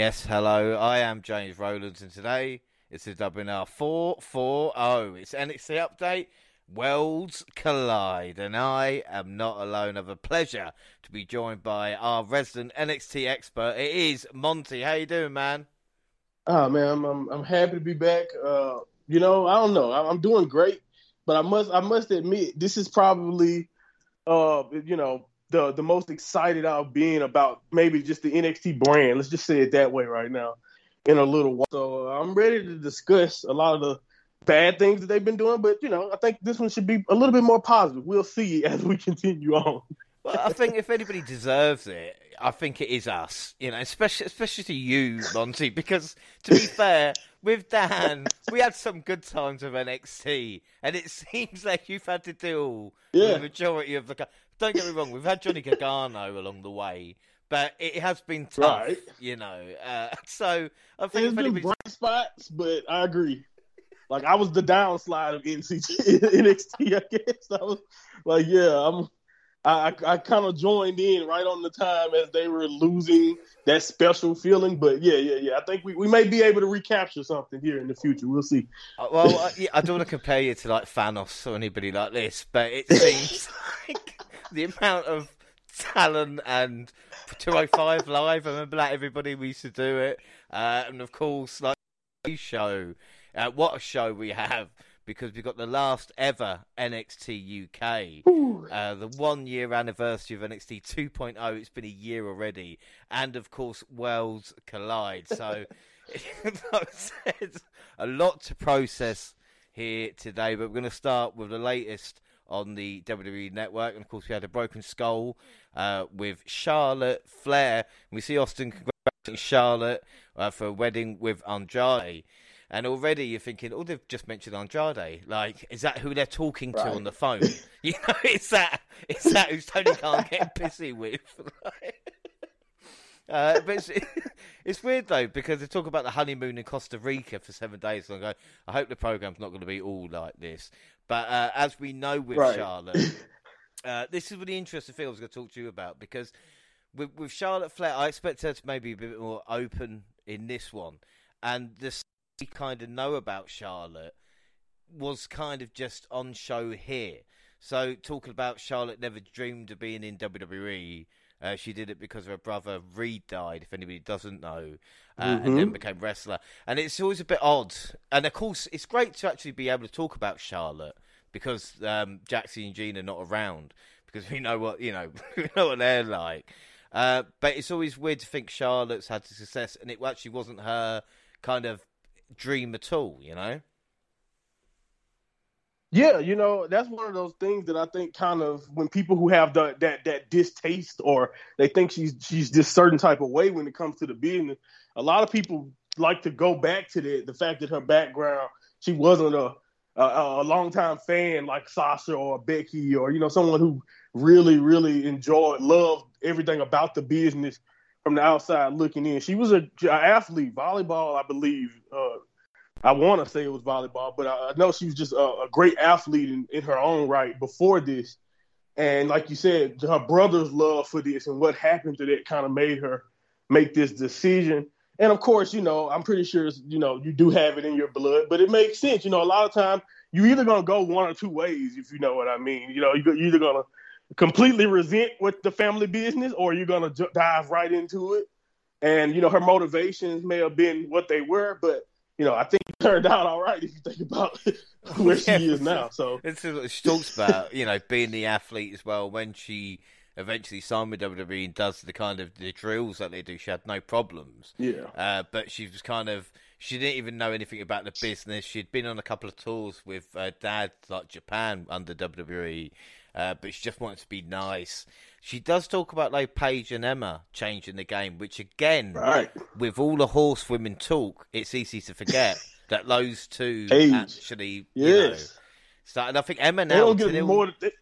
Yes, hello. I am James Rowlands, and today it's the WNR 440. It's NXT update. Worlds collide, and I am not alone. Of a pleasure to be joined by our resident NXT expert. It is Monty. How you doing, man? Oh man, I'm I'm, I'm happy to be back. Uh, you know, I don't know, I'm doing great, but I must I must admit this is probably, uh, you know, the the most excited I've been about maybe just the NXT brand. Let's just say it that way right now. In a little while, so uh, I'm ready to discuss a lot of the bad things that they've been doing. But you know, I think this one should be a little bit more positive. We'll see as we continue on. well, I think if anybody deserves it, I think it is us. You know, especially especially to you, Monty, because to be fair, with Dan, we had some good times with NXT, and it seems like you've had to deal yeah. with the majority of the. Don't get me wrong, we've had Johnny Gargano along the way, but it has been tough, right. you know. Uh, so I think it's been bright spots, but I agree. Like I was the downslide of NCT, NXT, I guess. I was like, yeah, I'm. I, I kind of joined in right on the time as they were losing that special feeling. But yeah, yeah, yeah. I think we, we may be able to recapture something here in the future. We'll see. Uh, well, uh, yeah, I don't want to compare you to like Thanos or anybody like this, but it seems like the amount of talent and 205 live. I remember that everybody we used to do it, uh, and of course, like show. Uh, what a show we have because we've got the last ever NXT UK, uh, the one year anniversary of NXT 2.0. It's been a year already, and of course, Worlds Collide. So, a lot to process here today, but we're going to start with the latest on the WWE Network. And of course, we had a broken skull uh, with Charlotte Flair. And we see Austin congratulating Charlotte uh, for a wedding with Andrade. And already you're thinking, oh, they've just mentioned Andrade. Like, is that who they're talking to on the phone? you know, is that is that who Tony Khan getting pissy with? Uh, but it's, it's weird though because they talk about the honeymoon in Costa Rica for seven days, and I go, I hope the program's not going to be all like this. But uh, as we know with right. Charlotte, uh, this is really interesting thing I was going to talk to you about because with, with Charlotte Flair, I expect her to maybe be a bit more open in this one, and the we kind of know about Charlotte was kind of just on show here. So talking about Charlotte never dreamed of being in WWE. Uh, she did it because her brother Reed died. If anybody doesn't know, uh, mm-hmm. and then mm-hmm. became wrestler. And it's always a bit odd. And of course, it's great to actually be able to talk about Charlotte because um, Jaxie and Jean are not around because we know what you know, we know what they're like. Uh, but it's always weird to think Charlotte's had success, and it actually wasn't her kind of dream at all. You know. Yeah, you know that's one of those things that I think kind of when people who have the, that that distaste or they think she's she's this certain type of way when it comes to the business, a lot of people like to go back to the the fact that her background she wasn't a a, a longtime fan like Sasha or Becky or you know someone who really really enjoyed loved everything about the business from the outside looking in. She was a, athlete, volleyball, I believe. Uh, I want to say it was volleyball, but I, I know she was just a, a great athlete in, in her own right before this. And like you said, her brother's love for this and what happened to that kind of made her make this decision and of course, you know, I'm pretty sure, you know, you do have it in your blood, but it makes sense. You know, a lot of time you either gonna go one or two ways, if you know what I mean. You know, you're either gonna completely resent with the family business, or you're gonna j- dive right into it. And you know, her motivations may have been what they were, but you know, I think it turned out all right if you think about where yeah, she is now. So it's she talks about, you know, being the athlete as well when she eventually signed with WWE and does the kind of the drills that they do, she had no problems. Yeah. Uh, but she was kind of she didn't even know anything about the business. She'd been on a couple of tours with uh, dad, like Japan under WWE, uh, but she just wanted to be nice. She does talk about like Paige and Emma changing the game, which again, right. with all the horsewomen talk, it's easy to forget that those two Age. actually, yes. you know, started. I think Emma now. They don't get more. They,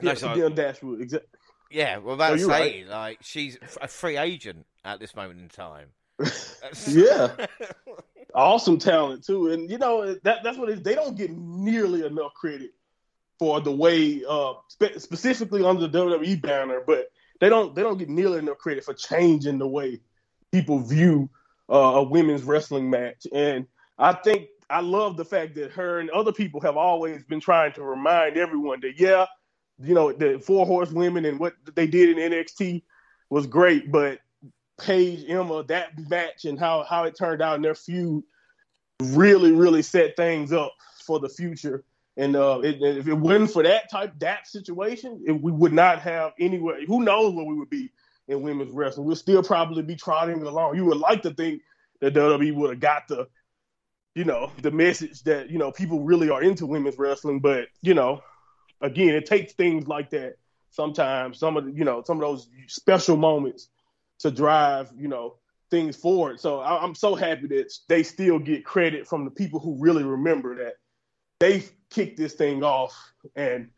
no, sorry. Dashwood. Exactly. Yeah, well, that's oh, saying right. like she's a free agent at this moment in time. yeah, awesome talent too, and you know that that's what it is. They don't get nearly enough credit for the way, uh, spe- specifically under the WWE banner, but they don't they don't get nearly enough credit for changing the way people view uh, a women's wrestling match. And I think I love the fact that her and other people have always been trying to remind everyone that yeah, you know, the four horsewomen and what they did in NXT was great, but Paige Emma that match and how how it turned out in their feud really really set things up for the future. And uh, it, if it wasn't for that type that situation, it, we would not have anywhere. Who knows where we would be in women's wrestling? We'll still probably be trotting along. You would like to think that WWE would have got the, you know, the message that you know people really are into women's wrestling. But you know, again, it takes things like that sometimes. Some of the, you know, some of those special moments to drive, you know, things forward. So I, am so happy that they still get credit from the people who really remember that they kicked this thing off, and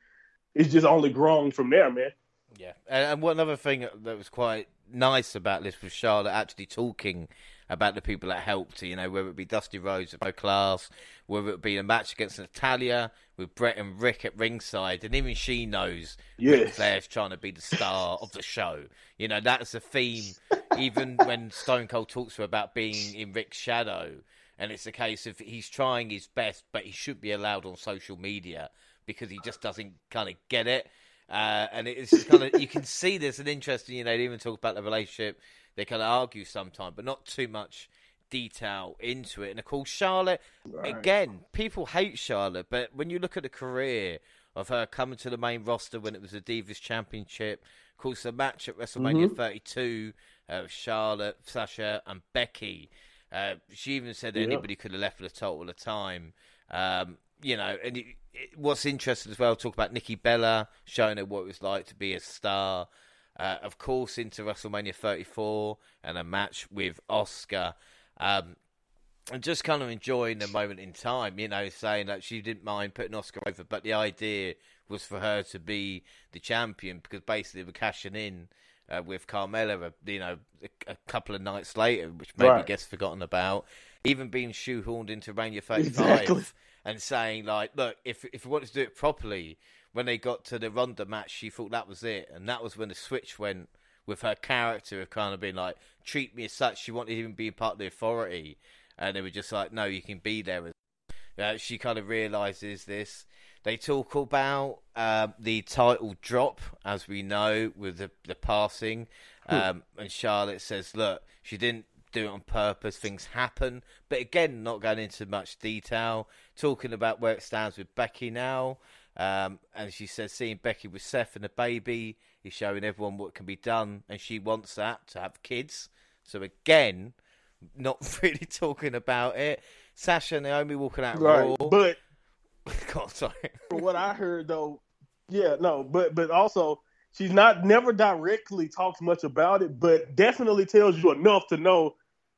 it's just only grown from there, man. Yeah, and one other thing that was quite nice about this was Charlotte actually talking about the people that helped. You know, whether it be Dusty Rhodes at no class, whether it be a match against Natalya with Bret and Ric at ringside, and even she knows yes. Ric Flair's trying to be the star of the show. You know, that's a theme. even when Stone Cold talks to her about being in Ric's shadow, and it's a case of he's trying his best, but he should be allowed on social media because he just doesn't kind of get it. Uh, and it's kind of you can see there's an interesting, you know, they even talk about the relationship. They kind of argue sometimes, but not too much detail into it. And of course, Charlotte, right. again, people hate Charlotte, but when you look at the career of her coming to the main roster when it was the Divas Championship, of course, the match at WrestleMania mm-hmm. 32, of Charlotte, Sasha, and Becky. Uh, she even said that yeah. anybody could have left for the at the time. Um, you know, and it, it, what's interesting as well, talk about Nikki Bella showing her what it was like to be a star. Uh, of course, into WrestleMania 34 and a match with Asuka. Um, and just kind of enjoying the moment in time, you know, saying that she didn't mind putting Asuka over, but the idea was for her to be the champion because basically we're cashing in uh, with Carmella, you know, a, a, couple of nights later, which maybe right. gets forgotten about. Even being shoehorned into Mania 35 exactly. and saying, like, look, if if we wanted to do it properly, when they got to the Ronda match, she thought that was it. And that was when the switch went with her character of kind of being like, treat me as such. She wanted to even be part of the authority. And they were just like, no, you can be there. Uh, she kind of realizes this. They talk about um, the title drop, as we know, with the, the passing. Hmm. Um, and Charlotte says, look, she didn't do it on purpose. Things happen. But again, not going into much detail. Talking about where it stands with Becky now. Um, and she says, seeing Becky with Seth and a baby is showing everyone what can be done. And she wants that to have kids. So again, not really talking about it. Sasha and Naomi walking out right. Raw. But God, sorry. For what I heard though, yeah, no, but but also she's not never directly talks much about it, but definitely tells you enough to know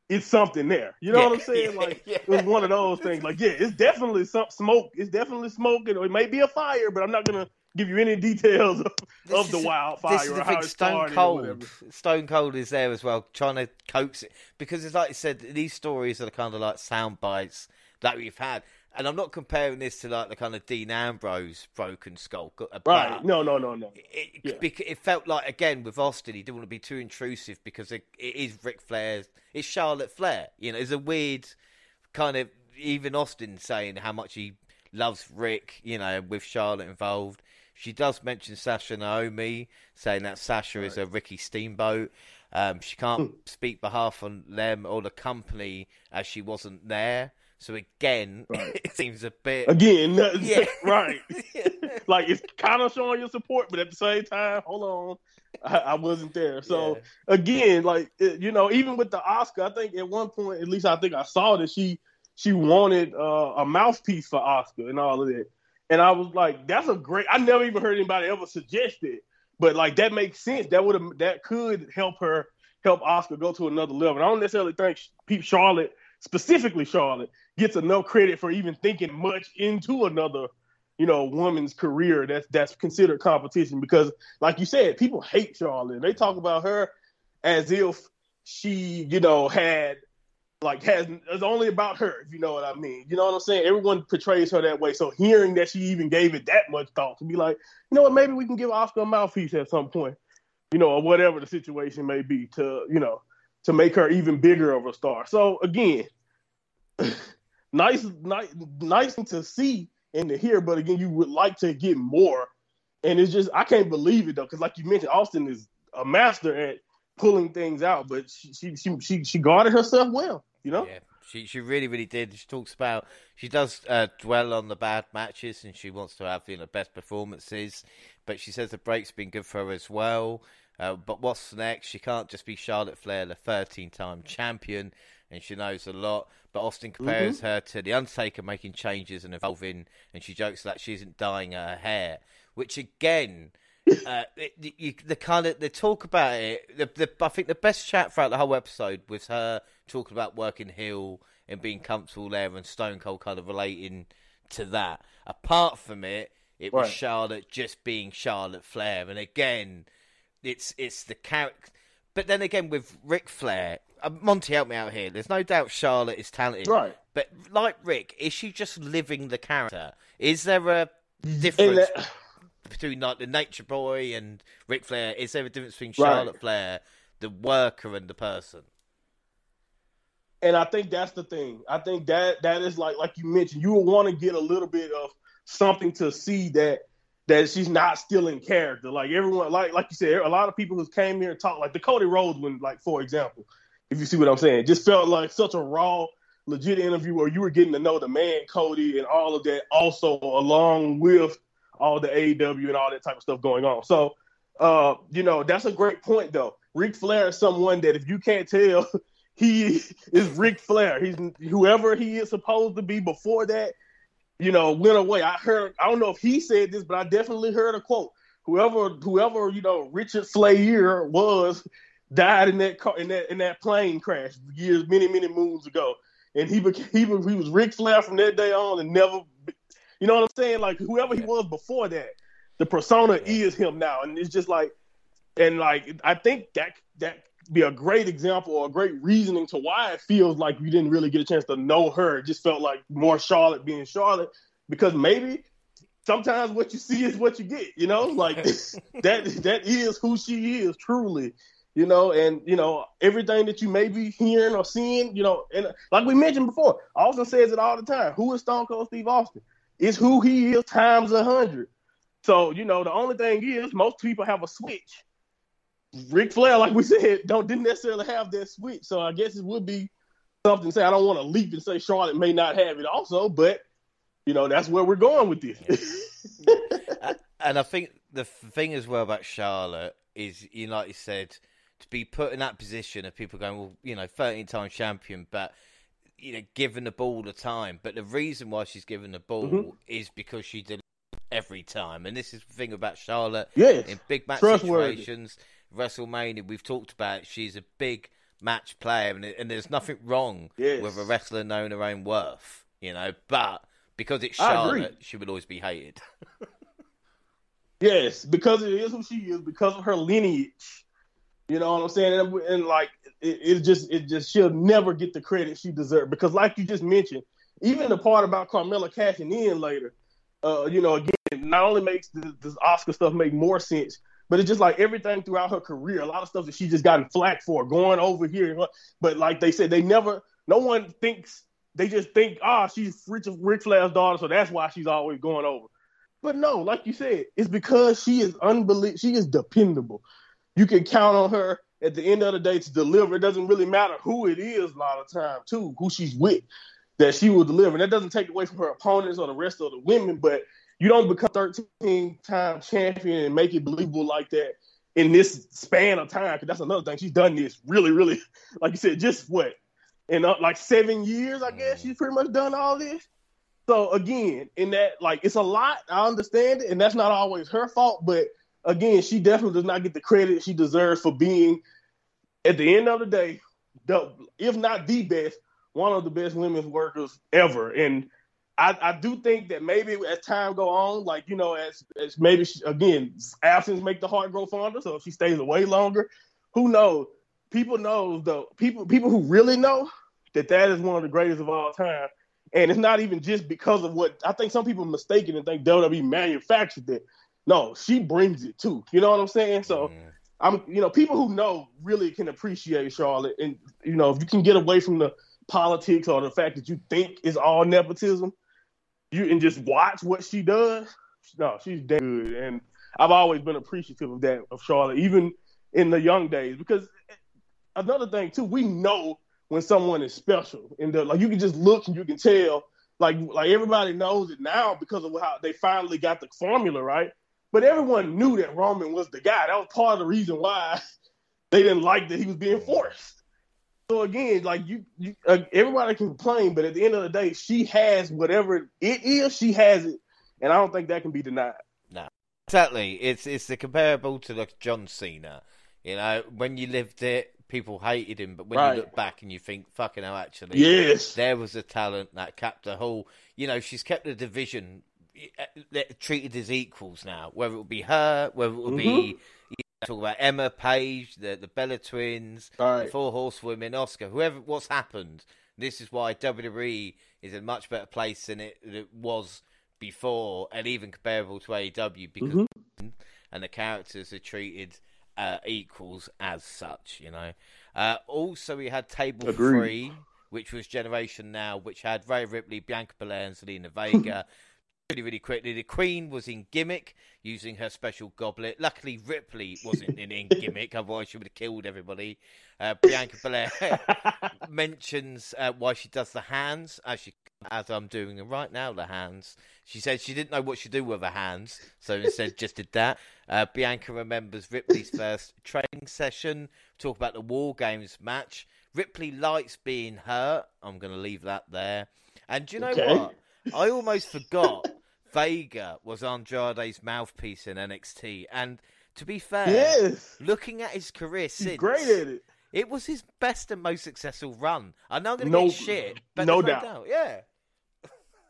it's something there. You know yeah, what I'm saying? Yeah, like yeah. it's one of those things. Like, yeah, it's definitely some smoke. It's definitely smoking, or it may be a fire, but I'm not gonna give you any details of, of the wildfire or how it Stone Cold. Stone Cold is there as well, trying to coax it because it's like I said, these stories are the kind of like sound bites that we've had and I'm not comparing this to like the kind of Dean Ambrose broken skull. Right? No, no, no, no. It, yeah. it, felt like again with Austin, he didn't want to be too intrusive because it, it is Ric Flair's, it's Charlotte Flair. You know, it's a weird kind of even Austin saying how much he loves Ric. You know, with Charlotte involved. She does mention Sasha Naomi, saying that Sasha right. is a Ricky Steamboat. Um, she can't hmm. speak behalf on them or the company as she wasn't there. So again, right. it seems a bit again, yeah, right. like it's kind of showing your support, but at the same time, hold on, I, I wasn't there. So yeah. again, like it, you know, even with the Asuka, I think at one point, at least I think I saw that she she wanted uh, a mouthpiece for Asuka and all of that, and I was like, that's a great. I never even heard anybody ever suggest it, but like that makes sense. That would have that could help her help Asuka go to another level. And I don't necessarily think Pete Charlotte specifically Charlotte, gets enough credit for even thinking much into another, you know, woman's career that's that's considered competition because, like you said, people hate Charlotte. They talk about her as if she, you know, had like has it's only about her, if you know what I mean. You know what I'm saying? Everyone portrays her that way. So hearing that she even gave it that much thought to be like, you know what, maybe we can give Asuka a mouthpiece at some point, you know, or whatever the situation may be to, you know, to make her even bigger of a star. So again, nice, nice, nice to see and to hear, but again, you would like to get more. And it's just I can't believe it though, because like you mentioned, Austin is a master at pulling things out, but she she she she, she guarded herself well, you know. Yeah. She she really really did. She talks about she does uh, dwell on the bad matches and she wants to have you know best performances, but she says the break's been good for her as well. Uh, but what's next? She can't just be Charlotte Flair, the 13 time champion, and she knows a lot. But Austin compares mm-hmm. her to The Undertaker making changes and evolving, and she jokes that she isn't dyeing her hair, which again. uh, it, you, the kind of they talk about it. The, the, I think the best chat throughout the whole episode was her talking about working heel and being comfortable there, and Stone Cold kind of relating to that. Apart from it, it was. Charlotte just being Charlotte Flair, and again, it's it's the character. But then again, with Ric Flair, uh, Monty, help me out here. There's no doubt Charlotte is talented, right? But like Ric, is she just living the character? Is there a difference between like the Nature Boy and Ric Flair? Is there a difference between Charlotte right. Flair, the worker, and the person? And I think that's the thing. I think that that is like like you mentioned, you will want to get a little bit of something to see that that she's not still in character. Like everyone, like like you said, a lot of people who came here and talked, like the Cody Rhodes one, like for example, if you see what I'm saying, just felt like such a raw, legit interview where you were getting to know the man Cody and all of that, also along with all the AEW and all that type of stuff going on. So, uh, you know, that's a great point though. Ric Flair is someone that if you can't tell, he is Ric Flair. He's whoever he is supposed to be before that you know, went away. I heard, I don't know if he said this, but I definitely heard a quote. Whoever, whoever, you know, Richard Slayer was, died in that car, in that in that plane crash years, many, many moons ago, and he became, he, was, he was Ric Flair from that day on, and never, you know what I'm saying? Like whoever he was before that, the persona is him now, and it's just like, and like I think that that be a great example or a great reasoning to why it feels like you didn't really get a chance to know her. It just felt like more Charlotte being Charlotte because maybe sometimes what you see is what you get, you know, like that that is who she is truly, you know, and you know everything that you may be hearing or seeing, you know, and like we mentioned before, Austin says it all the time. Who is Stone Cold Steve Austin? It's who he is times a hundred. So you know, the only thing is most people have a switch Ric Flair, like we said, don't didn't necessarily have that switch. So I guess it would be something to say. I don't want to leap and say Charlotte may not have it also, but you know, that's where we're going with this. and I think the thing as well about Charlotte is, you know, like you said, to be put in that position of people going, well, you know, 13 time champion, but you know, given the ball the time. But the reason why she's given the ball mm-hmm. is because she did every time. And this is the thing about Charlotte yes. in big match situations. WrestleMania, we've talked about she's a big match player, and, and there's nothing wrong yes. with a wrestler knowing her own worth, you know. But because it's Charlotte, she would always be hated. yes, because it is who she is, because of her lineage. You know what I'm saying? And, and like, it, it, just, it just, she'll never get the credit she deserves. Because, like you just mentioned, even the part about Carmella cashing in later, uh, you know, again, not only makes this, this Asuka stuff make more sense, but it's just like everything throughout her career, a lot of stuff that she just gotten flack for, going over here. But like they said, they never, no one thinks, they just think, ah, oh, she's Rich, Ric Flair's daughter, so that's why she's always going over. But no, like you said, it's because she is unbelievable. She is dependable. You can count on her at the end of the day to deliver. It doesn't really matter who it is a lot of time, too, who she's with, that she will deliver. And that doesn't take away from her opponents or the rest of the women, but you don't become 13 time champion and make it believable like that in this span of time. Because that's another thing. She's done this really, really, like you said, just what in uh, like seven years, I guess she's pretty much done all this. So again, in that, like, it's a lot. I understand it, and that's not always her fault. But again, she definitely does not get the credit she deserves for being, at the end of the day, the, if not the best, one of the best women's workers ever. And I, I do think that maybe as time go on, like you know, as as maybe she, again absence make the heart grow fonder. So if she stays away longer, who knows? People know though. People people who really know that that is one of the greatest of all time. And it's not even just because of what I think some people mistaken and think WWE manufactured it. No, she brings it too. You know what I'm saying? So I'm, you know, people who know really can appreciate Charlotte, and you know, if you can get away from the politics or the fact that you think it's all nepotism, you and just watch what she does. No, she's damn good, and I've always been appreciative of that of Charlotte, even in the young days. Because another thing too, we know when someone is special, and like you can just look and you can tell. Like like everybody knows it now because of how they finally got the formula right. But everyone knew that Roman was the guy. That was part of the reason why they didn't like that he was being forced. So again, like you, you uh, everybody can complain, but at the end of the day, she has whatever it is. She has it, and I don't think that can be denied. No, exactly. It's it's the comparable to like John Cena. You know, when you lived it, people hated him, but when right. you look back and you think, fucking hell, actually, yes, there was a talent that kept the whole. You know, she's kept the division uh, treated as equals now. Whether it will be her, whether it will mm-hmm. be talk about Emma Paige, the the Bella twins, right. the Four Horsewomen, Asuka, whoever. What's happened? This is why WWE is in a much better place than it, it was before, and even comparable to AEW because mm-hmm. and the characters are treated uh, equals as such. You know. Uh, also, we had Table Agreed. Three, which was Generation Now, which had Rhea Ripley, Bianca Belair, and Zelina Vega. really, really quickly. The Queen was in gimmick using her special goblet. Luckily, Ripley wasn't in, in gimmick, otherwise she would have killed everybody. Uh, Bianca Belair mentions uh, why she does the hands, as she as I'm doing them right now. The hands. She said she didn't know what she'd do with her hands, so instead just did that. Uh, Bianca remembers Ripley's first training session. Talk about the War Games match. Ripley likes being hurt. I'm going to leave that there. And do you know okay. what? I almost forgot Vega was Andrade's mouthpiece in NXT, and to be fair, yes. looking at his career since, He's great at it. It was his best and most successful run. I know I'm going to no, get shit, but no doubt. no doubt, yeah,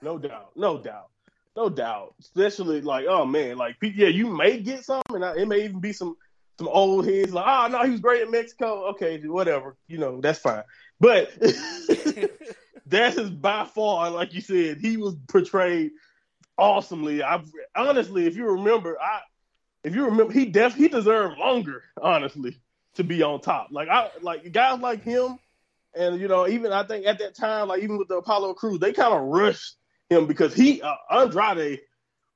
no doubt, no doubt, no doubt. Especially like, oh man, like yeah, you may get some, and it may even be some some old heads like, oh no, he was great in Mexico. Okay, whatever, you know, that's fine. But that is by far, like you said, he was portrayed awesomely. I honestly, if you remember, I if you remember, he def he deserved longer, honestly, to be on top. Like I like guys like him, and you know, even I think at that time, like even with the Apollo Crews, they kind of rushed him because he uh, Andrade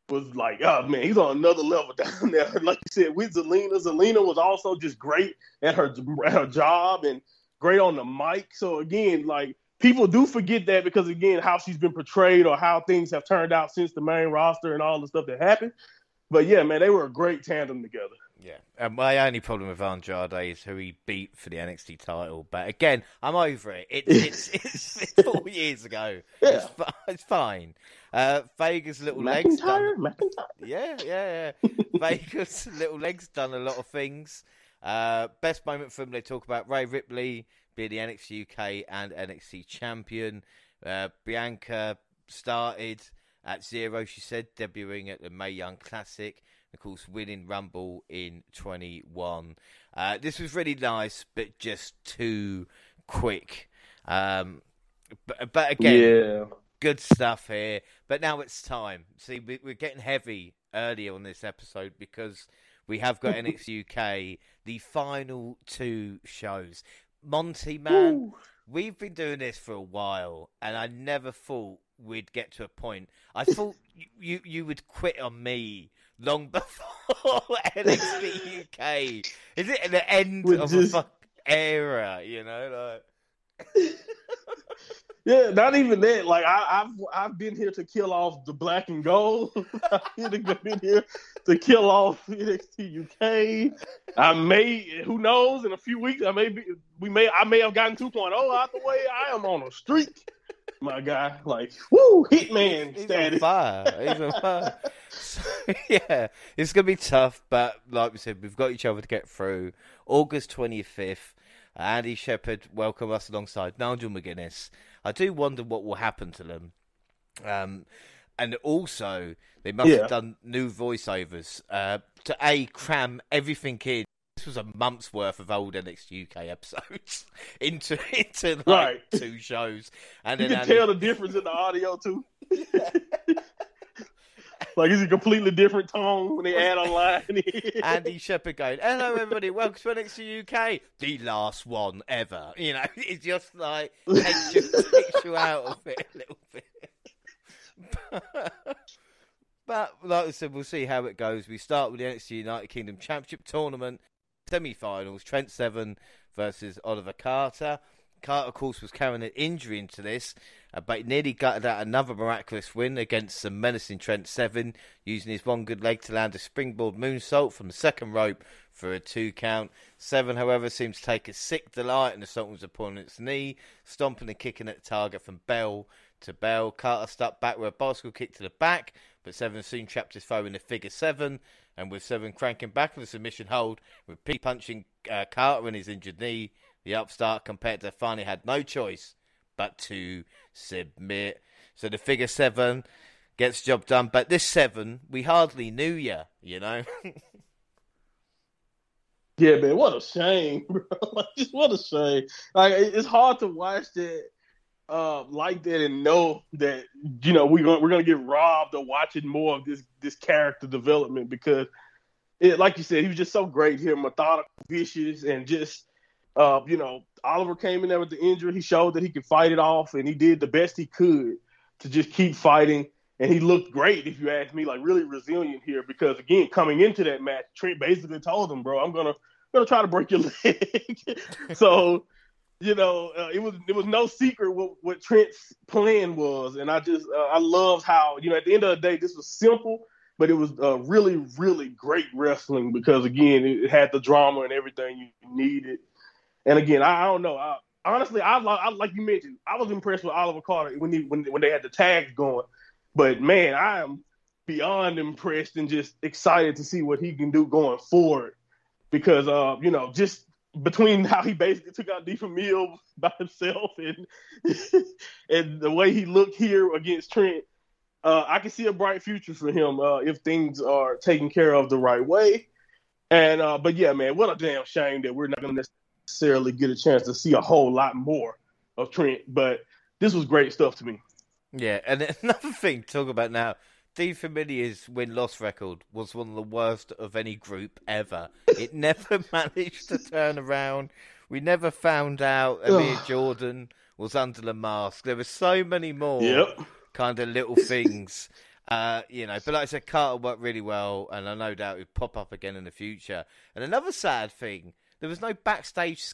was like, oh man, he's on another level down there. Like you said, with Zelina, Zelina was also just great at her at her job and great on the mic. So again, like people do forget that because again, how she's been portrayed or how things have turned out since the main roster and all the stuff that happened. But yeah, man, they were a great tandem together. Yeah, and my only problem with Andrade is who he beat for the NXT title. But again, I'm over it. it it's, it's, it's four years ago. Yeah. It's, it's fine. Uh, Vega's little McIntyre? legs. Done... McIntyre? Yeah, yeah, yeah. Vega's little legs done a lot of things. Uh, best moment for him, they talk about Rhea Ripley be the NXT UK and NXT champion. Uh, Bianca started at zero, she said, debuting at the Mae Young Classic. Of course, winning Rumble in 21. Uh, this was really nice, but just too quick. Um, but, but again, yeah. good stuff here. But now it's time. See, we're getting heavy earlier on this episode because we have got NXT UK, the final two shows. Monty, man, Ooh. we've been doing this for a while, and I never thought we'd get to a point. I thought you, you, you would quit on me long before NXT UK. Is it the end We're of just... a fuck era? You know, like. Yeah, not even that. Like I, have I've been here to kill off the black and gold. I've been here to kill off NXT UK. I may, who knows, in a few weeks, I may be, we may, I may have gotten 2.0 out the way. I am on a streak, my guy. Like, woo, Hitman He's status. On fire. He's on fire. So, yeah, it's gonna be tough, but like we said, we've got each other to get through. August 25th. Andy Shepherd welcome us alongside Nigel McGuinness. I do wonder what will happen to them. Um, and also, they must yeah. have done new voiceovers uh, to a cram everything in. This was a month's worth of old NXT UK episodes into into like right. two shows, and you then can Andy... tell the difference in the audio too. like it's a completely different tone when they add online. Andy Shepherd going, "Hello, everybody, welcome to NXT UK, the last one ever." You know, it's just like takes you, takes you out of it a little bit. but like I said, we'll see how it goes. We start with the NXT United Kingdom Championship tournament semi-finals. Trent Seven versus Oliver Carter. Carter, of course, was carrying an injury into this, uh, but nearly gutted out another miraculous win against the menacing Trent Seven, using his one good leg to land a springboard moonsault from the second rope for a two count. Seven, however, seems to take a sick delight in assaulting his opponent's knee, stomping and kicking at the target from bell to bell. Carter stuck back with a bicycle kick to the back, but Seven soon trapped his foe in the figure seven, and with Seven cranking back with a submission hold, with P punching uh, Carter in his injured knee the upstart competitor finally had no choice but to submit. So the figure seven gets job done. But this seven, we hardly knew you, you know. yeah, man, what a shame, bro. like, just what a shame. Like it's hard to watch that uh, like that and know that you know we're gonna we're gonna get robbed of watching more of this this character development because it, like you said, he was just so great here, methodical, vicious, and just uh, you know, Oliver came in there with the injury. He showed that he could fight it off, and he did the best he could to just keep fighting. And he looked great, if you ask me, like really resilient here. Because again, coming into that match, Trent basically told him, "Bro, I'm gonna gonna try to break your leg." so, you know, uh, it was it was no secret what, what Trent's plan was, and I just uh, I loved how you know at the end of the day, this was simple, but it was uh, really really great wrestling because again, it had the drama and everything you needed and again, I, I don't know. I, honestly, I, I, like you mentioned, I was impressed with Oliver Carter when he when when they had the tags going. But man, I am beyond impressed and just excited to see what he can do going forward. Because uh, you know, just between how he basically took out Deepa Mill by himself and and the way he looked here against Trent, uh, I can see a bright future for him uh, if things are taken care of the right way. And uh, but yeah, man, what a damn shame that we're not going to necessarily get a chance to see a whole lot more of Trent, but this was great stuff to me. Yeah, and another thing to talk about now. Die Familie's win loss record was one of the worst of any group ever. It never managed to turn around. We never found out Amir Jordan was under the mask. There were so many more yep. kind of little things. Uh, you know, but like I said, Carter worked really well, and I no doubt he'd pop up again in the future. And another sad thing there was no backstage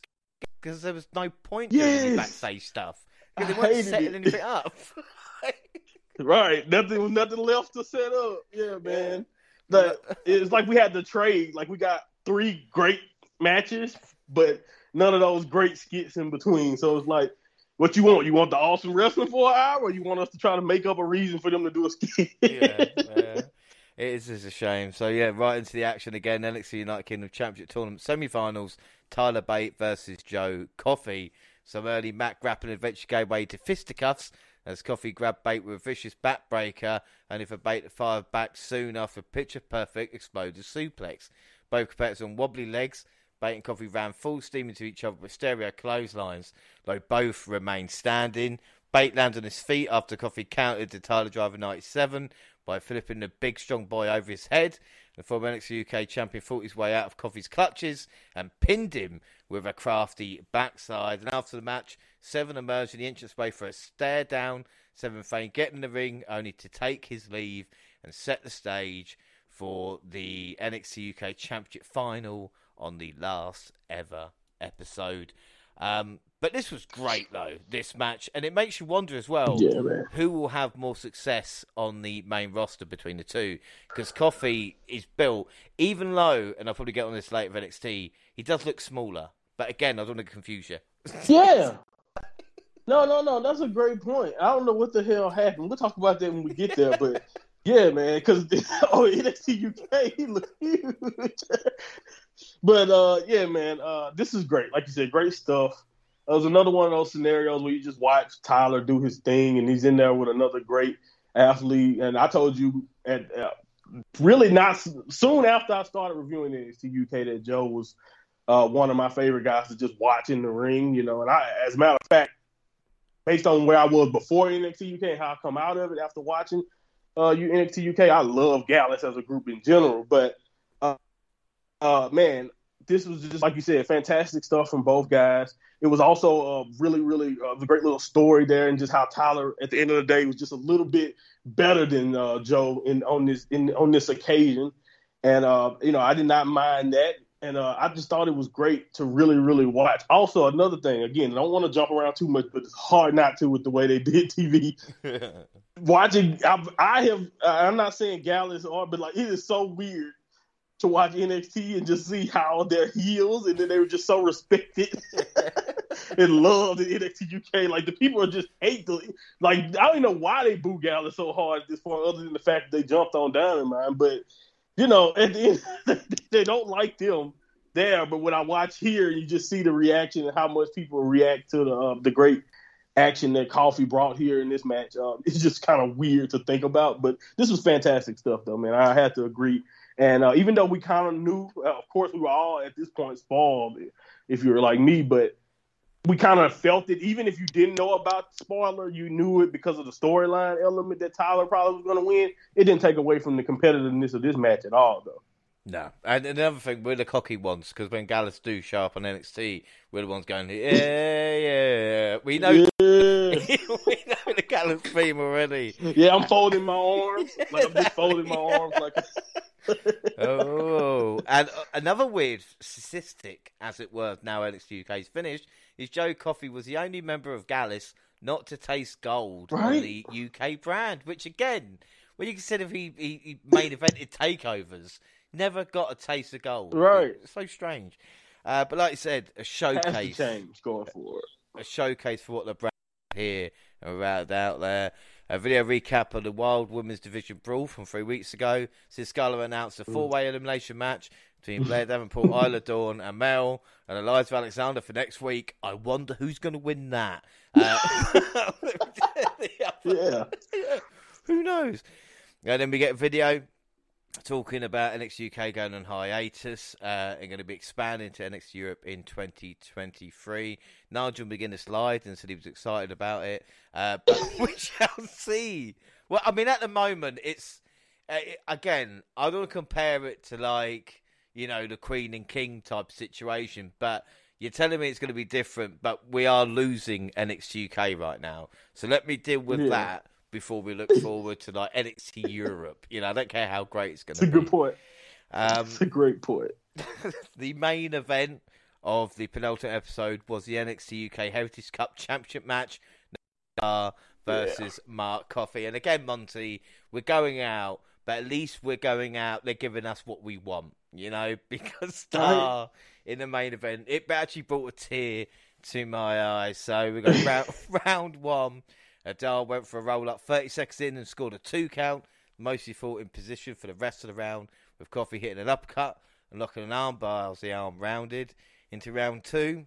because there was no point yes. doing backstage stuff because they weren't setting it. anything up. right, nothing was nothing left to set up. Yeah, man. The, it's like we had to trade. Like we got three great matches, but none of those great skits in between. So it's like, what you want? You want the awesome wrestling for an hour, or you want us to try to make up a reason for them to do a skit? yeah, yeah. It is just a shame. So yeah, right into the action again. NXT United Kingdom Championship Tournament semi-finals. Tyler Bate versus Joe Coffey. Some early mat grappling adventure gave way to fisticuffs as Coffey grabbed Bate with a vicious backbreaker, and if a Bate fired back soon after picture perfect exploded suplex. Both competitors on wobbly legs. Bate and Coffey ran full steam into each other with stereo clotheslines, though both remained standing. Bate landed on his feet after Coffey countered the Tyler Driver 97, by flipping the big strong boy over his head. The former NXT UK champion fought his way out of Coffey's clutches and pinned him with a crafty backside. And after the match, Seven emerged in the entranceway for a stare down. Seven feigned getting in the ring only to take his leave and set the stage for the NXT UK Championship final on the last ever episode. Um, but this was great, though, this match. And it makes you wonder as well yeah, who will have more success on the main roster between the two. Because Coffey is built, even low, and I'll probably get on this later of NXT, he does look smaller. But again, I don't want to confuse you. Yeah. No, no, no. That's a great point. I don't know what the hell happened. We'll talk about that when we get there. But yeah, man, because oh, NXT UK, he looks huge. but uh, yeah, man, uh, this is great. Like you said, great stuff. It was another one of those scenarios where you just watch Tyler do his thing, and he's in there with another great athlete. And I told you at uh, really not soon after I started reviewing NXT UK that Joe was uh, one of my favorite guys to just watch in the ring. You know, and I, as a matter of fact, based on where I was before NXT UK and how I come out of it after watching, uh, you NXT UK. I love Gallus as a group in general, but uh, uh, man, this was just like you said, fantastic stuff from both guys. It was also a really, really uh, a great little story there, and just how Tyler at the end of the day was just a little bit better than uh, Joe in on this in on this occasion. And uh, you know, I did not mind that and uh, I just thought it was great to really, really watch. Also, another thing, again, I don't want to jump around too much, but it's hard not to with the way they did TV. Watching, I've, I have, I'm not saying Gallus or, but like it is so weird to watch NXT and just see how they're heels, and then they were just so respected and loved in NXT UK. Like the people are just hate the, like I don't even know why they boo Gallus so hard at this point, other than the fact that they jumped on Dynamite, but you know, at the end, they don't like them there. But when I watch here, you just see the reaction and how much people react to the uh, the great action that Coffey brought here in this match. Um, it's just kind of weird to think about, but this was fantastic stuff, though, man. I had to agree. And uh, even though we kind of knew, uh, of course, we were all at this point spoiled, if you were like me, but we kind of felt it. Even if you didn't know about the spoiler, you knew it because of the storyline element that Tyler probably was going to win. It didn't take away from the competitiveness of this match at all, though. No, and another thing, we're the cocky ones because when Gallus do show up on NXT, we're the ones going, yeah, yeah. We know, yeah. we know Gallus theme already. Yeah, I'm folding my arms, like I'm just folding my arms, like. oh, and uh, another weird statistic, as it were, now NXT UK is finished, is Joe Coffey was the only member of Gallus not to taste gold right? on the UK brand, which again, when you consider he, he, he main evented takeovers, never got a taste of gold. Right. It's so strange. Uh, but like I said, a showcase. Change going forward. A showcase for what the brand here around out there. A video recap of the Wild Women's Division Brawl from three weeks ago. Sid Scala announced a four-way elimination match between Blair Davenport, Isla Dawn, and Mel, and Eliza Alexander for next week. I wonder who's going to win that. Uh, yeah. Who knows? And then we get a video talking about NXT UK going on hiatus uh, and going to be expanding to NXT Europe in 2023. Nigel began to slide and said he was excited about it, uh, but we shall see. Well, I mean, at the moment, it's uh, again, I don't want to compare it to like you know, the Queen and King type situation. But you're telling me it's going to be different, but we are losing NXT UK right now. So let me deal with yeah. that before we look forward to like NXT Europe. You know, I don't care how great it's going to be. It's a good point. Um, it's a great point. the main event of the penultimate episode was the NXT UK Heritage Cup Championship match versus yeah. Mark Coffey. And again, Monty, we're going out, but at least we're going out. They're giving us what we want you know, because Star in the main event, it actually brought a tear to my eyes. So we got round, round one. Adal went for a roll up 30 seconds in and scored a two count. Mostly fought in position for the rest of the round, with Coffey hitting an uppercut and locking an armbar as the arm rounded. Into round two,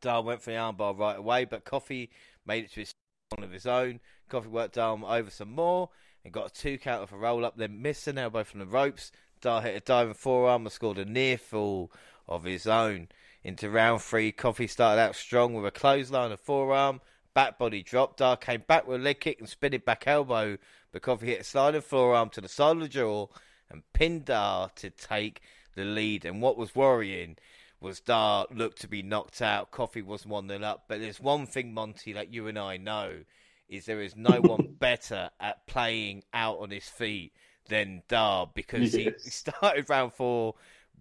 Dar went for the armbar right away, but Coffey made it to his one of his own. Coffey worked Dar over some more and got a two count of a roll up, then missed an elbow from the ropes Dar hit a diving forearm and scored a near fall of his own. Into round three, Coffey started out strong with a clothesline and forearm. Back body drop. Dar came back with a leg kick and spinning back elbow, but Coffey hit a sliding forearm to the side of the jaw and pinned Dar to take the lead. And what was worrying was Dar looked to be knocked out. Coffey was one nil up. But there's one thing, Monty, that you and I know is there is no one better at playing out on his feet than Dar because yes. he started round four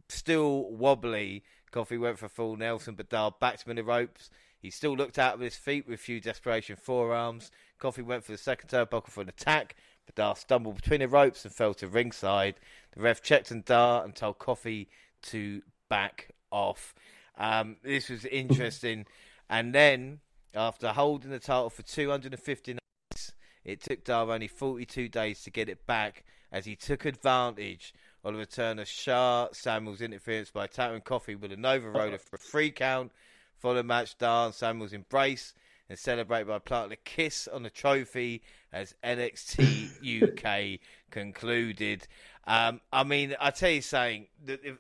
still wobbly. Coffey went for full Nelson, but Dar backed him in the ropes. He still looked out of his feet with a few desperation forearms. Coffey went for the second turnbuckle for an attack, but Dar stumbled between the ropes and fell to ringside. The ref checked on Dar and told Coffey to back off. Um, this was interesting. and then, after holding the title for 250 nights, it took Dar only 42 days to get it back as he took advantage on the return of Sha Samuels' interference by tapping Coffey with a Nova Roller for a free count. Following match, Dar Samuels embrace and celebrate by planting a kiss on the trophy as NXT UK concluded. Um, I mean, I tell you something,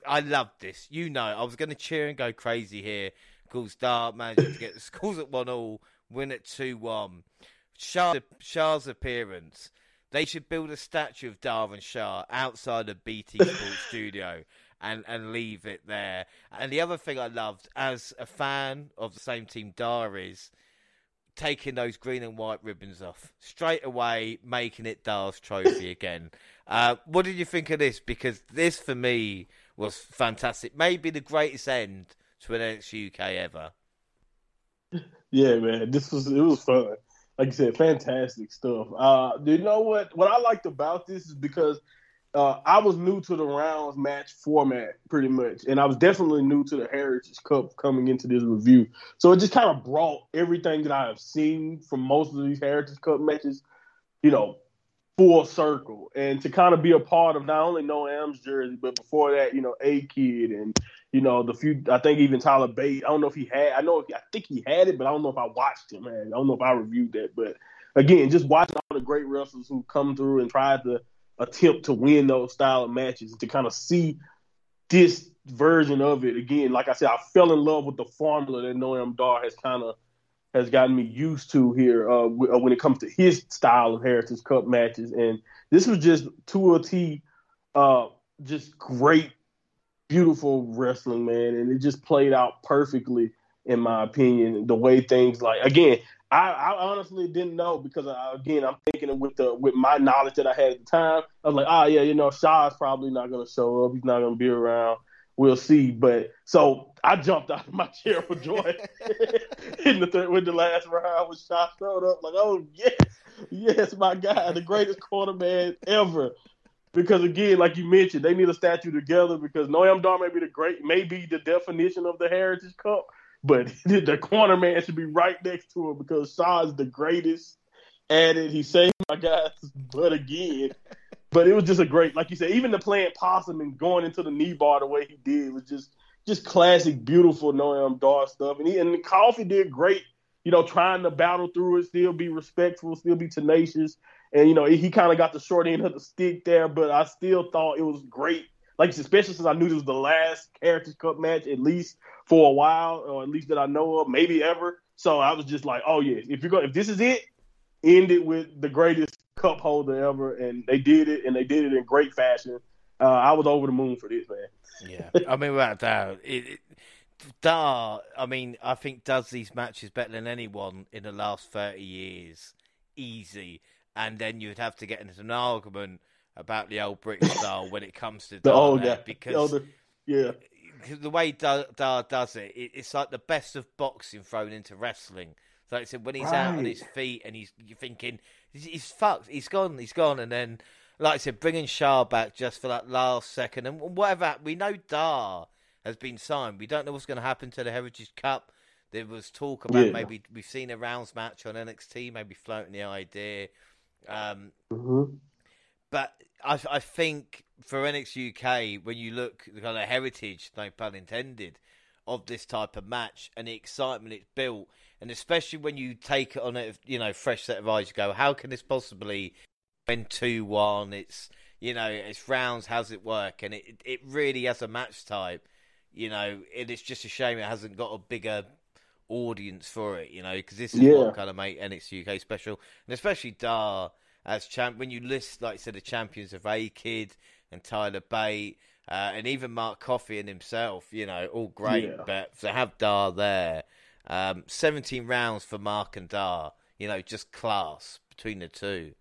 I loved this. You know, I was going to cheer and go crazy here. Of Dar managed to get the scores at 1 all, win at 2 1. Sha's appearance They should build a statue of Darvin Shah outside the BT Sports studio and, and leave it there. And the other thing I loved as a fan of the same team Dar is taking those green and white ribbons off straight away, making it Dar's trophy again. Uh, what did you think of this? Because this for me was fantastic. Maybe the greatest end to an NXT UK ever. Yeah, man, this was it was fun. Like you said, fantastic stuff. Uh, do you know what? What I liked about this is because uh, I was new to the rounds match format pretty much, and I was definitely new to the Heritage Cup coming into this review. So it just kind of brought everything that I have seen from most of these Heritage Cup matches, you know, full circle, and to kind of be a part of not only Noam's jersey, but before that, you know, A Kid and you know the few. I think even Tyler Bate. I don't know if he had. I know. If, I think he had it, but I don't know if I watched him. Man, I don't know if I reviewed that. But again, just watching all the great wrestlers who come through and try to attempt to win those style of matches to kind of see this version of it again. Like I said, I fell in love with the formula that Noam Dar has kind of has gotten me used to here uh, uh, when it comes to his style of Heritage Cup matches, and this was just to a T, uh, just great, beautiful wrestling, man, and it just played out perfectly in my opinion. The way things like again, I, I, honestly didn't know because uh, again, I'm thinking with the with my knowledge that I had at the time. I was like, ah, oh, yeah, you know, Sha's probably not going to show up. He's not going to be around. We'll see. But so I jumped out of my chair for joy in the third, when the last round was Sha showed up. Like, oh yes, yes, my guy, the greatest quarterback ever. Because again, like you mentioned, they need a statue together because Noam Dar may be the great, may be the definition of the Heritage Cup but the corner man should be right next to him because Sha is the greatest at it. He saved my guys butt again. But it was just a great, like you said, even the playing possum and going into the knee bar the way he did was just just classic, beautiful Noam Dar stuff. And he and Coffey did great, you know, trying to battle through it, still be respectful, still be tenacious. And you know, he kind of got the short end of the stick there, but I still thought it was great like especially since I knew this was the last Heritage Cup match, at least for a while, or at least that I know of, maybe ever. So I was just like, oh yeah, if you're going, if this is it, end it with the greatest cup holder ever, and they did it, and they did it in great fashion. Uh, I was over the moon for this, man. Yeah, I mean, without doubt, it, it, Dar, I mean, I think does these matches better than anyone in the last thirty years, easy. And then you'd have to get into an argument about the old British style when it comes to the old, yeah. because the older, yeah, the way Dar, Dar does it, it, it's like the best of boxing thrown into wrestling. So like I said, when he's right. out on his feet and he's you're thinking he's, he's, fucked, he's gone, he's gone, and then like I said, bringing Sha back just for that last second and whatever. We know Dar has been signed. We don't know what's going to happen to the Heritage Cup. There was talk about yeah. maybe we've seen a rounds match on NXT, maybe floating the idea. Um, mm-hmm. But I, I think for NXT UK, when you look the kind of heritage, no pun intended, of this type of match and the excitement it's built, and especially when you take it on a you know fresh set of eyes, you go, how can this possibly win two one? It's you know it's rounds. How's it work? And it it really has a match type. You know, it is just a shame it hasn't got a bigger audience for it. You know, because this is yeah. what kind of make NXT UK special, and especially Dar as champ. When you list, like I said, the champions of A Kid and Tyler Bate, uh, and even Mark Coffey and himself, you know, all great. Yeah. But to have Dar there, um, 17 rounds for Mark and Dar, you know, just class between the two.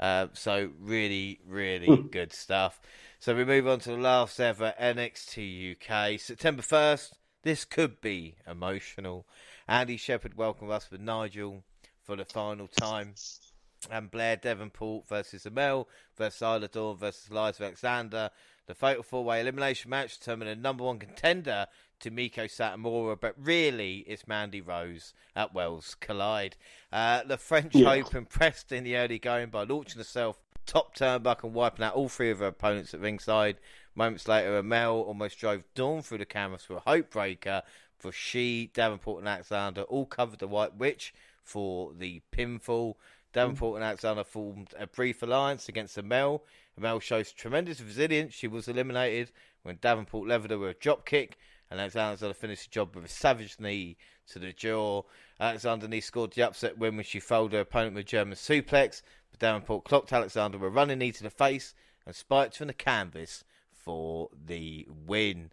Uh, so really, really hmm. good stuff. So we move on to the last ever NXT UK, September 1st. This could be emotional. Andy Shepherd welcomed us with Nigel for the final time and Blair Davenport versus Amale versus Isla Dawn versus Liza Alexander. The fatal four way elimination match determined a number one contender to Meiko Satomura, but really it's Mandy Rose at Worlds Collide. Uh, the French yeah. Open pressed in the early going by launching herself top turnbuckle and wiping out all three of her opponents at ringside. Moments later, Amale almost drove Dawn through the cameras for a hope breaker. For she, Davenport, and Alexander all covered the White Witch for the pinfall. Davenport and Alexander formed a brief alliance against Amale. Amale shows tremendous resilience. She was eliminated when Davenport levered her with a drop kick, and Alexander finished the job with a savage knee to the jaw. Alexander Knee scored the upset win when she fouled her opponent with a German suplex. but Davenport clocked Alexander with a running knee to the face and spiked from the canvas for the win.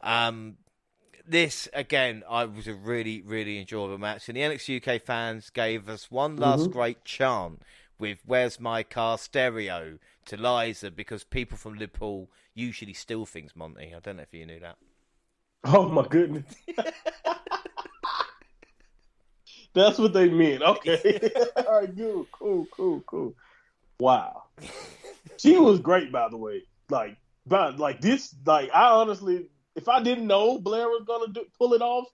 Um, this again, I was a really, really enjoyable match, and the NXT UK fans gave us one last mm-hmm. great chant with "Where's My Car" stereo to Liza because people from Liverpool usually steal things. Monty, I don't know if you knew that. Oh my goodness. That's what they mean. Okay. All right, good. Cool, cool, cool. Wow. She was great, by the way. Like, but like this, like I honestly, if I didn't know Blair was gonna do, pull it off,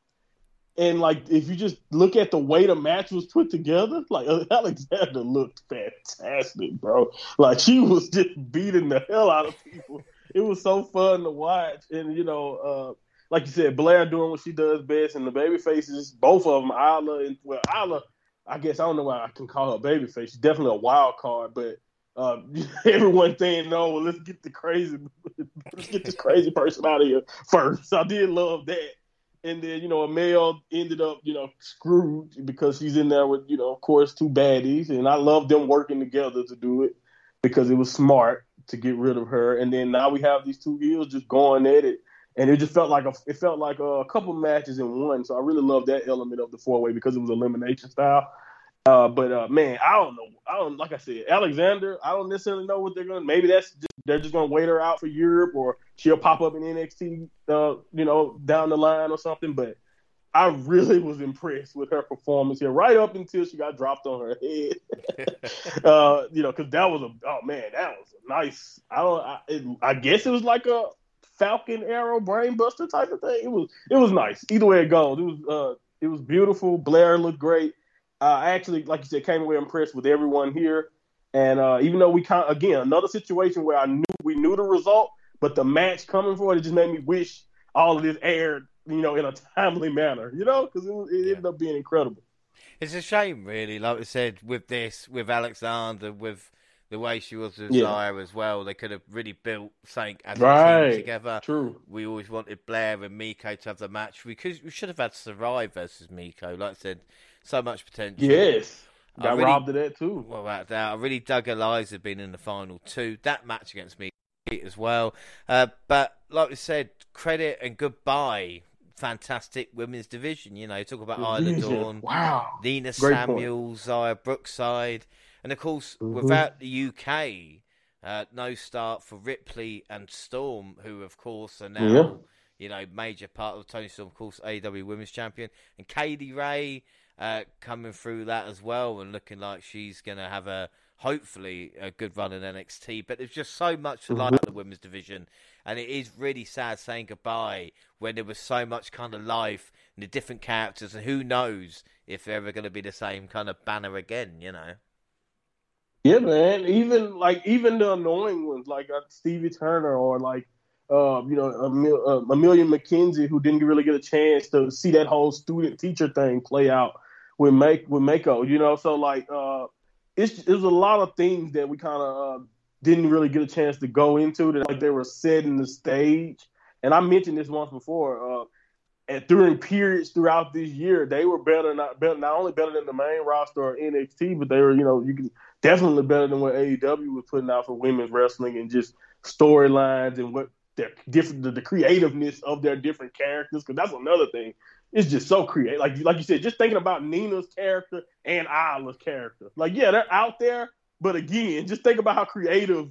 and like if you just look at the way the match was put together, like Alexander looked fantastic, bro. Like she was just beating the hell out of people. It was so fun to watch, and you know, uh, like you said, Blair doing what she does best, and the baby faces, both of them, Isla and well, Isla, I guess I don't know why I can call her baby face. She's definitely a wild card, but uh, everyone saying no, well, let's get the crazy, let's get this crazy person out of here first. I did love that, and then you know, Amale ended up you know screwed because she's in there with you know, of course, two baddies, and I love them working together to do it because it was smart to get rid of her, and then now we have these two heels just going at it and it just felt like a it felt like a, a couple matches in one. So I really love that element of the four way because it was elimination style. Uh, but uh, man, I don't know. I don't like I said, Alexander. I don't necessarily know what they're gonna. Maybe that's just, they're just gonna wait her out for Europe, or she'll pop up in NXT, uh, you know, down the line or something. But I really was impressed with her performance here, right up until she got dropped on her head. uh, you know, because that was a oh man, that was a nice. I don't. I, it, I guess it was like a Falcon Arrow Brainbuster type of thing. It was it was nice. Either way it goes, it was uh it was beautiful. Blair looked great. Uh, I actually, like you said, came away impressed with everyone here. And uh, even though we kind of, again another situation where I knew we knew the result, but the match coming for it, it just made me wish all of this aired, you know, in a timely manner, you know, because it, it yeah. ended up being incredible. It's a shame, really. Like I said, with this, with Alexander, with the way she was with yeah. As well. They could have really built something as right. a team together. True. We always wanted Blair and Meiko to have the match. We could we should have had Saraya versus Meiko. Like I said, so much potential. Yes. Got really, robbed of that too. Well, that, that I really dug Eliza being in the final two. That match against me as well. Uh, but like we said, credit and goodbye. Fantastic women's division. You know, talk about Isla Dawn, wow, Nina Great Samuels, Xia Brookside. And of course, mm-hmm. without the UK, uh, no start for Ripley and Storm, who of course are now, yeah. you know, major part of Toni Storm, of course, AEW Women's Champion, and Kay Lee Ray uh, coming through that as well, and looking like she's going to have a hopefully a good run in NXT. But there's just so much to like the women's division, and it is really sad saying goodbye when there was so much kind of life and the different characters, and who knows if they're ever going to be the same kind of banner again, you know. Yeah, man. Even like even the annoying ones, like uh, Stevie Turner or like uh, you know Emil, uh, Emilia McKenzie, who didn't really get a chance to see that whole student teacher thing play out with make with Meiko. You know, so like uh, it's there's a lot of things that we kind of uh, didn't really get a chance to go into that like they were setting the stage. And I mentioned this once before. Uh, and during periods throughout this year, they were better not better, not only better than the main roster or NXT, but they were you know you can definitely better than what AEW was putting out for women's wrestling and just storylines and what their different the, the, creativeness of their different characters. Because that's another thing. It's just so creative. Like like you said, just thinking about Nina's character and Isla's character. Like yeah, they're out there, but again, just think about how creative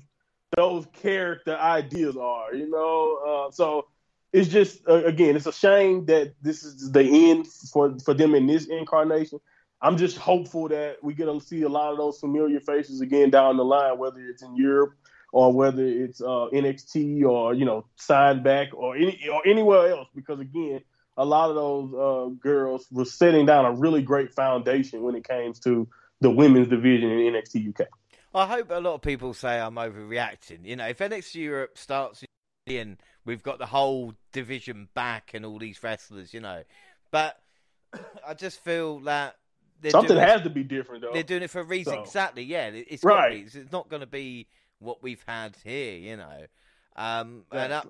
those character ideas are. You know, uh, so it's just uh, again, it's a shame that this is the end for for them in this incarnation. I'm just hopeful that we get to see a lot of those familiar faces again down the line, whether it's in Europe or whether it's uh, NXT or you know signed back or any or anywhere else. Because again, a lot of those uh, girls were setting down a really great foundation when it came to the women's division in NXT UK. I hope a lot of people say I'm overreacting. You know, if NXT Europe starts in, we've got the whole division back and all these wrestlers. You know, but I just feel that Something has to be different, though. They're doing it for a reason. So. Exactly. Yeah. It's right. It's not going to be what we've had here. You know. Um, and I,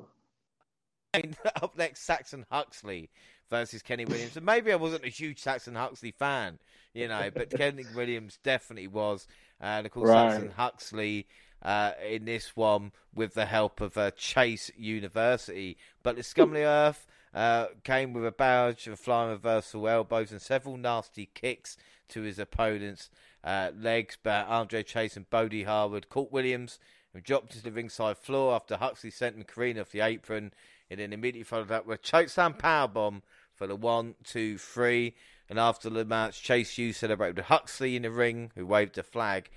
up next, Saxon Huxley versus Kenny Williams. And maybe I wasn't a huge Saxon Huxley fan, you know, but Kenny Williams definitely was. And of course, right. Saxon Huxley uh, in this one with the help of uh, Chase University. But the Scum the Earth uh, came with a barrage of flying reversal elbows and several nasty kicks to his opponent's uh, legs. But Andre Chase and Bodhi Hayward caught Williams and dropped to the ringside floor after Huxley sent McCreen off the apron. And then immediately followed up with chokeslam powerbomb for the one, two, three. And after the match, Chase U celebrated with Huxley in the ring, who waved a flag.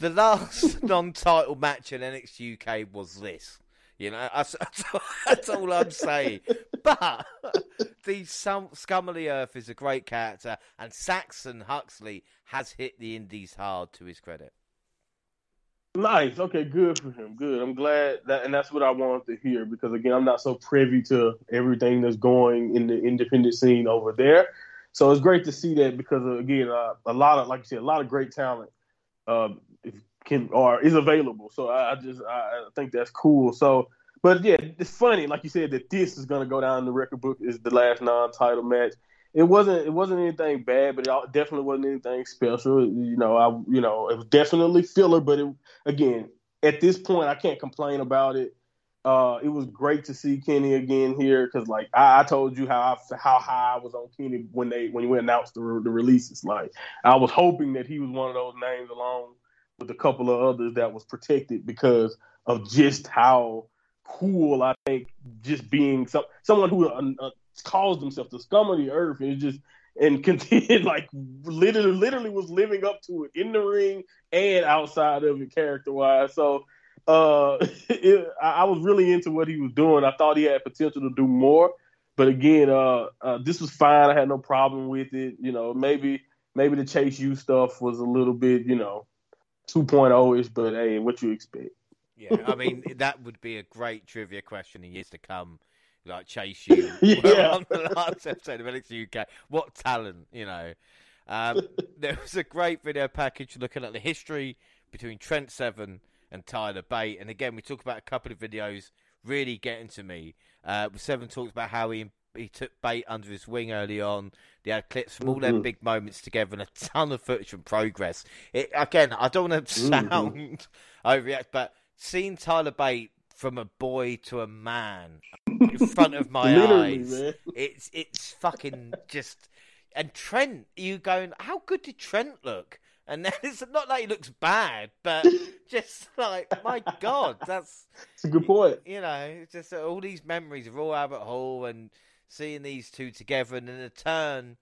The last non-title match in NXT UK was this. You know, that's, that's all I'm saying. But the Scum of the Earth is a great character, and Saxon Huxley has hit the Indies hard to his credit. Nice. Okay, good for him. Good. I'm glad that, and that's what I wanted to hear because again, I'm not so privy to everything that's going in the independent scene over there. So it's great to see that because again, uh, a lot of like you said, a lot of great talent uh, can or is available. So I, I just I, I think that's cool. So, but yeah, it's funny, like you said, that this is going to go down in the record book is the last non-title match it wasn't it wasn't anything bad, but it definitely wasn't anything special. You know, I you know it was definitely filler, but it, again, at this point, I can't complain about it. Uh, it was great to see Kenny again here because, like I, I, told you how I, how high I was on Kenny when they when we announced the, the releases. Like I was hoping that he was one of those names along with a couple of others that was protected because of just how cool I think just being some someone who uh, calls himself the scum of the earth and just and continued like literally literally was living up to it in the ring and outside of it character wise. So uh it, I was really into what he was doing. I thought he had potential to do more. But again, uh, uh, this was fine. I had no problem with it. You know, maybe maybe the Chase U stuff was a little bit, you know, 2.0 ish, but hey, what you expect? Yeah, I mean that would be a great trivia question in years to come like Chase U yeah. on the last episode of NXT UK. What talent, you know. Um, there was a great video package looking at the history between Trent Seven and Tyler Bate. And again, we talk about a couple of videos really getting to me. Uh, Seven talks about how he he took Bate under his wing early on. They had clips from all mm-hmm. their big moments together and a ton of footage from progress. It, again, I don't want to mm-hmm. sound mm-hmm. overreact, but seeing Tyler Bate from a boy to a man in front of my eyes. Man. It's it's fucking just. And Trent, you going? How good did Trent look? And then it's not like he looks bad, but just like my god, that's. It's a good point. You know, just all these memories of all Albert Hall and seeing these two together, and then a turn.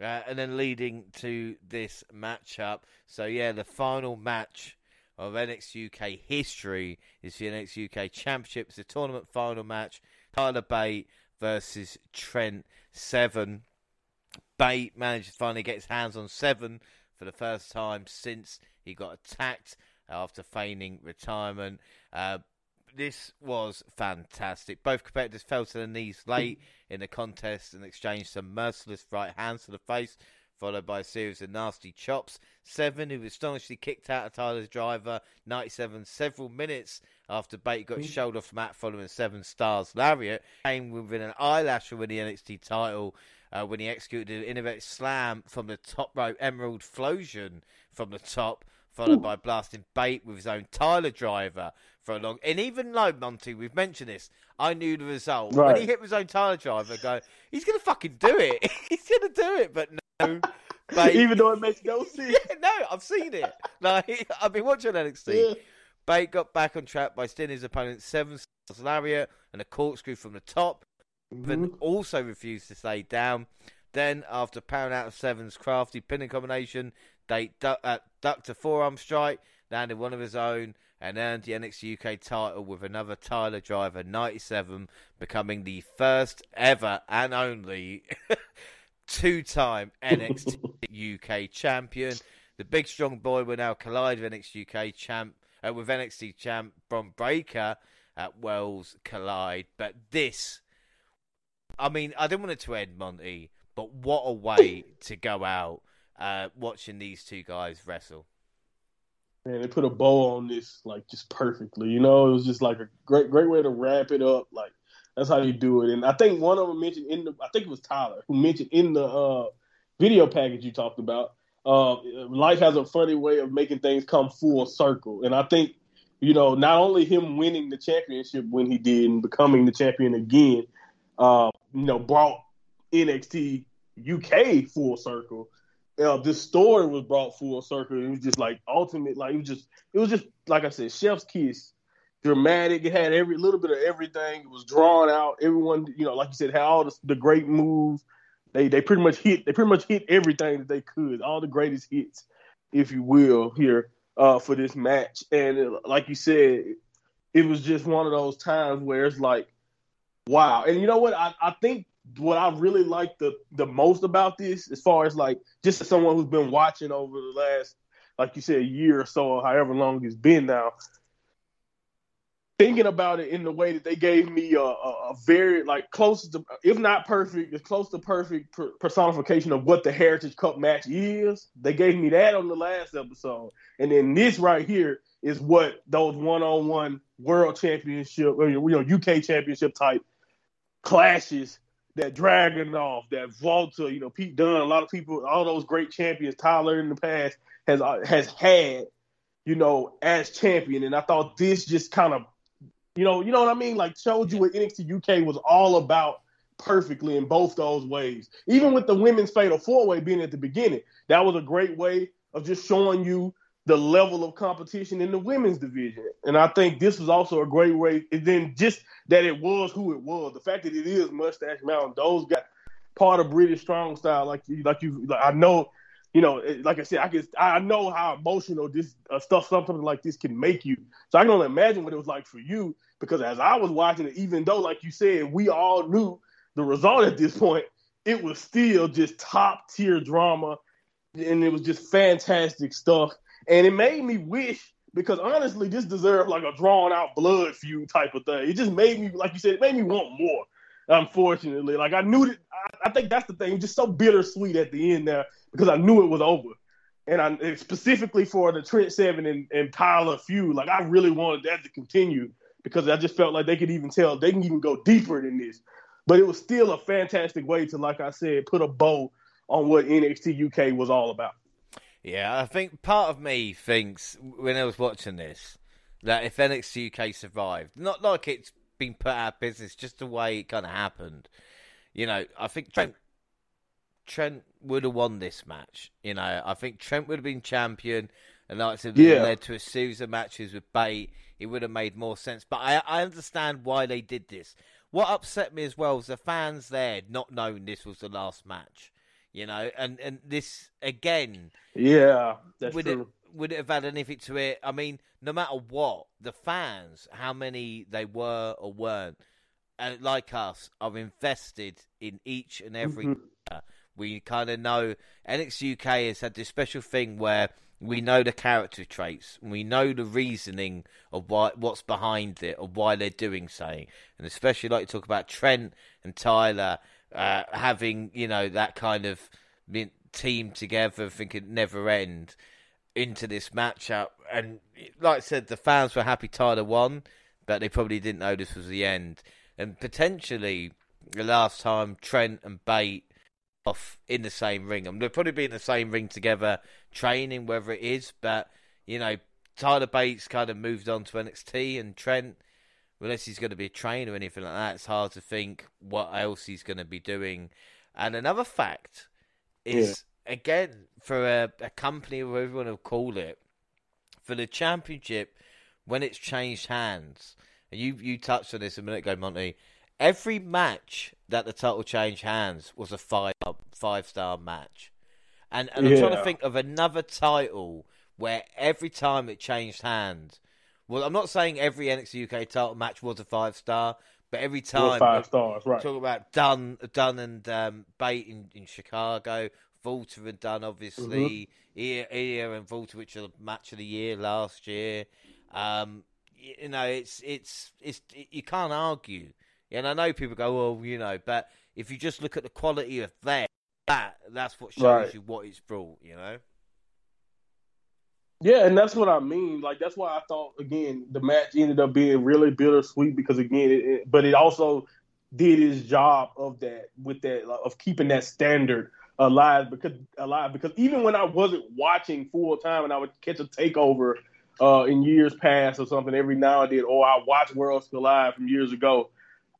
Uh, and then leading to this matchup. So yeah, the final match of NXT UK history is the NXT UK Championship. It's a tournament final match. Tyler Bate versus Trent Seven. Bate managed to finally get his hands on Seven for the first time since he got attacked after feigning retirement. Uh, this was fantastic. Both competitors fell to their knees late in the contest and exchanged some merciless right hands to the face followed by a series of nasty chops. Seven, who astonishingly kicked out of Tyler's driver, 97, several minutes after Bate got his shoulder off mat following seven stars. Lariat came within an eyelash of winning the NXT title uh, when he executed an innovative slam from the top rope, Emerald Flowsion from the top, followed Ooh. by blasting Bate with his own Tyler driver for a long. And even though Monty, we've mentioned this, I knew the result right. when he hit his own Tyler driver. Go, he's gonna fucking do it. he's gonna do it, but no. Bate, even though it makes no sense. Yeah, no, I've seen it. Like I've been watching NXT. Yeah. Bate got back on track by stealing his opponent's seven stars lariat and a corkscrew from the top, mm-hmm. but also refused to stay down. Then, after powering out of Seven's crafty pinning combination, they du- uh, ducked a forearm strike, landed one of his own, and earned the NXT UK title with another Tyler Driver 97, becoming the first ever and only two time NXT UK champion. The big strong boy will now collide with NXT UK champ uh, with NXT champ Bron Breakker at Worlds Collide. But this, I mean, I didn't want it to end, Monty, but what a way to go out uh, watching these two guys wrestle. Man, they put a bow on this like just perfectly. You know, it was just like a great, great way to wrap it up. Like That's how you do it. And I think one of them mentioned in the, I think it was Tyler who mentioned in the uh, video package you talked about. Uh, life has a funny way of making things come full circle, and I think you know not only him winning the championship when he did and becoming the champion again, uh, you know, brought NXT UK full circle. Uh, this story was brought full circle. It was just like ultimate, like it was just, it was just like I said, Chef's Kiss, dramatic. It had every little bit of everything. It was drawn out. Everyone, you know, like you said, had all the, the great moves. They they pretty much hit. They pretty much hit everything that they could. All the greatest hits, if you will, here uh, for this match. And it, like you said, it was just one of those times where it's like, wow. And you know what? I, I think what I really like the the most about this, as far as like just as someone who's been watching over the last, like you said, a year or so, or however long it's been now, thinking about it in the way that they gave me a, a, a very like close to, if not perfect, as close to perfect per- personification of what the Heritage Cup match is. They gave me that on the last episode, and then this right here is what those one-on-one World Championship, or, you know, UK Championship type clashes that Dragunov, that Walter, you know, Pete Dunne, a lot of people, all those great champions, Tyler in the past has uh, has had, you know, as champion, and I thought this just kind of you know, you know what I mean? Like showed you what NXT UK was all about perfectly in both those ways. Even with the women's fatal four way being at the beginning, that was a great way of just showing you the level of competition in the women's division. And I think this was also a great way. And then just that it was who it was, the fact that it is Mustache Mountain, those got part of British strong style. Like you, like you, like I know you know, like I said, I can I know how emotional this uh, stuff, something like this can make you. So I can only imagine what it was like for you. Because as I was watching it, even though, like you said, we all knew the result at this point, it was still just top tier drama, and it was just fantastic stuff. And it made me wish, because honestly, this deserved like a drawn out blood feud type of thing. It just made me, like you said, it made me want more. Unfortunately, like I knew that. I, I think that's the thing, just so bittersweet at the end there because I knew it was over. And I specifically for the Trent Seven and, and Tyler feud, like I really wanted that to continue because I just felt like they could even tell they can even go deeper than this. But it was still a fantastic way to, like I said, put a bow on what NXT UK was all about. Yeah, I think part of me thinks when I was watching this that if NXT UK survived, not like it's been put out of business, just the way it kind of happened. You know, I think Trent Trent would have won this match. You know, I think Trent would have been champion, and like I said, yeah. led to a series of matches with Bate. It would have made more sense. But I, I understand why they did this. What upset me as well was the fans there not knowing this was the last match. You know, and and this again. Yeah, that's would true. It, would it have had anything to it? I mean, no matter what, the fans, how many they were or weren't, and like us, are invested in each and every. Mm-hmm. We kind of know NXT UK has had this special thing where we know the character traits, we know the reasoning of why, what's behind it, of why they're doing something, and especially like you talk about Trent and Tyler uh, having you know that kind of team together, thinking never end into this matchup. And like I said, the fans were happy Tyler won, but they probably didn't know this was the end. And potentially the last time Trent and Bate off in the same ring. and they'll probably be in the same ring together, training, whether it is. But you know, Tyler Bates kind of moved on to NXT, and Trent, unless he's going to be a trainer or anything like that, it's hard to think what else he's going to be doing. And another fact is, yeah. again, for a, a company, or whatever you want to call it, for the championship, when it's changed hands, and you you touched on this a minute ago, Monty every match that the title changed hands was a five five star match, and and I'm trying to think of another title where every time it changed hands. Well, I'm not saying every NXT UK title match was a five star, but every time five stars, right? Talk about Dunne, Dunne and um, Bate in, in Chicago, Walter and Dunne, obviously, mm-hmm. Ilja and Walter, which are the match of the year last year. Um, you know, it's it's it's you can't argue and I know people go, well, you know, but if you just look at the quality of that, that that's what shows right. you what it's brought, you know. Yeah, and that's what I mean. Like that's why I thought again the match ended up being really bittersweet because again, it, it, but it also did his job of that with that of keeping that standard alive because alive because even when I wasn't watching full time and I would catch a takeover uh, in years past or something every now and then, or I watch Worlds Collide from years ago.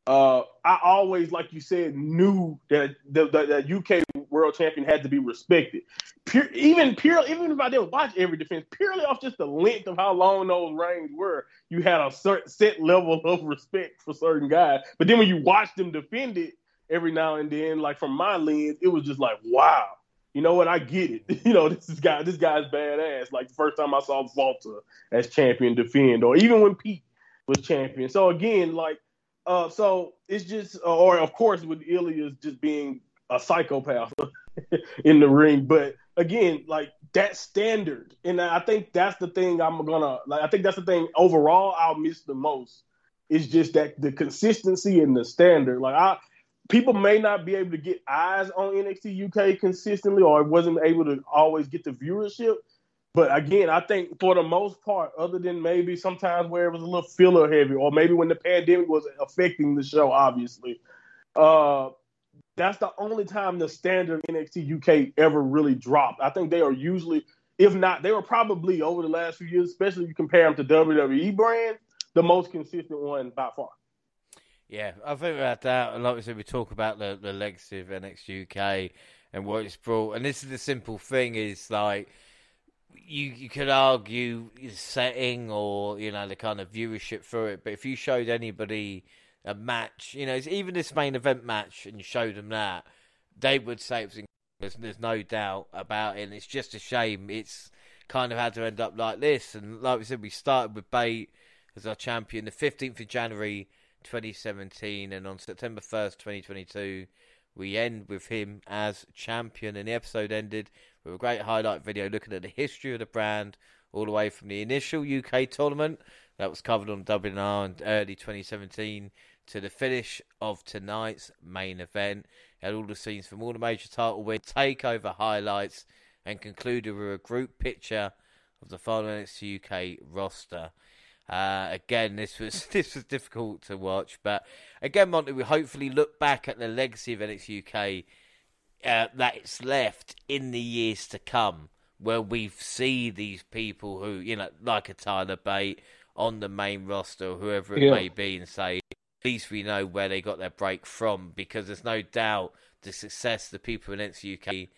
Uh, I always, like you said, knew that the, the, the, UK world champion had to be respected. Pure, even pure, even if I didn't watch every defense, purely off just the length of how long those reigns were, you had a certain set level of respect for certain guys. But then when you watch them defend it every now and then, like from my lens, it was just like, wow, you know what? I get it. You know, this is guy, this guy's badass. Like the first time I saw Walter as champion defend, or even when Pete was champion. So again, like uh, so it's just, uh, or of course, with Ilja's just being a psychopath in the ring. But again, like that standard, and I think that's the thing I'm gonna like. I think that's the thing overall I'll miss the most is just that the consistency and the standard. Like I, people may not be able to get eyes on NXT UK consistently, or wasn't able to always get the viewership. But again, I think for the most part, other than maybe sometimes where it was a little filler heavy, or maybe when the pandemic was affecting the show, obviously, uh, that's the only time the standard NXT UK ever really dropped. I think they are usually, if not, they were probably over the last few years, especially if you compare them to WWE brand, the most consistent one by far. Yeah, I think about that. And like we said, we talk about the, the legacy of NXT UK and what it's brought. And this is the simple thing: is like you you could argue setting or you know the kind of viewership for it, but if you showed anybody a match, you know, even this main event match, and you showed them that, they would say it was. There's, there's no doubt about it, and it's just a shame it's kind of had to end up like this. And like we said, we started with Bate as our champion the 15th of January 2017, and on September 1st, 2022, we end with him as champion. And the episode ended with a great highlight video looking at the history of the brand all the way from the initial UK tournament that was covered on WNR in early 2017 to the finish of tonight's main event. Had all the scenes from all the major title win, takeover highlights, and concluded with a group picture of the final NXT UK roster. Uh, again, this was this was difficult to watch, but again, Monty, we hopefully look back at the legacy of NXT UK uh, that it's left in the years to come, where we see these people who, you know, like a Tyler Bate on the main roster, or whoever it yeah. may be, and say, at least we know where they got their break from, because there's no doubt the success the people in NXT UK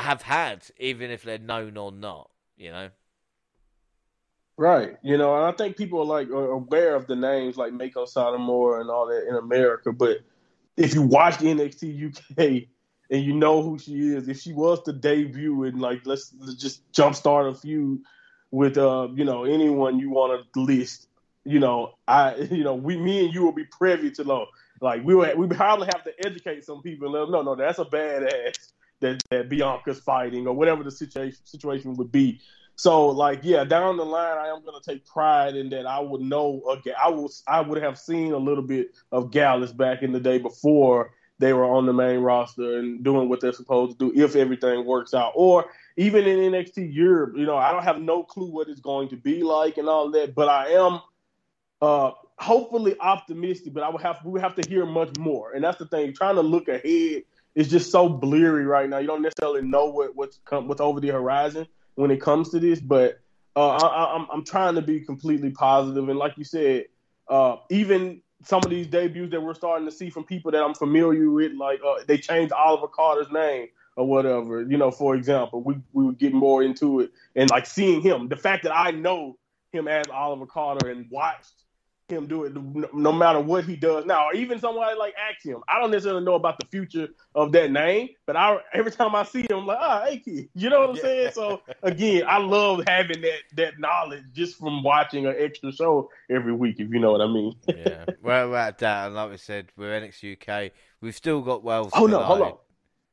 have had, even if they're known or not, you know. Right, you know, and I think people are like are aware of the names like Meiko Satomura and all that in America, but if you watch NXT UK, and you know who she is. If she was to debut and like let's, let's just jumpstart a feud with uh you know anyone you want to list, you know I you know we me and you will be privy to know like we will we probably have to educate some people and let them know no that's a badass that that Bianca's fighting or whatever the situation situation would be. So like yeah, down the line, I am gonna take pride in that. I would know. again. I was I would have seen a little bit of Gallus back in the day before they were on the main roster and doing what they're supposed to do if everything works out. Or even in NXT Europe, you know, I don't have no clue what it's going to be like and all that, but I am uh hopefully optimistic, but I would have we would have to hear much more. And that's the thing, trying to look ahead is just so bleary right now. You don't necessarily know what what's come what's over the horizon when it comes to this, but uh, I, I'm I'm trying to be completely positive. And like you said, uh, even some of these debuts that we're starting to see from people that I'm familiar with, like uh, they changed Oliver Carter's name or whatever. You know, for example, we we would get more into it and like seeing him. The fact that I know him as Oliver Carter and watched him do it no matter what he does now, or even somebody like Axiom. I don't necessarily know about the future of that name, but I every time I see him, I'm like, ah, hey kid, you know what I'm yeah. saying? So again, I love having that that knowledge just from watching an extra show every week, if you know what I mean. yeah, well, we're at that, and like we said, we're NX UK. We've still got Worlds. Oh no, hold on,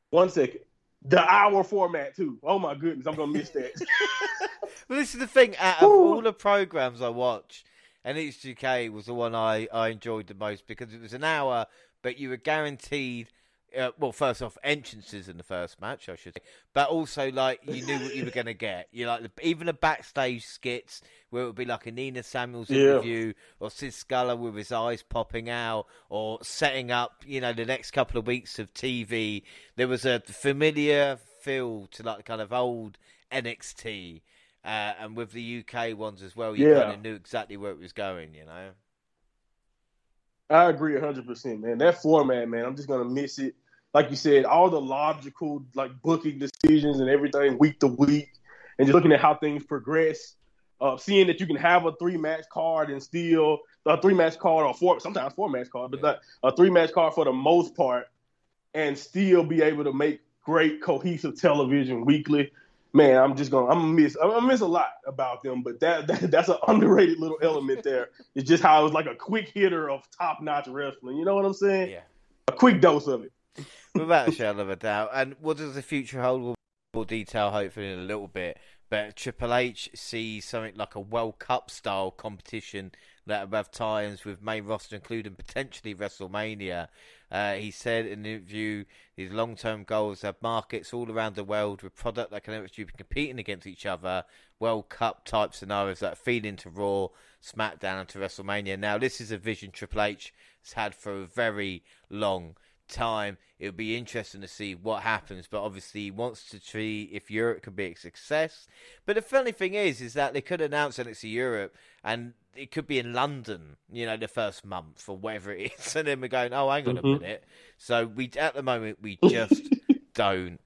one second. The hour format too. Oh my goodness, I'm gonna miss that. well, this is the thing. Out of all the programs I watch NXT UK was the one I, I enjoyed the most because it was an hour, but you were guaranteed uh, well, first off, entrances in the first match, I should say, but also like you knew what you were going to get. You like the, even the backstage skits where it would be like a Nina Samuels Yeah. interview or Sid Scala with his eyes popping out or setting up, you know, the next couple of weeks of TV. There was a familiar feel to like kind of old NXT. Uh, and with the UK ones as well, you Yeah. kind of knew exactly where it was going, you know. I agree hundred percent, man. That format, man, I'm just gonna miss it. Like you said, all the logical like booking decisions and everything week to week, and just looking at how things progress. Uh, seeing that you can have a three match card and still a three match card or four sometimes four match card, but not a three match card for the most part, and still be able to make great cohesive television weekly. Man, I'm just gonna I'm gonna miss I'm gonna miss a lot about them, but that, that that's an underrated little element there. It's just how it was like a quick hitter of top notch wrestling. You know what I'm saying? Yeah. A quick dose of it. Without a shadow of a doubt. And what does the future hold? We'll, we'll detail hopefully in a little bit. But Triple H sees something like a World Cup style competition that have tie-ins with main roster, including potentially WrestleMania. Uh, he said in an interview his long-term goals have markets all around the world with product that can actually be competing against each other. World Cup type scenarios that feed into Raw, SmackDown, and to WrestleMania. Now, this is a vision Triple H has had for a very long time. It'll be interesting to see what happens, but obviously he wants to see if Europe can be a success. But the funny thing is, is that they could announce NXT Europe, and it could be in London, you know, the first month or whatever it is, and then we're going, oh, hang on Mhm. a minute. So we, at the moment, we just don't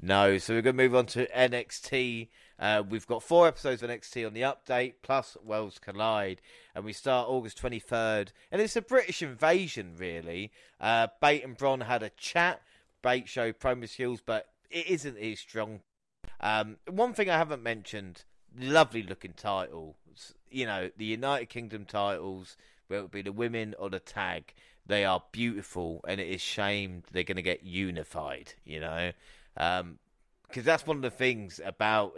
know. So we're going to move on to NXT. Uh, we've got four episodes of NXT on the update, plus Worlds Collide, and we start August 23rd. And it's a British invasion, really. Uh, Bate and Bron had a chat. Bate showed promo skills, but it isn't his strong. Um, one thing I haven't mentioned: lovely looking titles. You know, the United Kingdom titles, whether it be the women or the tag, they are beautiful, and it is shamed they're going to get unified. You know, um, because that's one of the things about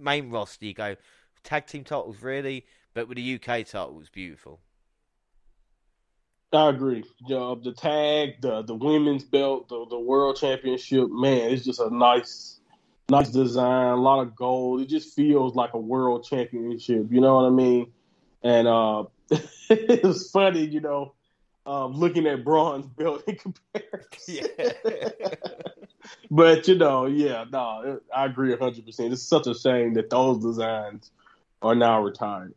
main roster. You go tag team titles, really, but with the UK title, it's beautiful. I agree. The tag, the the women's belt, the the world championship, man, it's just a nice nice design, a lot of gold. It just feels like a world championship, you know what I mean? And uh it was funny, you know, um, looking at Bron's belt in comparison. Yeah. But you know, yeah, no, I agree hundred percent. It's such a shame that those designs are now retired.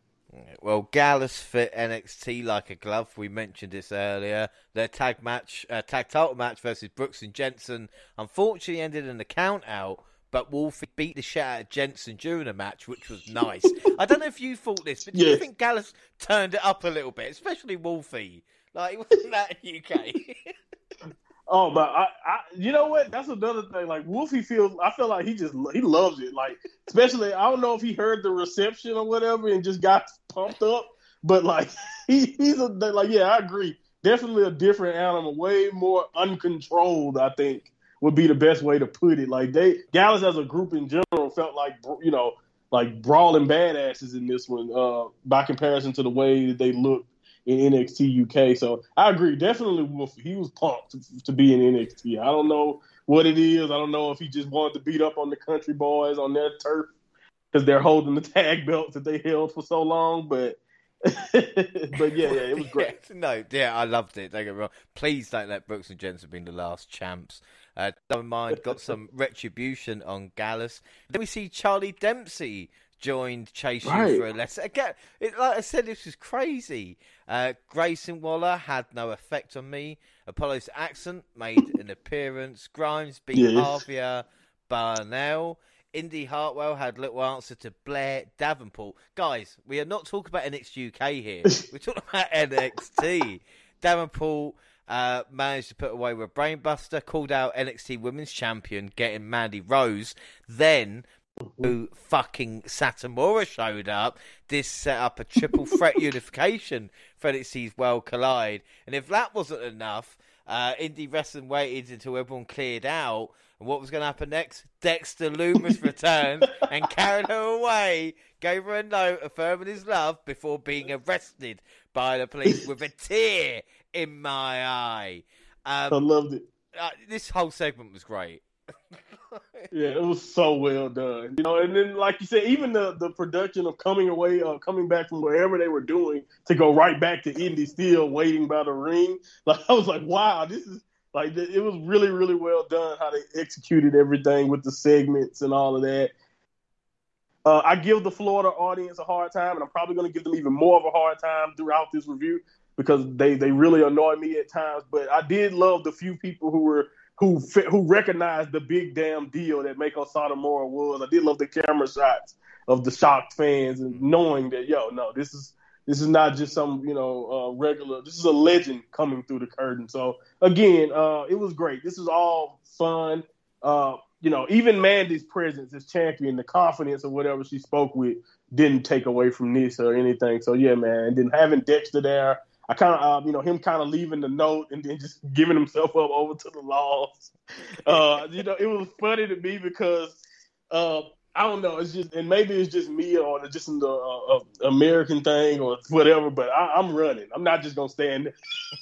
Well, Gallus fit NXT like a glove. We mentioned this earlier. Their tag match, uh, tag title match versus Brooks and Jensen, unfortunately ended in a count out. But Wolfie beat the shit out of Jensen during the match, which was nice. I don't know if you thought this, but do you think Gallus turned it up a little bit, especially Wolfie? Like, wasn't that UK? Oh, but I, I, you know what? That's another thing. Like Wolfie feels, I feel like he just he loves it. Like especially, I don't know if he heard the reception or whatever and just got pumped up. But like he, he's a like yeah, I agree. Definitely a different animal, way more uncontrolled. I think would be the best way to put it. Like they Gallus as a group in general felt like you know like brawling badasses in this one uh, by comparison to the way that they looked in NXT UK. So I agree, definitely Wolf. He was pumped to, to be in NXT. I don't know what it is. I don't know if he just wanted to beat up on the country boys on their turf because they're holding the tag belts that they held for so long. But but yeah, yeah, it was great. Yeah, no, yeah, I loved it. Don't get me wrong. Please don't let Brooks and Jensen be the last champs. Uh, don't mind, got some retribution on Gallus. Then we see Charlie Dempsey joined Chase Right. for a lesson. Again, it, like I said, this was crazy. Uh, Grayson Waller had no effect on me. Apollo's accent made an appearance. Grimes beat Yes. Javier Bernal. Indi Hartwell had little answer to Blair Davenport. Guys, we are not talking about NXT UK here. We're talking about NXT. Davenport uh, managed to put away with Brainbuster, called out NXT Women's Champion, getting Mandy Rose. Then, who fucking Satomura showed up. This set up a triple threat unification NXT's World Collide. And if that wasn't enough, uh, Indie Wrestling waited until everyone cleared out. And what was going to happen next? Dexter Lumis returned and carried her away, gave her a note affirming his love before being arrested by the police with a tear in my eye. I Um, loved it. uh, this whole segment was great. yeah, it was so well done. You know, and then like you said, even the the production of coming away, uh, coming back from wherever they were doing to go right back to Indi, still waiting by the ring. Like I was like, wow, this is like it was really really well done how they executed everything with the segments and all of that. Uh, I give the Florida audience a hard time, and I'm probably going to give them even more of a hard time throughout this review because they they really annoy me at times. But I did love the few people who were who who recognized the big damn deal that Meiko Satomura was. I did love the camera shots of the shocked fans and knowing that yo, no, this is this is not just some you know uh, regular. This is a legend coming through the curtain. So again, uh, it was great. This is all fun. Uh, you know, even Mandy's presence as champion, the confidence of whatever she spoke with, didn't take away from this or anything. So yeah, man. And then having Dexter there I kind of, uh, you know, him kind of leaving the note and then just giving himself up over to the laws. Uh, you know, it was funny to me because uh, I don't know. It's just, and maybe it's just me or just in the uh, uh, American thing or whatever. But I, am running. I'm not just gonna stand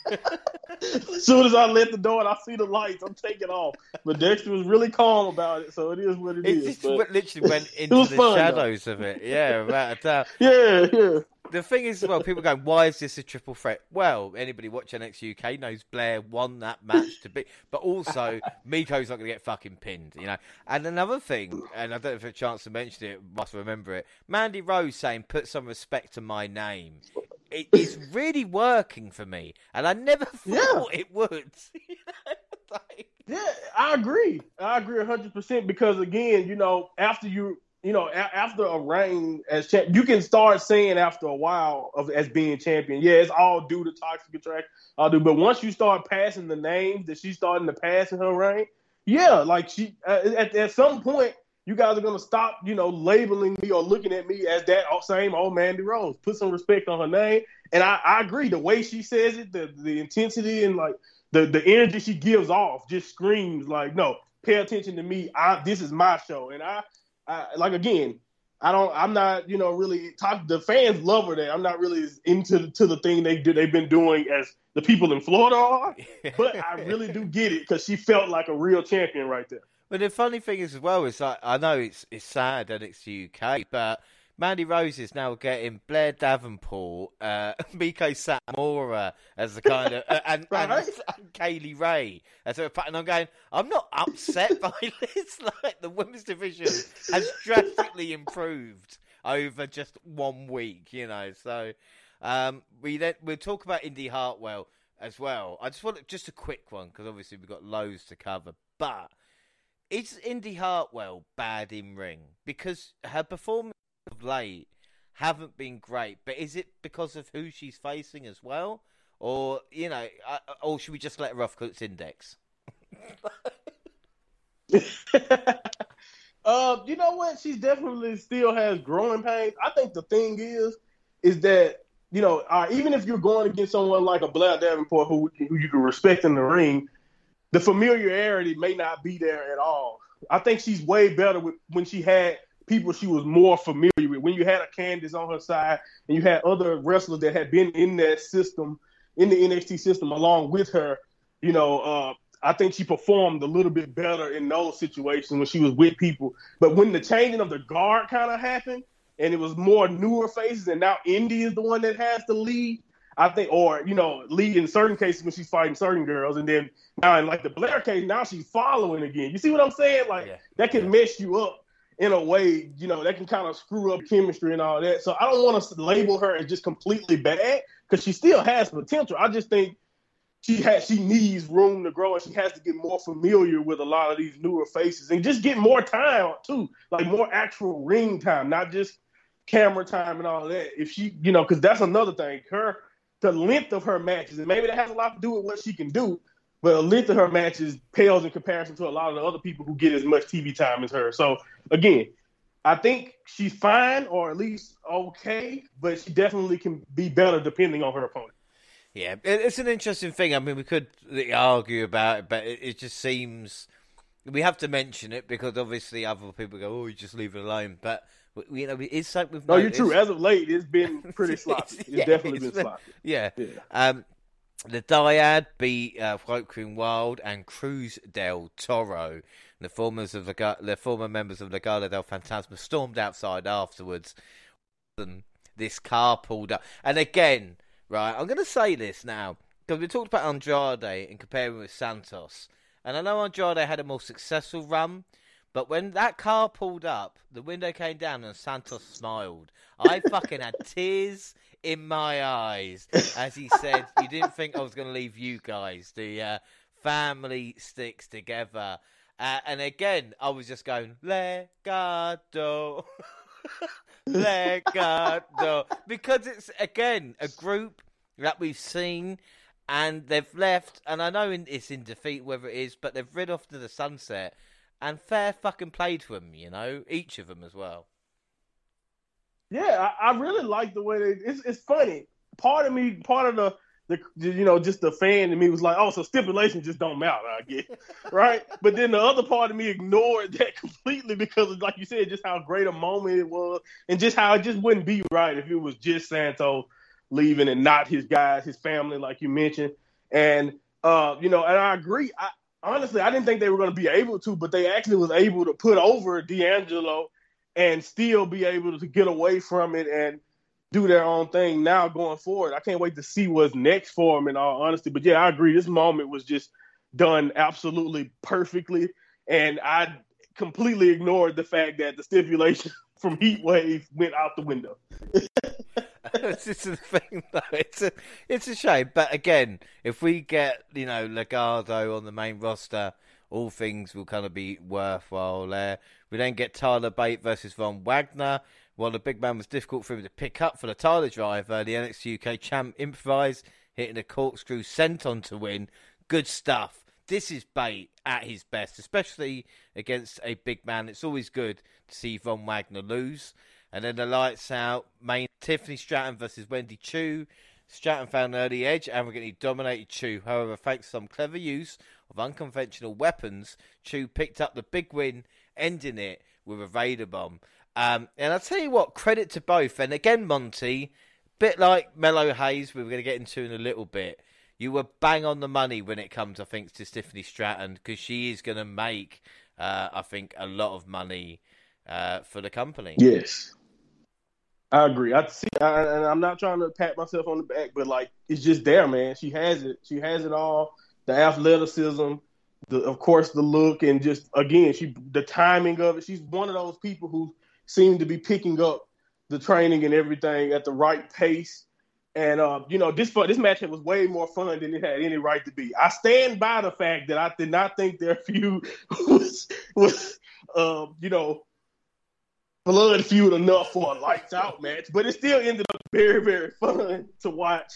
there. as soon as I let the door and I see the lights, I'm taking off. But Dexter was really calm about it, so it is what it, it is. Just literally went into the fun, shadows though. of it. Yeah, a. Yeah, yeah the thing is, well, people go, why is this a triple threat? Well, anybody watch NXT UK knows Blair won that match to be, but also Meiko's not going to get fucking pinned, you know. And another thing, and I don't know if I have a chance to mention it, must remember it. Mandy Rose saying, "Put some respect to my name." It is really working for me, and I never thought yeah. it would. yeah, I agree. I agree hundred percent because again, you know, after you you know, a- after a reign as champ, you can start saying after a while of as being champion, yeah, it's all due to toxic attraction, all do. But once you start passing the names that she's starting to pass in her reign, yeah, like she uh, at, at some point, you guys are gonna stop, you know, labeling me or looking at me as that same old Mandy Rose. Put some respect on her name, and I, I agree. The way she says it, the the intensity and like the the energy she gives off just screams like, no, pay attention to me. I this is my show, and I I, like again, I don't. I'm not. You know, really. Talk, the fans love her. There. I'm not really into to the thing they do. They've been doing as the people in Florida are. but I really do get it because she felt like a real champion right there. But the funny thing is, as well, is like I know it's it's sad and it's the UK, but Mandy Rose is now getting Blair Davenport, uh, Meiko Satomura as the kind of, uh, and, right. and, and Kay Lee Ray as a, and I'm going, I'm not upset by this. Like the women's division has drastically improved over just one week, you know. So um, we then we'll talk about Indi Hartwell as well. I just want just a quick one because obviously we've got loads to cover, but. Is Indi Hartwell bad in ring? Because her performance late haven't been great. But is it because of who she's facing as well, or you know, uh, or should we just let her off Index? uh, you know what? She definitely still has growing pains. I think the thing is, is that you know, uh, even if you're going against someone like a Blair Davenport who who you can respect in the ring, the familiarity may not be there at all. I think she's way better with, when she had people she was more familiar with. When you had a Candice on her side and you had other wrestlers that had been in that system, in the NXT system along with her, you know, uh, I think she performed a little bit better in those situations when she was with people. But when the changing of the guard kind of happened and it was more newer faces and now Indi is the one that has to lead, I think, or you know, lead in certain cases when she's fighting certain girls, and then now in like the Blair case, now she's following again. You see what I'm saying? Like yeah. that can yeah. mess you up in a way, you know, that can kind of screw up chemistry and all that. So I don't want to label her as just completely bad because she still has potential. I just think she has she needs room to grow and she has to get more familiar with a lot of these newer faces and just get more time too, like more actual ring time, not just camera time and all that. If she, you know, because that's another thing. Her the length of her matches, and maybe that has a lot to do with what she can do. But the length of her matches pales in comparison to a lot of the other people who get as much TV time as her. So again, I think she's fine or at least okay, but she definitely can be better depending on her opponent. Yeah, it's an interesting thing. I mean, we could argue about it, but it just seems we have to mention it because obviously other people go, "Oh, you just leave it alone." But you know, it's like we've. No, noticed. you're true. As of late, it's been pretty sloppy. It's yeah, definitely it's been, been sloppy. Yeah. yeah. Um, The Dyad beat uh, Joaquin Wilde and Cruz del Toro. The former of the, the former members of Legado del Fantasma stormed outside afterwards. And this car pulled up. And again, right, I'm going to say this now because we talked about Andrade and comparing with Santos. And I know Andrade had a more successful run, but when that car pulled up, the window came down and Santos smiled. I fucking had tears in my eyes as he said, "You didn't think I was going to leave you guys. The uh, family sticks together." Uh, and again, I was just going, Legado. Legado. Because it's, again, a group that we've seen and they've left. And I know it's in defeat, whether it is, but they've rid off to the sunset. And fair fucking play to them, you know, each of them as well. Yeah, I, I really like the way they. It's, it's funny. Part of me, part of the the you know just the fan in me was like, oh, so stipulations just don't matter, I guess, right? But then the other part of me ignored that completely because, of, like you said, just how great a moment it was, and just how it just wouldn't be right if it was just Santos leaving and not his guys, his family, like you mentioned. And uh, you know, and I agree. I honestly, I didn't think they were going to be able to, but they actually was able to put over D'Angelo and still be able to get away from it and do their own thing now going forward. I can't wait to see what's next for them in all honesty. But yeah, I agree. This moment was just done absolutely perfectly. And I completely ignored the fact that the stipulation from Heat Wave went out the window. it's a thing, though. It's a, it's a shame. But again, if we get, you know, Legado on the main roster, all things will kind of be worthwhile there. We then get Tyler Bate versus Von Wagner. While the big man was difficult for him to pick up for the Tyler driver, the NXT UK champ improvised, hitting a corkscrew senton to win. Good stuff. This is Bate at his best, especially against a big man. It's always good to see Von Wagner lose. And then the lights out. Main Tiffany Stratton versus Wendy Choo. Stratton found an early edge and we're arrogantly dominated Choo. However, thanks to some clever use of unconventional weapons, Choo picked up the big win, ending it with a Vader bomb. Um, and I'll tell you what, credit to both. And again, Monty, bit like Melo Hayes, we are going to get into in a little bit. You were bang on the money when it comes, I think, to Tiffany Stratton because she is going to make, uh, I think, a lot of money uh, for the company. Yes, I agree. I see, I, and I'm not trying to pat myself on the back, but like it's just there, man. She has it. She has it all. The athleticism, the of course the look, and just again, she the timing of it. She's one of those people who seem to be picking up the training and everything at the right pace. And uh, you know, this this match was way more fun than it had any right to be. I stand by the fact that I did not think their feud was was uh, you know blood feud enough for a lights out match, but it still ended up very very fun to watch.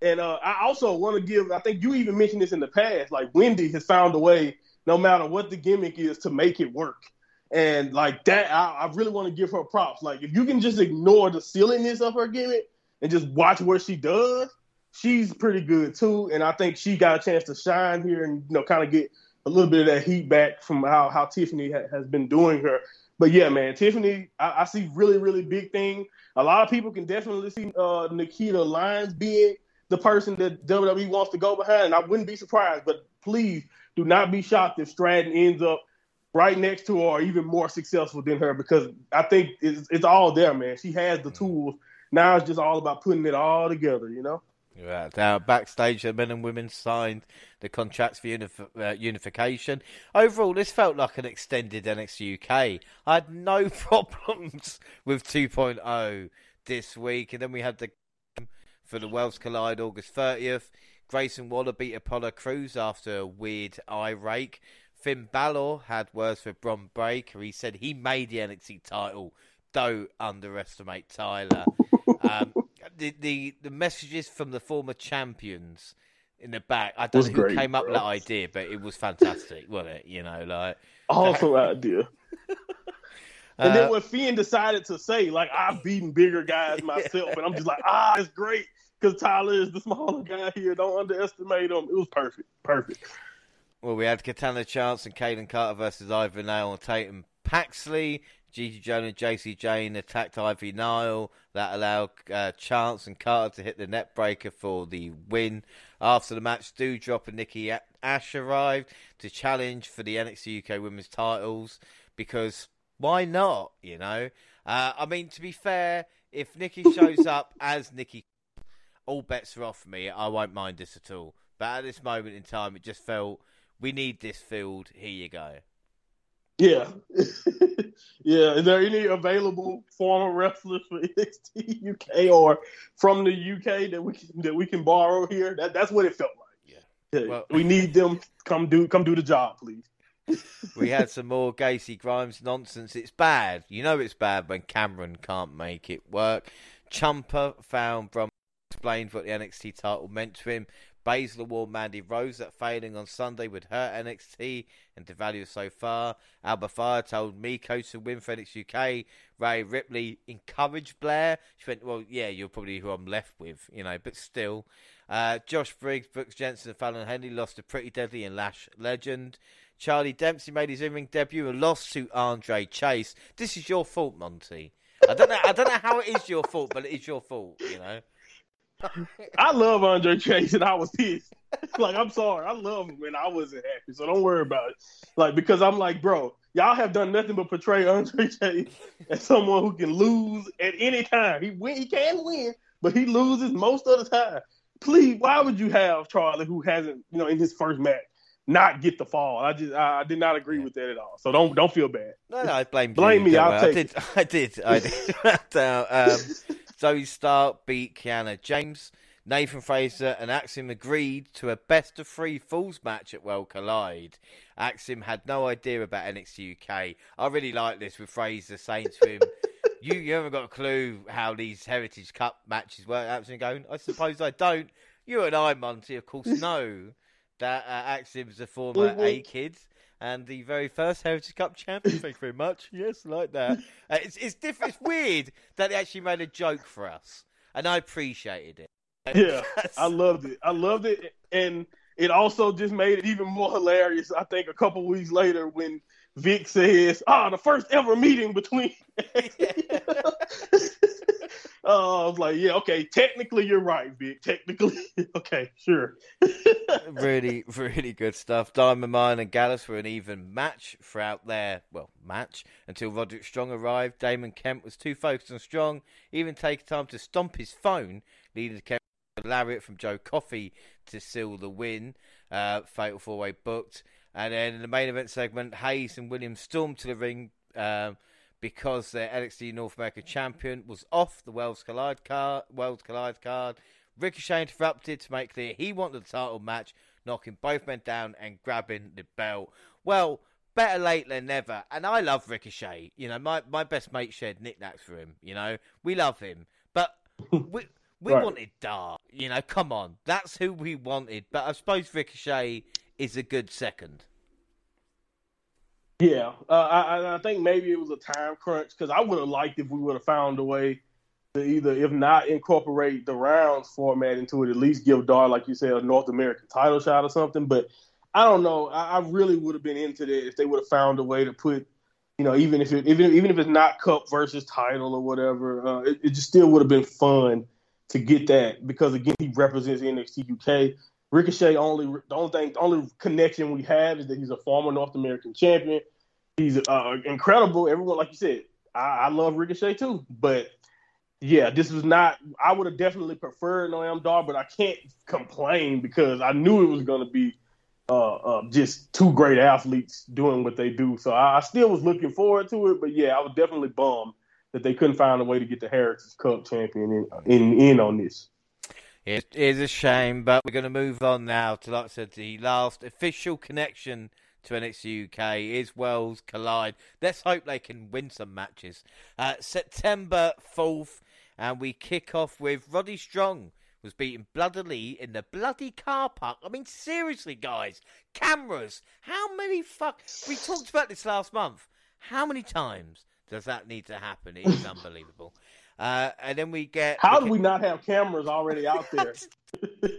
And uh, I also want to give. I think you even mentioned this in the past. Like Wendy has found a way, no matter what the gimmick is, to make it work. And like that, I, I really want to give her props. Like if you can just ignore the silliness of her gimmick and just watch what she does, she's pretty good too. And I think she got a chance to shine here and you know kind of get a little bit of that heat back from how how Tiffany ha- has been doing her. But yeah, man, Tiffany, I, I, see really really big thing. A lot of people can definitely see uh, Nikita Lyons being the person that WWE wants to go behind. And I wouldn't be surprised, but please do not be shocked if Stratton ends up right next to her or even more successful than her because I think it's, it's all there, man. She has the tools. Now it's just all about putting it all together, you know? Yeah, now backstage, the men and women signed the contracts for unif- uh, unification. Overall, this felt like an extended NXT UK. I had no problems with 2.0 this week, and then we had the for the Worlds Collide August 30th. Grayson Waller beat Apollo Crews after a weird eye rake. Finn Balor had words for Bron Breakker. He said he made the NXT title. Don't underestimate Tyler. um, the, the the messages from the former champions in the back. I don't know who great, came up with that idea, but it was fantastic, wasn't it? You know, like awesome idea. and then uh, when Finn decided to say, like, I've beaten bigger guys myself, and I'm just like, ah, it's great because Tyler is the smaller guy here. Don't underestimate him. It was perfect, perfect. Well, we had Katana Chance and Kayden Carter versus Ivy Nile and Tatum Paxley. Gigi Jones and Jacy Jayne attacked Ivy Nile. That allowed uh, Chance and Carter to hit the net breaker for the win. After the match, Doudrop and Nikki Ash arrived to challenge for the NXT UK Women's titles because why not? You know, uh, I mean, to be fair, if Nikki shows up as Nikki, all bets are off for me. I won't mind this at all. But at this moment in time, it just felt we need this field. Here you go. Yeah, yeah. Is there any available former wrestlers for NXT UK or from the UK that we can, that we can borrow here? That that's what it felt like. Yeah, yeah. Well, we need them. Come do come do the job, please. we had some more Gacy Grimes nonsense. It's bad. You know it's bad when Cameron can't make it work. Ciampa found Brum explained what the NXT title meant to him. Baszler warned Mandy Rose that failing on Sunday would hurt NXT and devalue so far. Alba Fyre told Meiko to win for NXT UK. Rhea Ripley encouraged Blair. She went, well, yeah, you're probably who I'm left with, you know, but still. Uh, Josh Briggs, Brooks Jensen, and Fallon Henley lost to Pretty Deadly and Lash Legend. Charlie Dempsey made his in-ring debut and lost to Andre Chase. This is your fault, Monty. I don't know. I don't know how it is your fault, but it is your fault. You know. I love Andre Chase, and I was pissed. like, I'm sorry, I love him, and I wasn't happy. So don't worry about it. Like, because I'm like, bro, y'all have done nothing but portray Andre Chase as someone who can lose at any time. He win, he can win, but he loses most of the time. Please, why would you have Charlie, who hasn't, you know, in his first match, not get the fall? I just, I, I did not agree yeah. with that at all. So don't, don't feel bad. No, no, I blame blame you. me. I'll I take. Did, I did, I did. um, Zoey Stark beat Kiana James. Nathan Frazer and Axiom agreed to a best of three falls match at Worlds Collide. Axiom had no idea about NXT UK. I really like this with Frazer saying to him, you, you haven't got a clue how these Heritage Cup matches work. Axiom going, I suppose I don't. You and I, Monty, of course, know that uh, Axiom's a former A kid and the very first Heritage Cup champion. Thank you very much. Yes, like that. Uh, it's it's different. It's weird that they actually made a joke for us, and I appreciated it. Yeah, I loved it. I loved it, and it also just made it even more hilarious. I think a couple weeks later when Vic says, "Ah, oh, the first ever meeting between." Oh, I was like, yeah, okay. Technically, you're right, Vic. Technically, okay, sure. really, really good stuff. Diamond Mine and Gallus were an even match throughout their well match until Roderick Strong arrived. Damon Kemp was too focused on Strong, even taking time to stomp his phone, leading to Kemp lariat from Joe Coffey to seal the win. Uh, fatal four way booked. And then in the main event segment, Hayes and Williams stormed to the ring. Um, because their NXT North American champion was off the Worlds Collide card. Worlds Collide card. Ricochet interrupted to make clear he wanted the title match, knocking both men down and grabbing the belt. Well, better late than never. And I love Ricochet. You know, my, my best mate shared knickknacks for him. You know, we love him. But we, we right. wanted Dar. You know, come on. That's who we wanted. But I suppose Ricochet is a good second. Yeah, uh, I, I think maybe it was a time crunch because I would have liked if we would have found a way to either, if not incorporate the rounds format into it, at least give Dar, like you said, a North American title shot or something. But I don't know. I, I really would have been into that if they would have found a way to put, you know, even if it, even even if it's not Cup versus title or whatever, uh, it, it just still would have been fun to get that because again, he represents NXT UK. Ricochet only the only thing the only connection we have is that he's a former North American champion. He's uh, incredible. Everyone, like you said, I, I, love Ricochet too. But yeah, this was not. I would have definitely preferred Noam Dar, but I can't complain because I knew it was going to be uh, uh, just two great athletes doing what they do. So I, I, still was looking forward to it. But yeah, I was definitely bummed that they couldn't find a way to get the Heritage Cup champion in in, in on this. It is a shame, but we're going to move on now to, like I said, the last official connection to NXT UK is Worlds Collide. Let's hope they can win some matches. Uh, September 4th, and we kick off with Roddy Strong was beaten bloodily in the bloody car park. I mean, seriously, guys, cameras. How many fuck? We talked about this last month. How many times does that need to happen? It is unbelievable. Uh, and then we get. How we do we not have cameras already out there?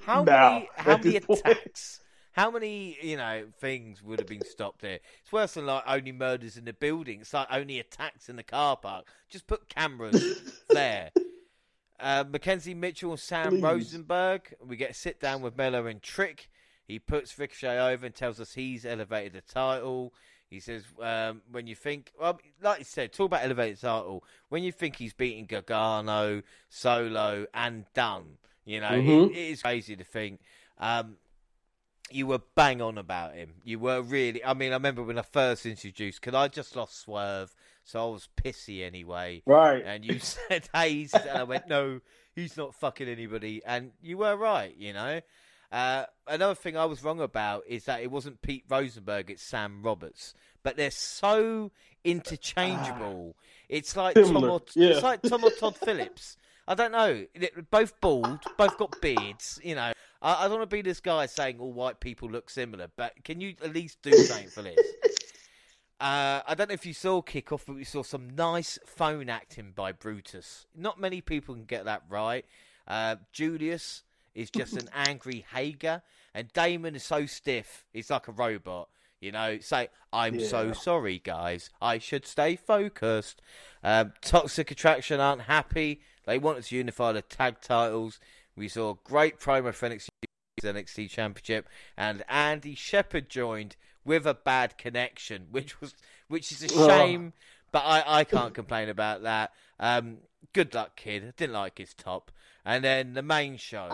how many? How many attacks? How many, you know, things would have been stopped there? It's worse than like only murders in the building. It's like only attacks in the car park. Just put cameras there. Uh, Mackenzie Mitchell and Sam Please. Rosenberg. We get a sit down with Melo and Trick. He puts Ricochet over and tells us he's elevated the title. He says, um, when you think, well, like you said, talk about elevated title. When you think he's beating Gargano, Solo, and done, you know, mm-hmm. it, it is crazy to think. Um, you were bang on about him. You were really. I mean, I remember when I first introduced, because I just lost Swerve, so I was pissy anyway. Right. And you said Hayes, and I went, no, he's not fucking anybody. And you were right, you know. Uh, another thing I was wrong about is that it wasn't Pete Rosenberg, it's Sam Roberts. But they're so interchangeable. Ah, it's like Tom or, yeah. it's like Tom or Todd Phillips. I don't know. Both bald, both got beards. You know, I, I don't want to be this guy saying all white people look similar, but can you at least do something for this? Uh, I don't know if you saw kickoff, but we saw some nice phone acting by Brutus. Not many people can get that right. Uh, Julius is just an angry Hager, and Damon is so stiff, he's like a robot. You know, say, I'm yeah. so sorry, guys. I should stay focused. Um, Toxic Attraction aren't happy. They wanted to unify the tag titles. We saw great promo for NXT, NXT Championship, and Andy Shepherd joined with a bad connection, which was which is a shame. Oh. But I, I can't complain about that. Um, good luck, kid. Didn't like his top. And then the main show,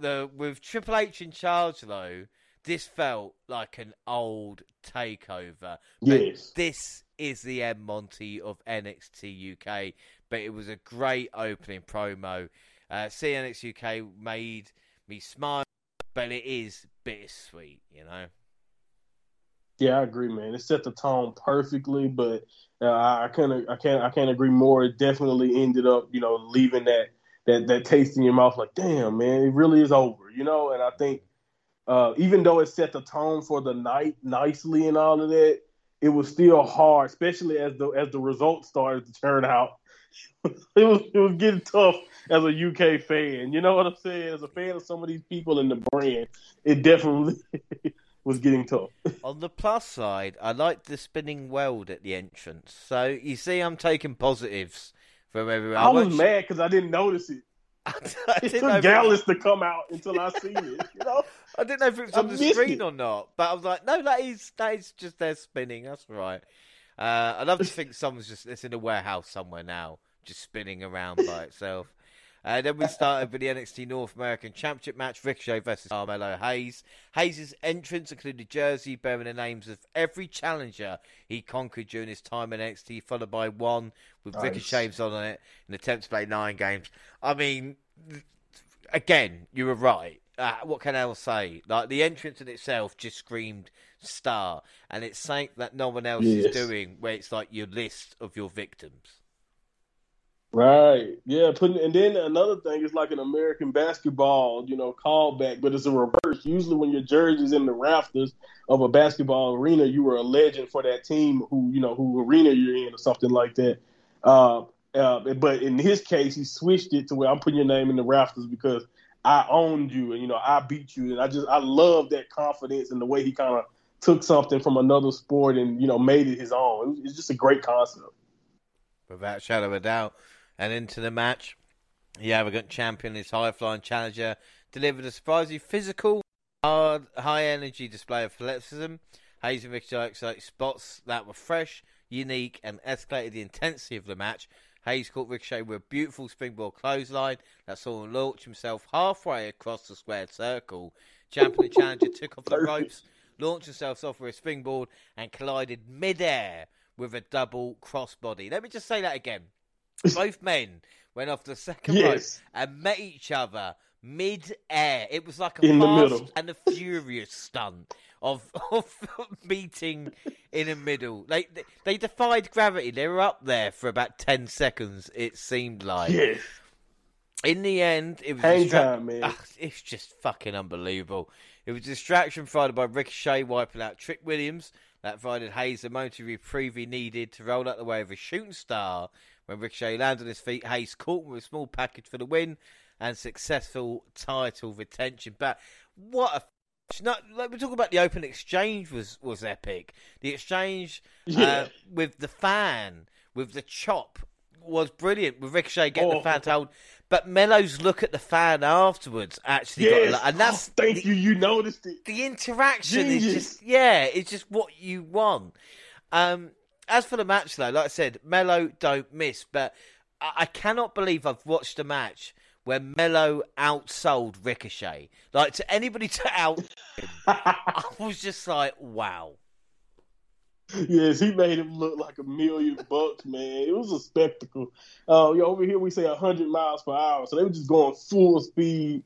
the with Triple H in charge though, this felt like an old takeover. Yes. this is the M Monty of NXT UK. But it was a great opening promo. Uh, CNX UK made me smile, but it is bittersweet, you know. Yeah, I agree, man. It set the tone perfectly, but uh, I can't, I can't, I can't agree more. It definitely ended up, you know, leaving that that that taste in your mouth, like, damn, man, it really is over, you know. And I think uh, even though it set the tone for the night nicely and all of that, it was still hard, especially as the as the results started to turn out. it was it was getting tough as a UK fan. You know what I'm saying? As a fan of some of these people in the brand, it definitely was getting tough. On the plus side, I liked the spinning weld at the entrance. So you see, I'm taking positives from everyone. I was mad because I didn't notice it. I it took Gallus to come out until I seen it. You know, I didn't know if it was on the screen it. or not, but I was like, no, that is that is just there spinning. That's right. Uh, I love to think someone's just it's in a warehouse somewhere now, just spinning around by itself. Uh, then we started with the NXT North American Championship match, Ricochet versus Carmelo Hayes. Hayes' entrance included jersey bearing the names of every challenger he conquered during his time in NXT, followed by one with nice. Ricochet's on it in attempt to play nine games. I mean, again, you were right. Uh, what can I say? Like the entrance in itself just screamed star, and it's something that no one else yes. is doing. Where it's like your list of your victims. Right. Yeah. Putting and then another thing is like an American basketball, you know, callback, but it's a reverse. Usually, when your jersey's in the rafters of a basketball arena, you were a legend for that team who you know who arena you're in or something like that. Uh, uh, but in his case, he switched it to where I'm putting your name in the rafters because I owned you and you know I beat you, and I just I love that confidence and the way he kind of took something from another sport and you know made it his own. It's just a great concept. Without shadow of a doubt and into the match. The arrogant champion, his high flying challenger, delivered a surprisingly physical, hard, high energy display of athleticism. Hayes and Ricochet spots that were fresh, unique, and escalated the intensity of the match. Hayes caught Ricochet with a beautiful springboard clothesline that saw him launch himself halfway across the squared circle. Champion and challenger took off the ropes, launched themselves off with a springboard, and collided midair with a double crossbody. Let me just say that again. Both men went off the second yes. rope and met each other mid-air. It was like a in fast and a furious stunt of of meeting in the middle. They, they, they defied gravity. They were up there for about ten seconds. It seemed like. Yes. In the end, it was hang distra- time, man. Ugh, it's just fucking unbelievable. It was distraction provided by Ricochet wiping out Trick Williams. That provided Hayes the momentary reprieve he needed to roll out the way of a shooting star when Ricochet landed on his feet, Hayes caught with a small package for the win and successful title retention. But what a No, like we're talking about the open exchange was was epic. The exchange uh, Yeah. uh, with the fan, with the chop, was brilliant. With Ricochet getting Oh. the fan to hold, but Melo's look at the fan afterwards actually got, a Yes. lot- and that's Oh, thank the, you. You noticed it. the interaction is just yeah, it's just what you want. Um, as for the match though, like I said, Melo don't miss, but I, I cannot believe I've watched a match where Melo outsold Ricochet. Like to anybody to out, I was just like, wow. yes, he made him look like a million bucks, man. It was a spectacle. Uh, yeah, over here we say hundred miles per hour, so they were just going full speed.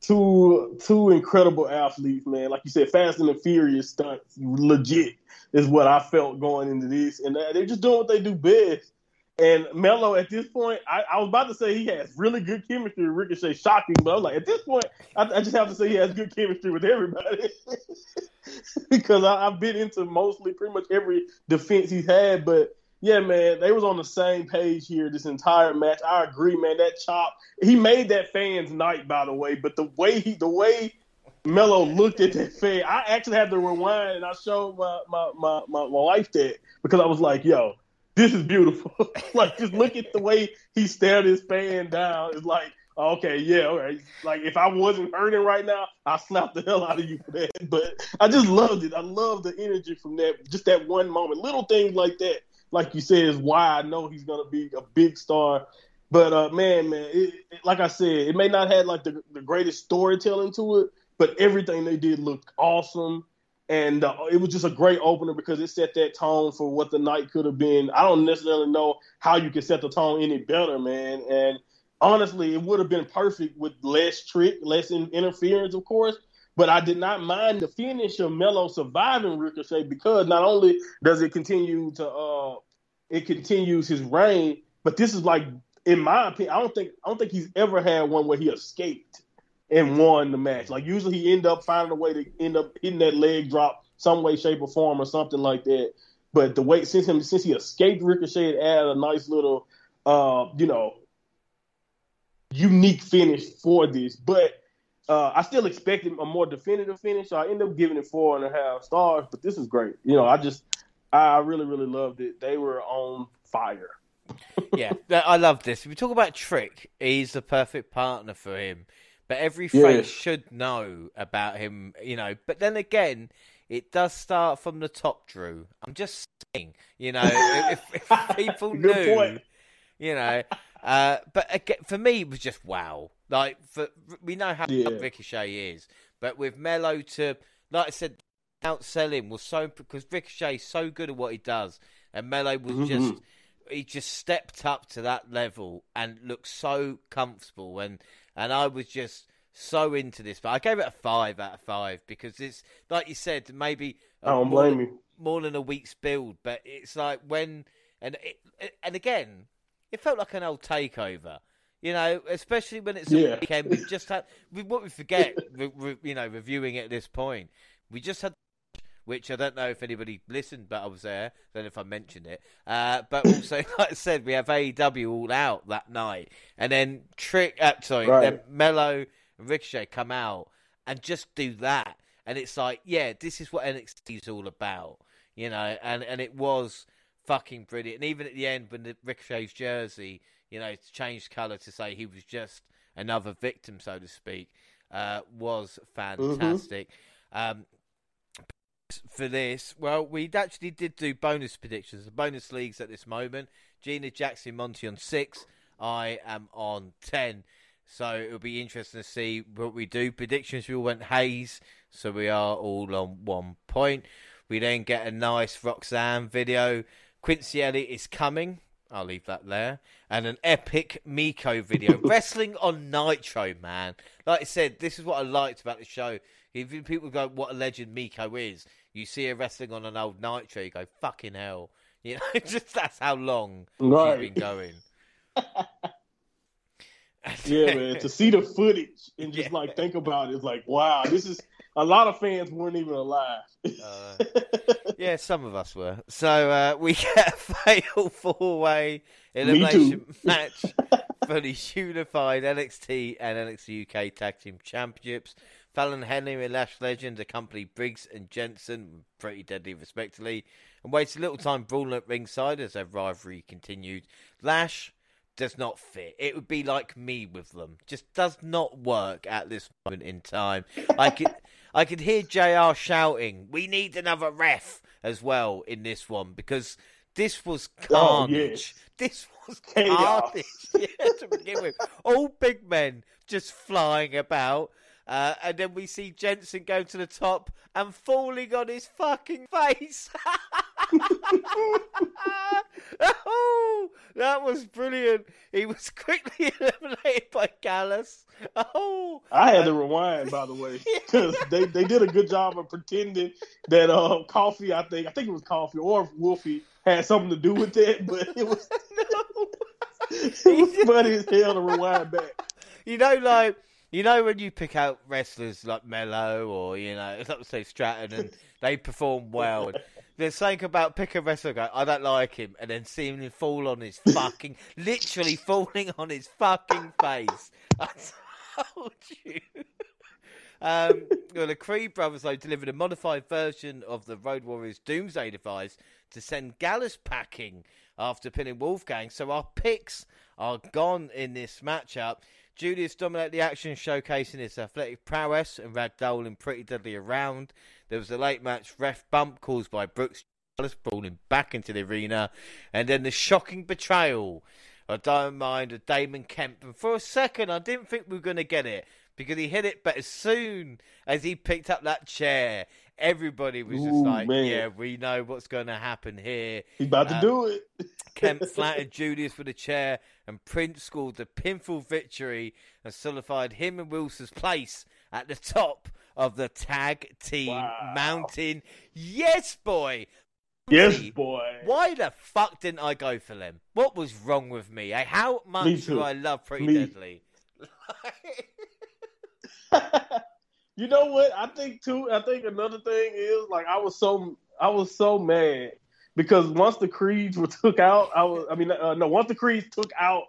Two two incredible athletes, man. Like you said, Fast and the Furious stunts, legit is what I felt going into this, and they're just doing what they do best. And Melo, at this point, I, I was about to say he has really good chemistry with Ricochet, shocking, but I was like, at this point, I, I just have to say he has good chemistry with everybody because I, I've been into mostly pretty much every defense he's had. But yeah, man, they was on the same page here this entire match. I agree, man. That chop, he made that fans' night, by the way. But the way he, the way Melo looked at that fan, I actually had to rewind and I showed my my my, my, my wife that because I was like, yo this is beautiful. like, just look at the way he stared his fan down. It's like, okay, yeah, all right. Like, if I wasn't hurting right now, I'd slapped the hell out of you for that. But I just loved it. I love the energy from that. Just that one moment. Little things like that, like you said, is why I know he's gonna be a big star. But uh, man, man, it, it, like I said, it may not have like the, the greatest storytelling to it, but everything they did looked awesome and uh, it was just a great opener because it set that tone for what the night could have been. I don't necessarily know how you can set the tone any better, man. And honestly, it would have been perfect with less trick, less in- interference, of course. But I did not mind the finish of Melo surviving Ricochet because not only does it continue to, uh, it continues his reign, but this is like, in my opinion, I don't think I don't think he's ever had one where he escaped and won the match. Like usually he end up finding a way to end up hitting that leg drop some way, shape, or form or something like that. But the way since him since he escaped Ricochet, it added a nice little uh, you know, unique finish for this. But uh, I still expected a more definitive finish. So I end up giving it four and a half stars. But this is great. You know, I just I really, really loved it. They were on fire. yeah, I love this. If we talk about Trick, he's the perfect partner for him. But every face Yes. should know about him, you know. But then again, it does start from the top, Drew. I'm just saying, you know, if, if people knew, point. you know. Uh, but again, for me, it was just wow. Like, for we know how Yeah. Ricochet is, but with Melo to, like I said, outsell him was so because Ricochet's so good at what he does, and Melo was Mhm. just he just stepped up to that level and looked so comfortable and and I was just so into this. But I gave it a five out of five because it's like you said, maybe I don't more blame than- you. more than a week's build, but it's like when and it, and again, it felt like an old takeover. You know, especially when it's a Yeah. weekend. We've just had we, what we forget, re, re, you know, reviewing at this point. We just had, which I don't know if anybody listened, but I was there. I don't know if I mentioned it. Uh, but also, like I said, we have AEW all out that night, and then Trick, uh, sorry, Right. then Melo and Ricochet come out and just do that, and it's like, yeah, this is what NXT is all about, you know, and and it was fucking brilliant. And even at the end, when the Ricochet's jersey, you know, changed colour to say he was just another victim, so to speak, uh, was fantastic. Um, for this, well, we actually did do bonus predictions. The bonus leagues at this moment: Gina Jackson, Monty on six. I am on ten. So it'll be interesting to see what we do. Predictions: we all went Hayes, so we are all on one point. We then get a nice Roxanne video. Quincy Elliott is coming. I'll leave that there. And an epic Meiko video. Wrestling on Nitro, man. Like I said, this is what I liked about the show. If people go, what a legend Meiko is, you see her wrestling on an old Nitro, you go, fucking hell. You know, just that's how long Right. she's been going. Yeah, man. To see the footage and just Yeah. like think about it, it's like, wow, this is a lot of fans weren't even alive. Uh, yeah, some of us were. So uh, we get a fatal four-way elimination match for the unified NXT and NXT UK Tag Team Championships. Fallon Henley and Lash Legend accompany Briggs and Jensen, pretty deadly respectively, and wasted a little time brawling at ringside as their rivalry continued. Lash does not fit. It would be like me with them. Just does not work at this moment in time. I could I could hear JR shouting, "We need another ref" as well in this one because this was carnage. Oh, yes. This was carnage. yeah, to begin with, all big men just flying about. Uh, and then we see Jensen go to the top and falling on his fucking face. oh, that was brilliant. He was quickly eliminated by Gallus. Oh, I had to rewind by the way because they, they did a good job of pretending that uh, Coffey. I think I think it was Coffey or Wolfie had something to do with it, but it was no. it was funny as hell to rewind back. You know, like you know when you pick out wrestlers like Melo or you know, let's say Stratton, and they perform well. There's something about pick a wrestler, go, I don't like him, and then seeing him fall on his fucking, literally falling on his fucking face. I told you. Um, well, the Creed brothers though delivered a modified version of the Road Warriors Doomsday device to send Gallus packing after pinning Wolfgang. So our picks are gone in this matchup. Julius dominated the action, showcasing his athletic prowess and ragdolling pretty deadly around. There was a late match ref bump caused by Brooks Gallus brawling back into the arena, and then the shocking betrayal of Diamond Mine of Damon Kemp. And for a second, I didn't think we were going to get it because he hit it, but as soon as he picked up that chair, everybody was just like, man. "Yeah, we know what's going to happen here." He's about um, to do it. Kemp flattered Julius with a chair, and Prince scored the pinfall victory and solidified him and Wilson's place at the top of the tag team wow. mountain. Yes, boy. Yes, boy. Why the fuck didn't I go for them? What was wrong with me? Eh, how much do I love Pretty me. Deadly? you know what? I think too. I think another thing is like I was so I was so mad because once the creeds were took out, I was I mean uh, no once the creeds took out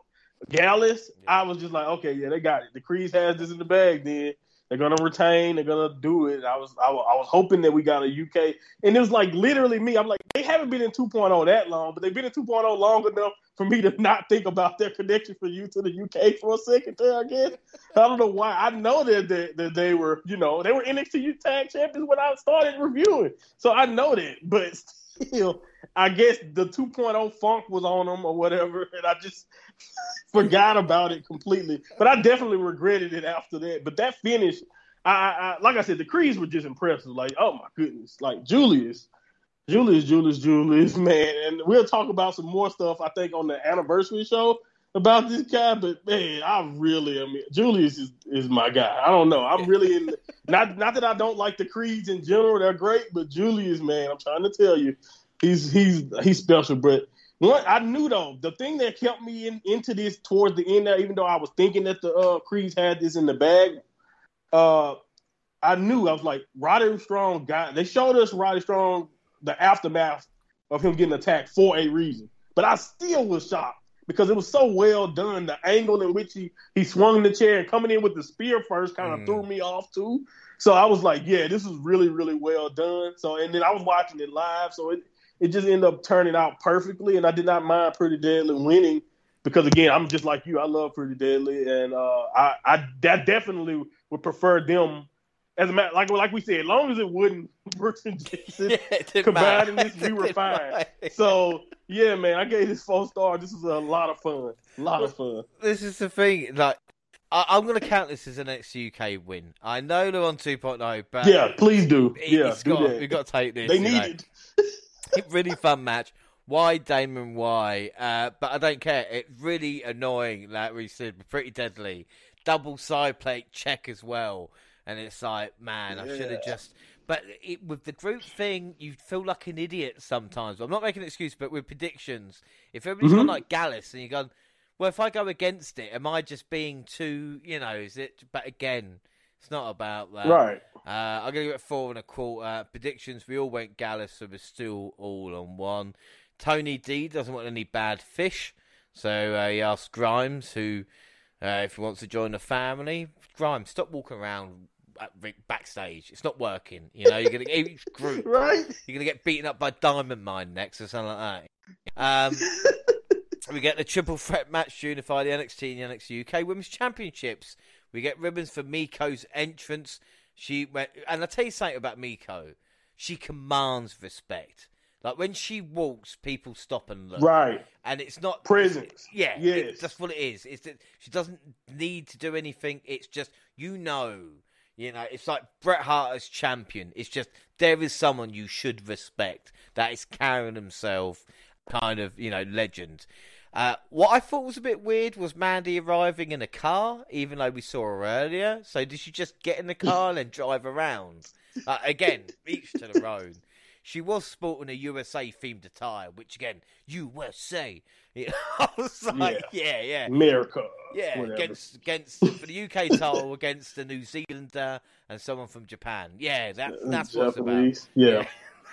Gallus, yeah. I was just like okay yeah they got it. The creeds has this in the bag. Then they're gonna retain. They're gonna do it. I was I, I, was hoping that we got a UK, and it was like literally me. I'm like they haven't been in 2.0 that long, but they've been in 2.0 long enough for me to not think about their connection for you to the UK for a second there. I guess I don't know why. I know that they, that they were you know they were NXT Tag Champions when I started reviewing, so I know that. But still, I guess the 2.0 funk was on them or whatever, and I just forgot about it completely. But I definitely regretted it after that. But that finish, I, I like I said, the Creeds were just impressive. Like, oh my goodness, like Julius, Julius, Julius, Julius, man. And we'll talk about some more stuff. I think on the anniversary show about this guy. But man, I really, I mean, Julius is, is my guy. I don't know. I'm really in. not not that I don't like the Creeds in general. They're great, but Julius, man, I'm trying to tell you, he's he's he's special. But one, I knew though the thing that kept me in, into this towards the end, even though I was thinking that the uh, Creeds had this in the bag, uh, I knew I was like Roddy Strong got. They showed us Roddy Strong the aftermath of him getting attacked for a reason, but I still was shocked because it was so well done. The angle in which he he swung the chair and coming in with the spear first kind of mm. threw me off too. So I was like, yeah, this is really really well done. So and then I was watching it live, so it it just ended up turning out perfectly, and I did not mind Pretty Deadly winning because again, I'm just like you. I love Pretty Deadly, and uh, I, I that definitely would prefer them as a matter like like we said, as long as it wouldn't Brooks and Jason yeah, combining this, we were fine. So yeah, man, I gave this four star. This was a lot of fun, a lot of fun. This is the thing, like. I, am going to count this as an ex UK win. I know they're on 2.0, but yeah, please do. It, yeah, do got, we've got to take this. They need know. it. really fun match. Why Damon? Why? Uh, but I don't care. It's really annoying. Like we said, pretty deadly. Double side plate check as well, and it's like, man, yeah. I should have just. But it, with the group thing, you feel like an idiot sometimes. I'm not making an excuse, but with predictions, if everybody's mm-hmm. gone like Gallus and you're going, well, if I go against it, am I just being too, you know, is it? But again, it's not about that. Right. Uh, I'm going to give it four and a quarter. Predictions, we all went Gallus, so we're still all on one. Tony D doesn't want any bad fish, so uh, he asked Grimes, who, uh, if he wants to join the family, Grimes, stop walking around backstage. It's not working. You know, you're gonna get group, right. You're gonna get beaten up by Diamond Mine next or something like that. Um, we get the triple threat match to unify the NXT and the NXT UK Women's Championships. We get ribbons for Meiko's entrance. She went, and I'll tell you something about Meiko. She commands respect. Like when she walks, people stop and look. Right. And it's not presence. Yeah. Yes. That's what it is. It's that she doesn't need to do anything. It's just you know. You know, it's like Bret Hart as champion. It's just there is someone you should respect that is carrying himself, kind of you know legend. Uh, what I thought was a bit weird was Mandy arriving in a car, even though we saw her earlier. So did she just get in the car and then drive around? Uh, again, each to their own. She was sporting a USA themed attire, which again, USA. I was like, yeah, yeah, yeah. America. Yeah, whatever. against against for the UK title against the New Zealander and someone from Japan. Yeah, that that's what it's about. Yeah. yeah.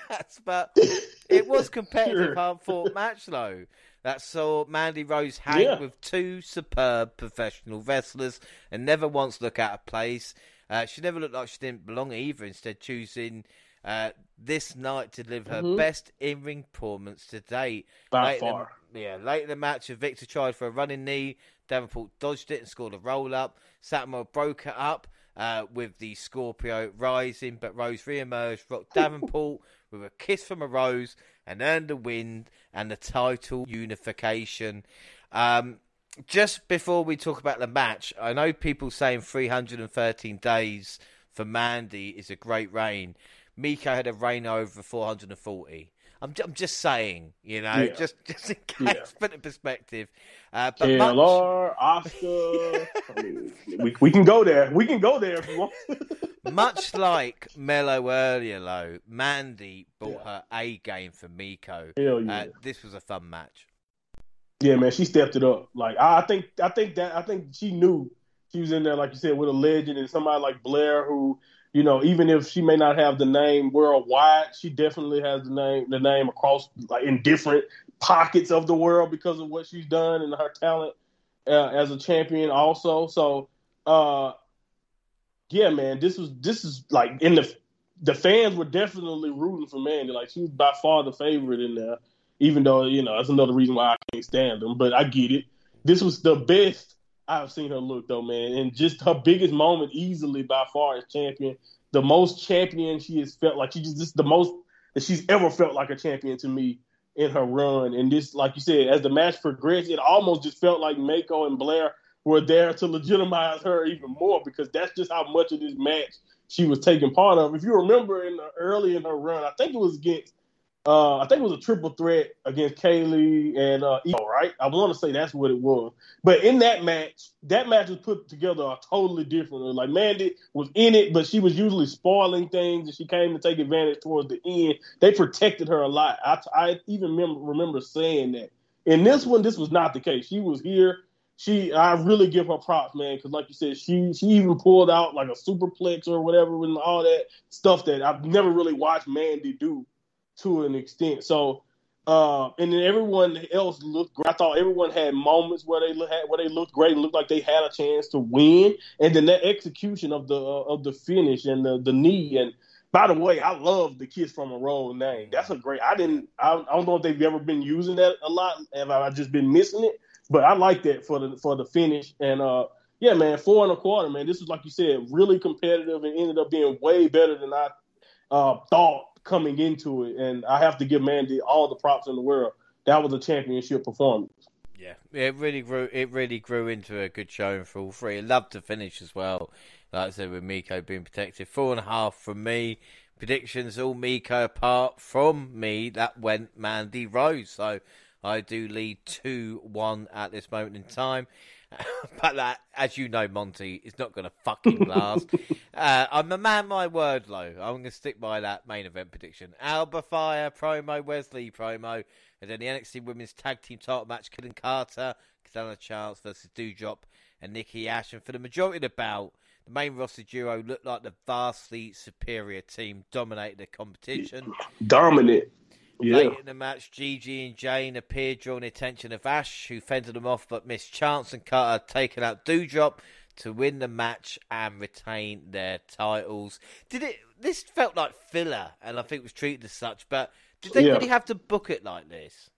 That's but it was competitive sure. hard fought match though. That saw Mandy Rose hang yeah. with two superb professional wrestlers and never once look out of place. Uh, she never looked like she didn't belong either, instead choosing uh, this night to deliver her mm-hmm. best in-ring performance to date. By late far. The, yeah, late in the match, Victor tried for a running knee. Davenport dodged it and scored a roll-up. Satomura broke it up uh, with the Scorpio rising, but Rose re-emerged, rocked Davenport with a kiss from a rose and earned the win and the title unification. Um, just before we talk about the match, I know people saying 313 days for Mandy is a great reign. Meiko had a reign over 440. I'm, I'm just saying, you know, yeah. just just in case, yeah. put in perspective. Uh, but KLR, much... Oscar, I mean, we we can go there. We can go there if you want. much like Melo earlier, though, Mandy brought yeah. her A game for Meiko. Hell yeah. Uh, this was a fun match. Yeah, man, she stepped it up. Like I think, I think that I think she knew she was in there, like you said, with a legend and somebody like Blair, who you know, even if she may not have the name worldwide, she definitely has the name the name across like in different pockets of the world because of what she's done and her talent uh, as a champion also. So, uh, yeah, man, this was this is like in the the fans were definitely rooting for Mandy. Like she was by far the favorite in there even though you know that's another reason why I can't stand them. But I get it. This was the best I've seen her look though, man, and just her biggest moment easily by far as champion. The most champion she has felt like she just, the most that she's ever felt like a champion to me in her run. And this, like you said, as the match progressed, it almost just felt like Meiko and Blair were there to legitimize her even more because that's just how much of this match she was taking part of. If you remember in the, early in her run, I think it was against uh, I think it was a triple threat against Kaylee and uh, Io, right? I want to say that's what it was. But in that match, that match was put together totally different. Like Mandy was in it, but she was usually spoiling things, and she came to take advantage towards the end. They protected her a lot. I, I even remember, remember saying that. In this one, this was not the case. She was here. She, I really give her props, man, because like you said, she she even pulled out like a superplex or whatever and all that stuff that I've never really watched Mandy do to an extent. So, uh, and then everyone else looked. I thought everyone had moments where they look, where they looked great, and looked like they had a chance to win. And then that execution of the uh, of the finish and the the knee. And by the way, I love the kiss from a roll name. That's a great. I didn't. I, I don't know if they've ever been using that a lot. Have I just been missing it? But I like that for the for the finish. And uh, yeah, man, four and a quarter, man. This was like you said, really competitive, and ended up being way better than I uh, thought coming into it, and I have to give Mandy all the props in the world. That was a championship performance. Yeah, it really grew. It really grew into a good showing for all three. Loved to finish as well. Like I said, with Meiko being protected, four and a half from me. Predictions all Meiko apart from me. That went Mandy Rose. So I do lead two one at this moment in time. but that, as you know, Monty, is not going to fucking last. uh, I'm a man, my word, though. I'm going to stick by that main event prediction. Alba Fyre promo, Wesley promo, and then the NXT Women's Tag Team title match: Kayden Carter, Katana Chance versus Doudrop and Nikki Ash. And for the majority of the bout, the main roster duo looked like the vastly superior team dominated the competition. Dominant. Yeah. Late in the match, Gigi and Jayne appeared, drawing the attention of Ash, who fended them off but missed chance, and Carter taken out Doudrop. to win the match and retain their titles. Did it? This felt like filler, and I think was treated as such. But did they yeah. really have to book it like this?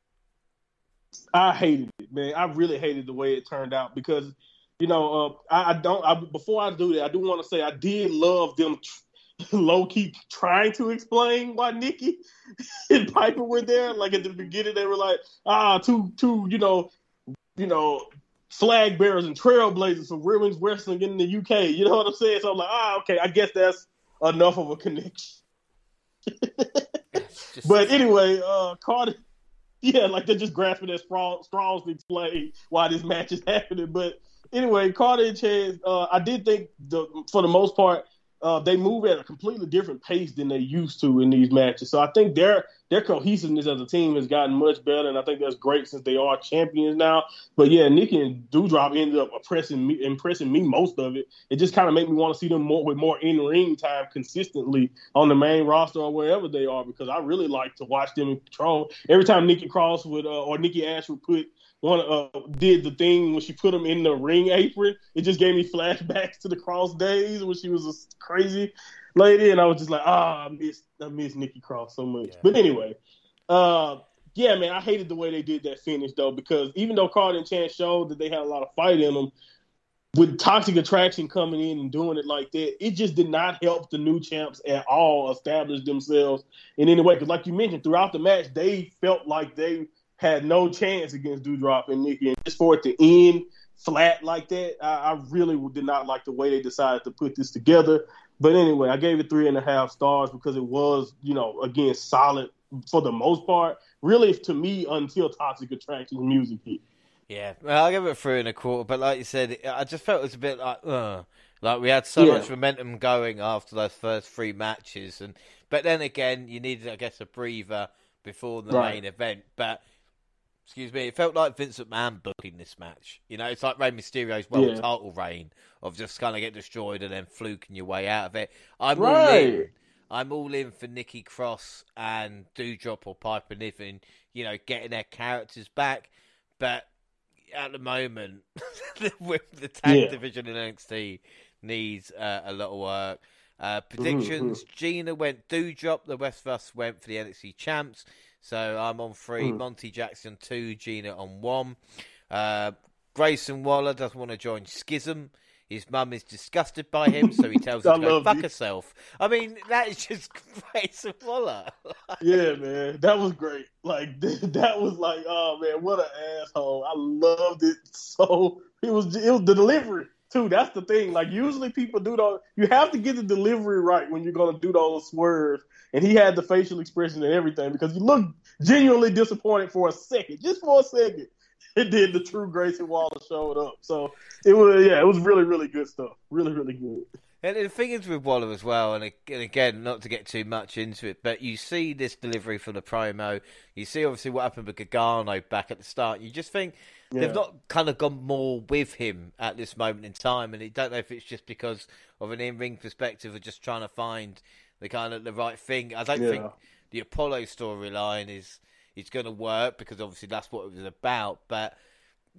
I hated it, man. I really hated the way it turned out because, you know, uh, I, I, don't. I, before I do that, I do want to say I did love them low key trying to explain why Nikki and Piper were there. Like at the beginning, they were like, ah, two, two, you know, you know, flag bearers and trailblazers for women's wrestling in the UK. You know what I'm saying? So I'm like, ah, okay, I guess that's enough of a connection. But anyway, uh, Carter, yeah, like they're just grasping at straws, straws to explain why this match is happening. But anyway, Carter and uh, I did think the for the most part uh, they move at a completely different pace than they used to in these matches. So I think their their cohesiveness as a team has gotten much better, and I think that's great since they are champions now. But yeah, Nikki and Doudrop ended up impressing me, impressing me most of it. It just kind of made me want to see them more with more in ring time consistently on the main roster or wherever they are because I really like to watch them in control. Every time Nikki Cross would uh, or Nikki Ash would put one uh, did the thing when she put him in the ring apron. It just gave me flashbacks to the cross days when she was a crazy lady, and I was just like, ah, oh, I miss I miss Nikki Cross so much. Yeah. But anyway, uh, yeah, man, I hated the way they did that finish though because even though Carl and Chance showed that they had a lot of fight in them, with Toxic Attraction coming in and doing it like that, it just did not help the new champs at all establish themselves in any way. Because, like you mentioned, throughout the match, they felt like they had no chance against Doudrop and Nikki, and just for it to end flat like that, I, I, really did not like the way they decided to put this together. But anyway, I gave it three and a half stars because it was, you know, again solid for the most part. Really, to me, until Toxic Attraction's music hit. Yeah, well, I'll give it three and a quarter. But like you said, I just felt it was a bit like, uh, like we had so yeah. much momentum going after those first three matches, and but then again, you needed, I guess, a breather before the right. main event. But excuse me, it felt like Vincent McMahon booking this match. You know, it's like Rey Mysterio's world yeah. title reign of just kind of get destroyed and then fluking your way out of it. I'm right. all in. I'm all in for Nikki Cross and Doudrop or Piper Niven, you know, getting their characters back. But at the moment, the tag yeah. division in NXT needs uh, a lot of work. Uh, predictions: mm-hmm. Gina went Doudrop. The rest of us went for the NXT champs. So I'm on three. Mm. Monty Jackson two. Gina on one. Uh, Grayson Waller doesn't want to join Schism. His mum is disgusted by him, so he tells her to go fuck you. herself. I mean, that is just Grayson Waller. yeah, man, that was great. Like that was like, oh man, what an asshole! I loved it so. It was it was the delivery too. That's the thing. Like usually people do those. You have to get the delivery right when you're gonna do those swerves. And he had the facial expression and everything because he looked genuinely disappointed for a second, just for a second. And then the true Grayson Waller showed up. So it was yeah, it was really really good stuff. Really really good. And the thing is with Waller as well, and again, not to get too much into it, but you see this delivery from the promo. You see obviously what happened with Gargano back at the start. You just think yeah. they've not kind of gone more with him at this moment in time, and I don't know if it's just because of an in-ring perspective or just trying to find the kind of the right thing. I don't yeah. think the Apollo storyline is is going to work because obviously that's what it was about, but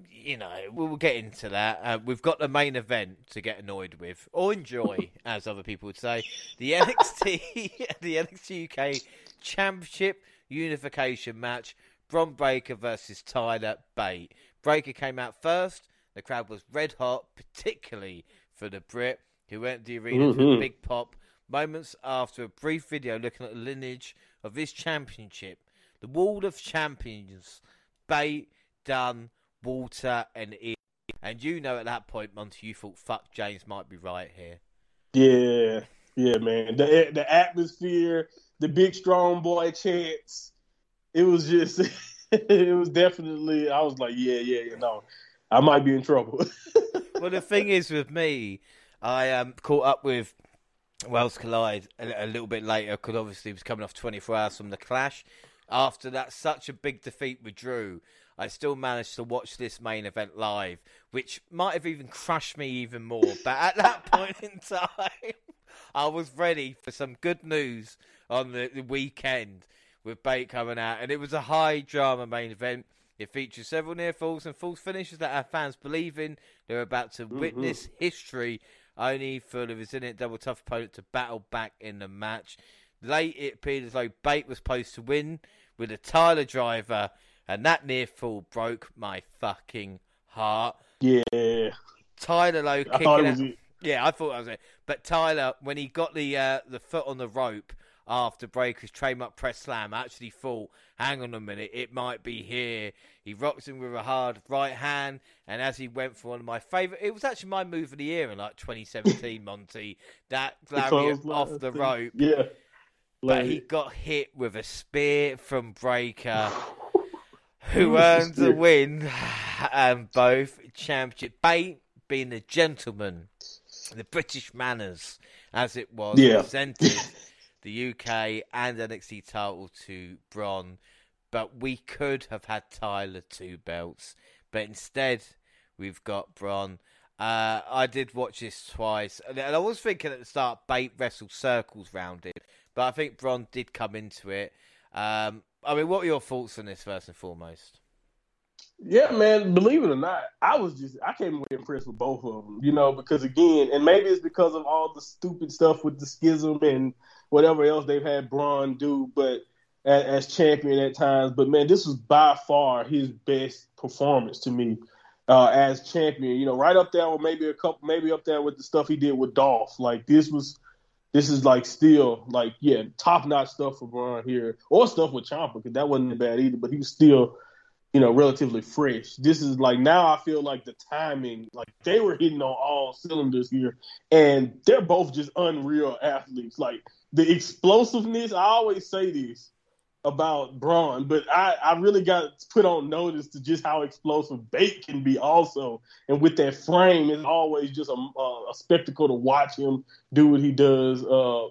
you know, we'll get into that. Uh, we've got the main event to get annoyed with or enjoy, as other people would say. The NXT, the NXT UK Championship Unification match: Bron Breakker versus Tyler Bate. Breakker came out first. The crowd was red hot, particularly for the Brit, who went to the arena mm-hmm. for a big pop. Moments after a brief video looking at the lineage of this championship, the Wall of Champions, Bate, Dunne, Walter, and Ilja. And you know, at that point, Monty, you thought, "Fuck, James might be right here." Yeah, yeah, man. The the atmosphere, the big strong boy chants. It was just. it was definitely. I was like, yeah, yeah, you know, I might be in trouble. well, the thing is with me, I um, caught up with Worlds Collide a, a little bit later because obviously he was coming off 24 hours from the Clash. After that, such a big defeat with Drew, I still managed to watch this main event live, which might have even crushed me even more. But at that point in time, I was ready for some good news on the, the weekend with Bate coming out, and it was a high drama main event. It features several near falls and false finishes that our fans believe in. They're about to mm-hmm. witness history, only for the resilient double tough opponent to battle back in the match. Late, it appeared as though Bate was supposed to win with a Tyler driver, and that near fall broke my fucking heart. Yeah. Tyler Lowe kicking out. Yeah, I thought that was it. But Tyler, when he got the uh, the foot on the rope after Breakker's trademark press slam, actually thought, hang on a minute, it might be here. He rocks him with a hard right hand, and as he went for one of my favourite, it was actually my move of the year in like 2017, Monty. That lariat off the rope. Yeah. But he got hit with a spear from Breakker, who earned the win, and both championship. Bate being the gentleman the British manners, as it was, yeah. presented the UK and NXT title to Bron. But we could have had Tyler two belts, but instead we've got Bron. Uh, I did watch this twice, and I was thinking at the start, Bate wrestle circles round it, but I think Bron did come into it. Um, I mean, what are your thoughts on this first and foremost? Yeah, man. Believe it or not, I was just I came away impressed with both of them. You know, because again, and maybe it's because of all the stupid stuff with the schism and whatever else they've had Bron do, but as, as champion at times. But man, this was by far his best performance to me uh, as champion. You know, right up there, or maybe a couple, maybe up there with the stuff he did with Dolph. Like this was. This is like still like yeah top notch stuff for Bron here, or stuff with Ciampa because that wasn't bad either. But he was still you know, relatively fresh. This is like now I feel like the timing, like they were hitting on all cylinders here, and they're both just unreal athletes. Like the explosiveness, I always say this about Bron, but I, I really got put on notice to just how explosive Bate can be also. And with that frame, it's always just a, a spectacle to watch him do what he does. Uh,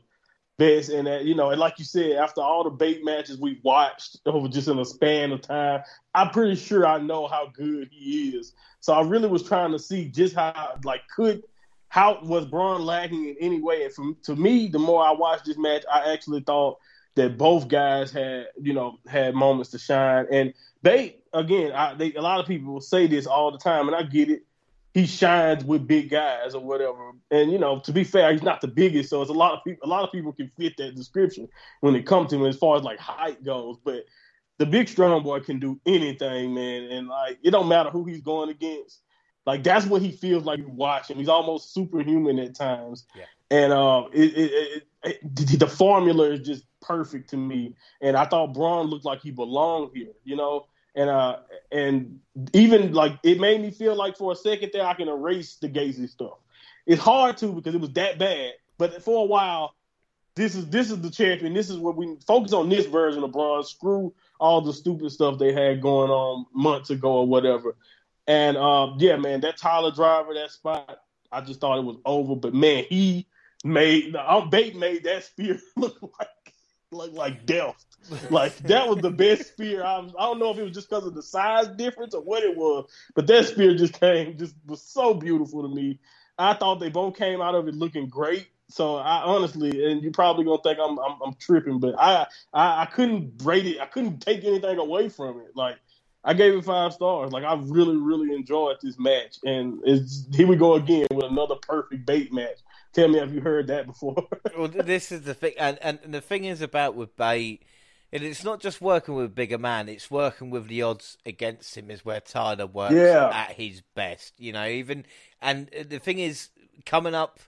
best. And that, you know, and like you said, after all the Bate matches we've watched over just in a span of time, I'm pretty sure I know how good he is. So I really was trying to see just how, like, could how was Bron lagging in any way? And from to me, the more I watched this match, I actually thought that both guys had, you know, had moments to shine. And they again, I, they, a lot of people say this all the time, and I get it he shines with big guys or whatever. And you know, to be fair, he's not the biggest, so it's a lot of people. A lot of people can fit that description when it comes to him as far as like height goes. But the big strong boy can do anything, man. And like, it don't matter who he's going against. Like that's what he feels like watching. He's almost superhuman at times. Yeah. And uh, it, it, it, the formula is just perfect to me. And I thought Bron looked like he belonged here. You know, and uh and even like it made me feel like for a second there I can erase the Gacy stuff. It's hard to because it was that bad, but for a while, this is this is the champion. This is what we focus on. This version of Bron. Screw all the stupid stuff they had going on months ago or whatever. And um, yeah, man, that Tyler Driver, that spot, I just thought it was over. But man, he made the Bate made that spear look like look like death. Like that was the best spear. I, I don't know if it was just because of the size difference or what it was, but that spear just came just was so beautiful to me. I thought they both came out of it looking great. So I honestly, and you're probably gonna think I'm I'm, I'm tripping, but I, I I couldn't rate it. I couldn't take anything away from it. Like I gave it five stars. Like I really really enjoyed this match, and it's here we go again with another perfect Bate match. Tell me, have you heard that before? well, this is the thing, and, and the thing is about with Bate and it's not just working with a bigger man; it's working with the odds against him. Is where Tyler works yeah. at his best. You know, even and the thing is, coming up,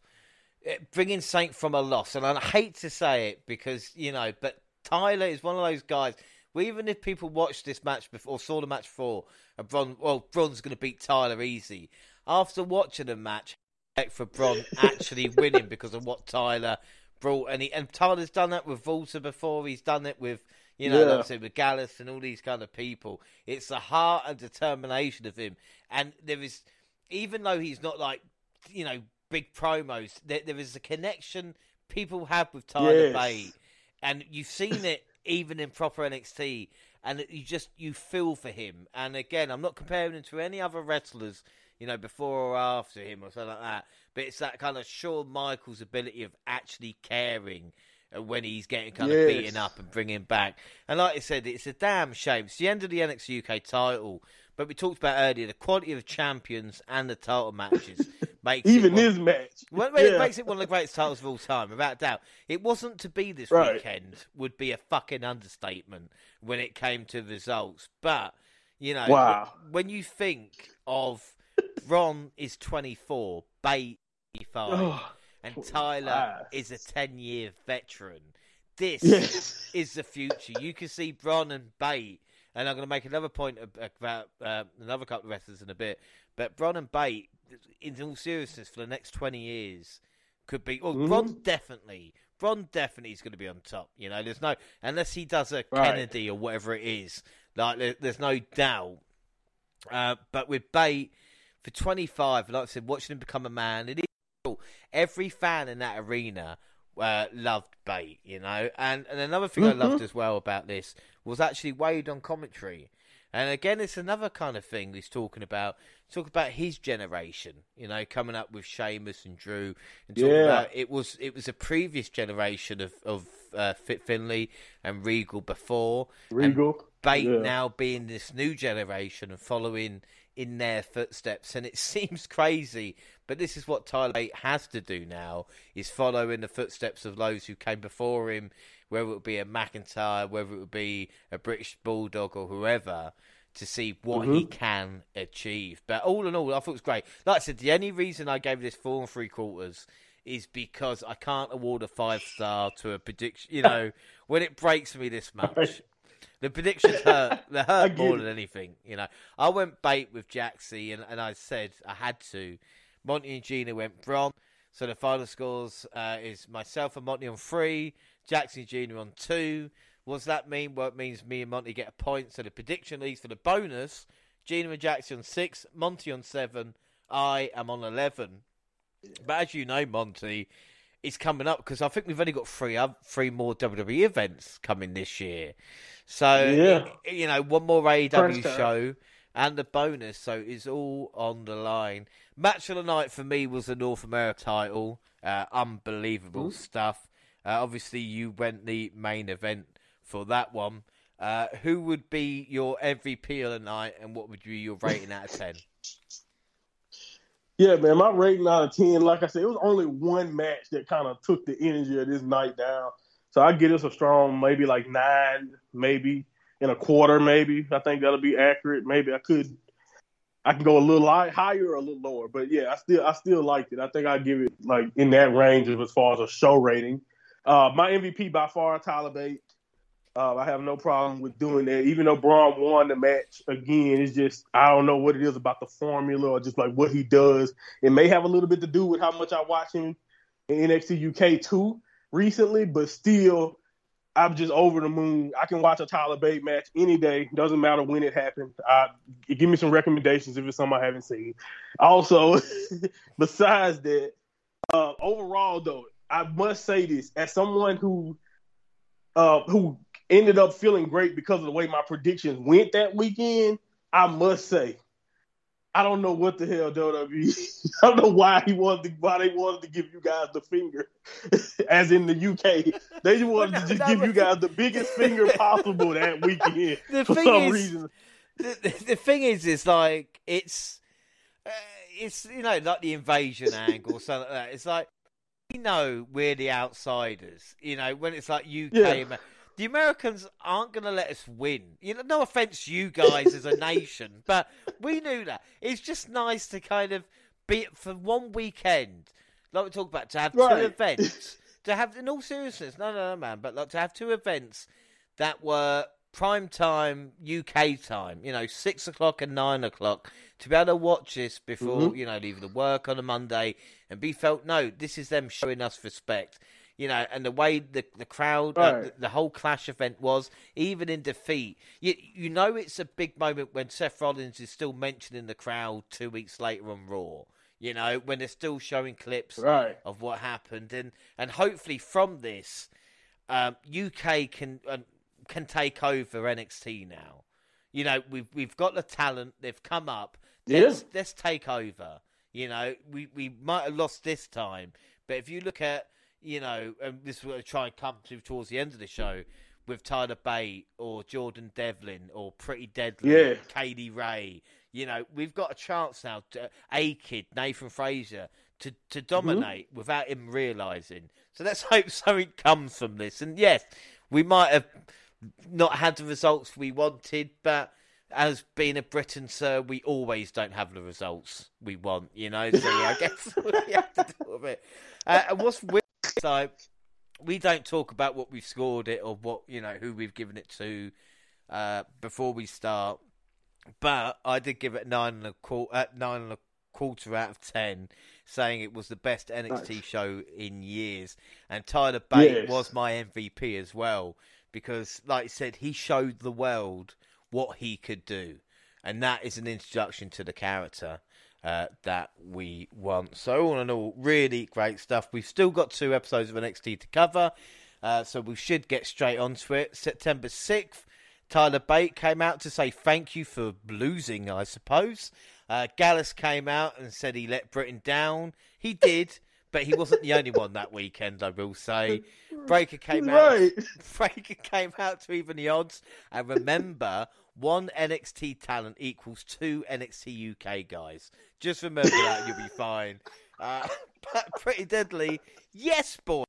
eh, bringing Saint from a loss, and I hate to say it because you know, but Tyler is one of those guys. Well, even if people watched this match before, saw the match before, and Bron, well, Bron's going to beat Tyler easy. After watching the match, for Bron actually winning because of what Tyler brought, and he, and Tyler's done that with Walter before. He's done it with you know, yeah. like I said, with Gallus and all these kind of people. It's the heart and determination of him, and there is, even though he's not like you know big promos, there, there is a connection people have with Tyler yes. Bate, and you've seen it even in proper NXT, and you just you feel for him. And again, I'm not comparing him to any other wrestlers you know, before or after him or something like that. But it's that kind of Shawn Michaels ability of actually caring when he's getting kind yes. of beaten up and bringing back. And like I said, it's a damn shame. It's the end of the NXT UK title. But we talked about earlier the quality of champions and the title matches makes even this match. Well, yeah. it makes it one of the greatest titles of all time, without doubt. It wasn't to be this right. weekend would be a fucking understatement when it came to results. But you know, wow. when you think of Ron is twenty four, Bate five, oh, and Tyler is a ten year veteran. This yes. is the future. You can see Bron and Bate and I'm going to make another point about uh, another couple of wrestlers in a bit. But Bron and Bate, in all seriousness, for the next 20 years, could be. Well, mm-hmm. Bron definitely. Bron definitely is going to be on top. You know, there's no unless he does a right. Kennedy or whatever it is. Like, there's no doubt. Uh, but with Bate for 25, like I said, watching him become a man, it is cool. Every fan in that arena uh, loved Bate, you know. And and another thing mm-hmm. I loved as well about this was actually Wade on commentary. And again, it's another kind of thing he's talking about. Talk about his generation, you know, coming up with Sheamus and Drew, and talking yeah. about it was it was a previous generation of of uh, Fit Finlay and Regal before. Regal, Bate yeah. now being this new generation and following in their footsteps. And it seems crazy, but this is what Tyler Bate has to do now: is follow in the footsteps of those who came before him whether it would be a McIntyre, whether it would be a British Bulldog or whoever, to see what mm-hmm. he can achieve. But all in all, I thought it was great. Like I said, the only reason I gave this four and three quarters is because I can't award a five star to a prediction. You know, when it breaks me this much. The predictions hurt. They hurt more than anything. You know, I went Bate with Jaxie, and, and I said I had to. Monty and Gina went Bron. So the final scores uh, is myself and Monty on three, Jackson Jr. on two. What does that mean? Well, it means me and Monty get a point. So the prediction leads for the bonus. Gina and Jackson on six, Monty on seven. I am on 11. But as you know, Monty, it's coming up because I think we've only got three three more WWE events coming this year. So, yeah. you know, one more AEW show and the bonus. So it's all on the line. Match of the night for me was the North America title. Uh, unbelievable Ooh. stuff. Uh, obviously, you went the main event for that one. Uh, who would be your MVP of the night, and what would be your rating out of ten? Yeah, man, my rating out of ten, like I said, it was only one match that kind of took the energy of this night down. So I get us a strong, maybe like nine, maybe in a quarter, maybe. I think that'll be accurate. Maybe I could, I can go a little higher or a little lower, but yeah, I still, I still liked it. I think I give it like in that range of as far as a show rating. Uh, my MVP by far, Tyler Bate. Uh, I have no problem with doing that. Even though Bron won the match again, it's just I don't know what it is about the formula or just like what he does. It may have a little bit to do with how much I watch him in NXT UK too recently, but still, I'm just over the moon. I can watch a Tyler Bate match any day. Doesn't matter when it happened. Uh, give me some recommendations if it's something I haven't seen. Also, besides that, uh, overall though, I must say this as someone who uh, who ended up feeling great because of the way my predictions went that weekend. I must say, I don't know what the hell WWE. I don't know why he wanted to, why they wanted to give you guys the finger, as in the UK. They just wanted to just give you guys the biggest finger possible that weekend the for some is, reason. The, the, thing is, it's like it's uh, it's you know like the invasion angle, something like that. It's like we know we're the outsiders. You know, when it's like UK, yeah. The Americans aren't going to let us win. You know, no offense, you guys as a nation, but we knew that. It's just nice to kind of be for one weekend, like we talked about, to have right. two events. to have, in all seriousness, no, no, no, man, but like to have two events that were prime time UK time, you know, six o'clock and nine o'clock, to be able to watch this before, mm-hmm. you know, leaving the work on a Monday and be felt, no, this is them showing us respect. You know, and the way the the crowd, uh, right. uh, the, the, whole Clash event was, even in defeat, you you know it's a big moment when Seth Rollins is still mentioning the crowd two weeks later on Raw. You know, when they're still showing clips right. of what happened, and and hopefully from this, um, UK can uh, can take over NXT now. You know, we've we've got the talent. They've come up. Let's, let's take over. You know, we we might have lost this time, but if you look at you know, and this will try and come to towards the end of the show with Tyler Bate or Jordan Devlin or Pretty Deadly, Yeah. Katie Ray. You know, we've got a chance now. To, a kid, Nathan Frazer, to to dominate without him realizing. So let's hope something comes from this. And yes, we might have not had the results we wanted, but as being a Briton, sir, we always don't have the results we want, you know. So yeah, I guess we have to deal with it. Uh, and what's weird, so we don't talk about what we've scored it or what you know who we've given it to uh, before we start. But I did give it nine and a quarter, uh, nine and a quarter out of ten, saying it was the best NXT Nice. show in years. And Tyler Bate Yes. was my MVP as well because, like I said, he showed the world what he could do, and that is an introduction to the character. Uh, that we want. So all in all, really great stuff. We've still got two episodes of NXT to cover, uh, so we should get straight onto it. September sixth, Tyler Bate came out to say thank you for losing, I suppose. Uh, Gallus came out and said he let Britain down. He did, but he wasn't the only one that weekend, I will say. Breakker came out. Breakker came out to even the odds. And remember, one NXT talent equals two NXT UK guys. Just remember that, you'll be fine. Uh, pretty deadly. Yes, boy.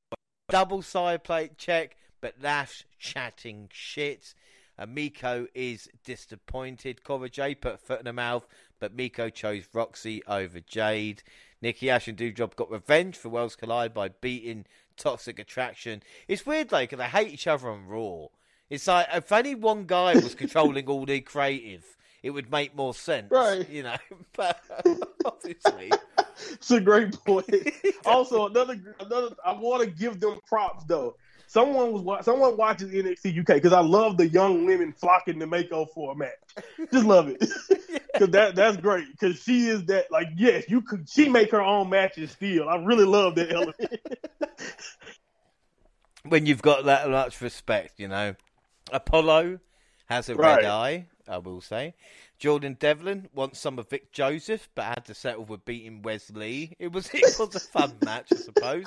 Double side plate check, but Lash chatting shit. And Meiko is disappointed. Cora Jade put foot in her mouth, but Meiko chose Roxy over Jade. Nikki Ash and Doudrop got revenge for Worlds Collide by beating Toxic Attraction. It's weird, because they hate each other on Raw. It's like if only one guy was controlling all the creative, it would make more sense, Right. You know, but obviously, It's a great point. also, another another. I want to give them props though. Someone was wa- someone watches NXT UK because I love the young women flocking to Meiko for a match. Just love it because that that's great because she is that like yes you could she make her own matches still. I really love that element. when you've got that much respect, you know. Apollo has a Right. red eye, I will say. Jordan Devlin wants some of Vic Joseph, but had to settle with beating Wesley. It was it was a fun match, I suppose.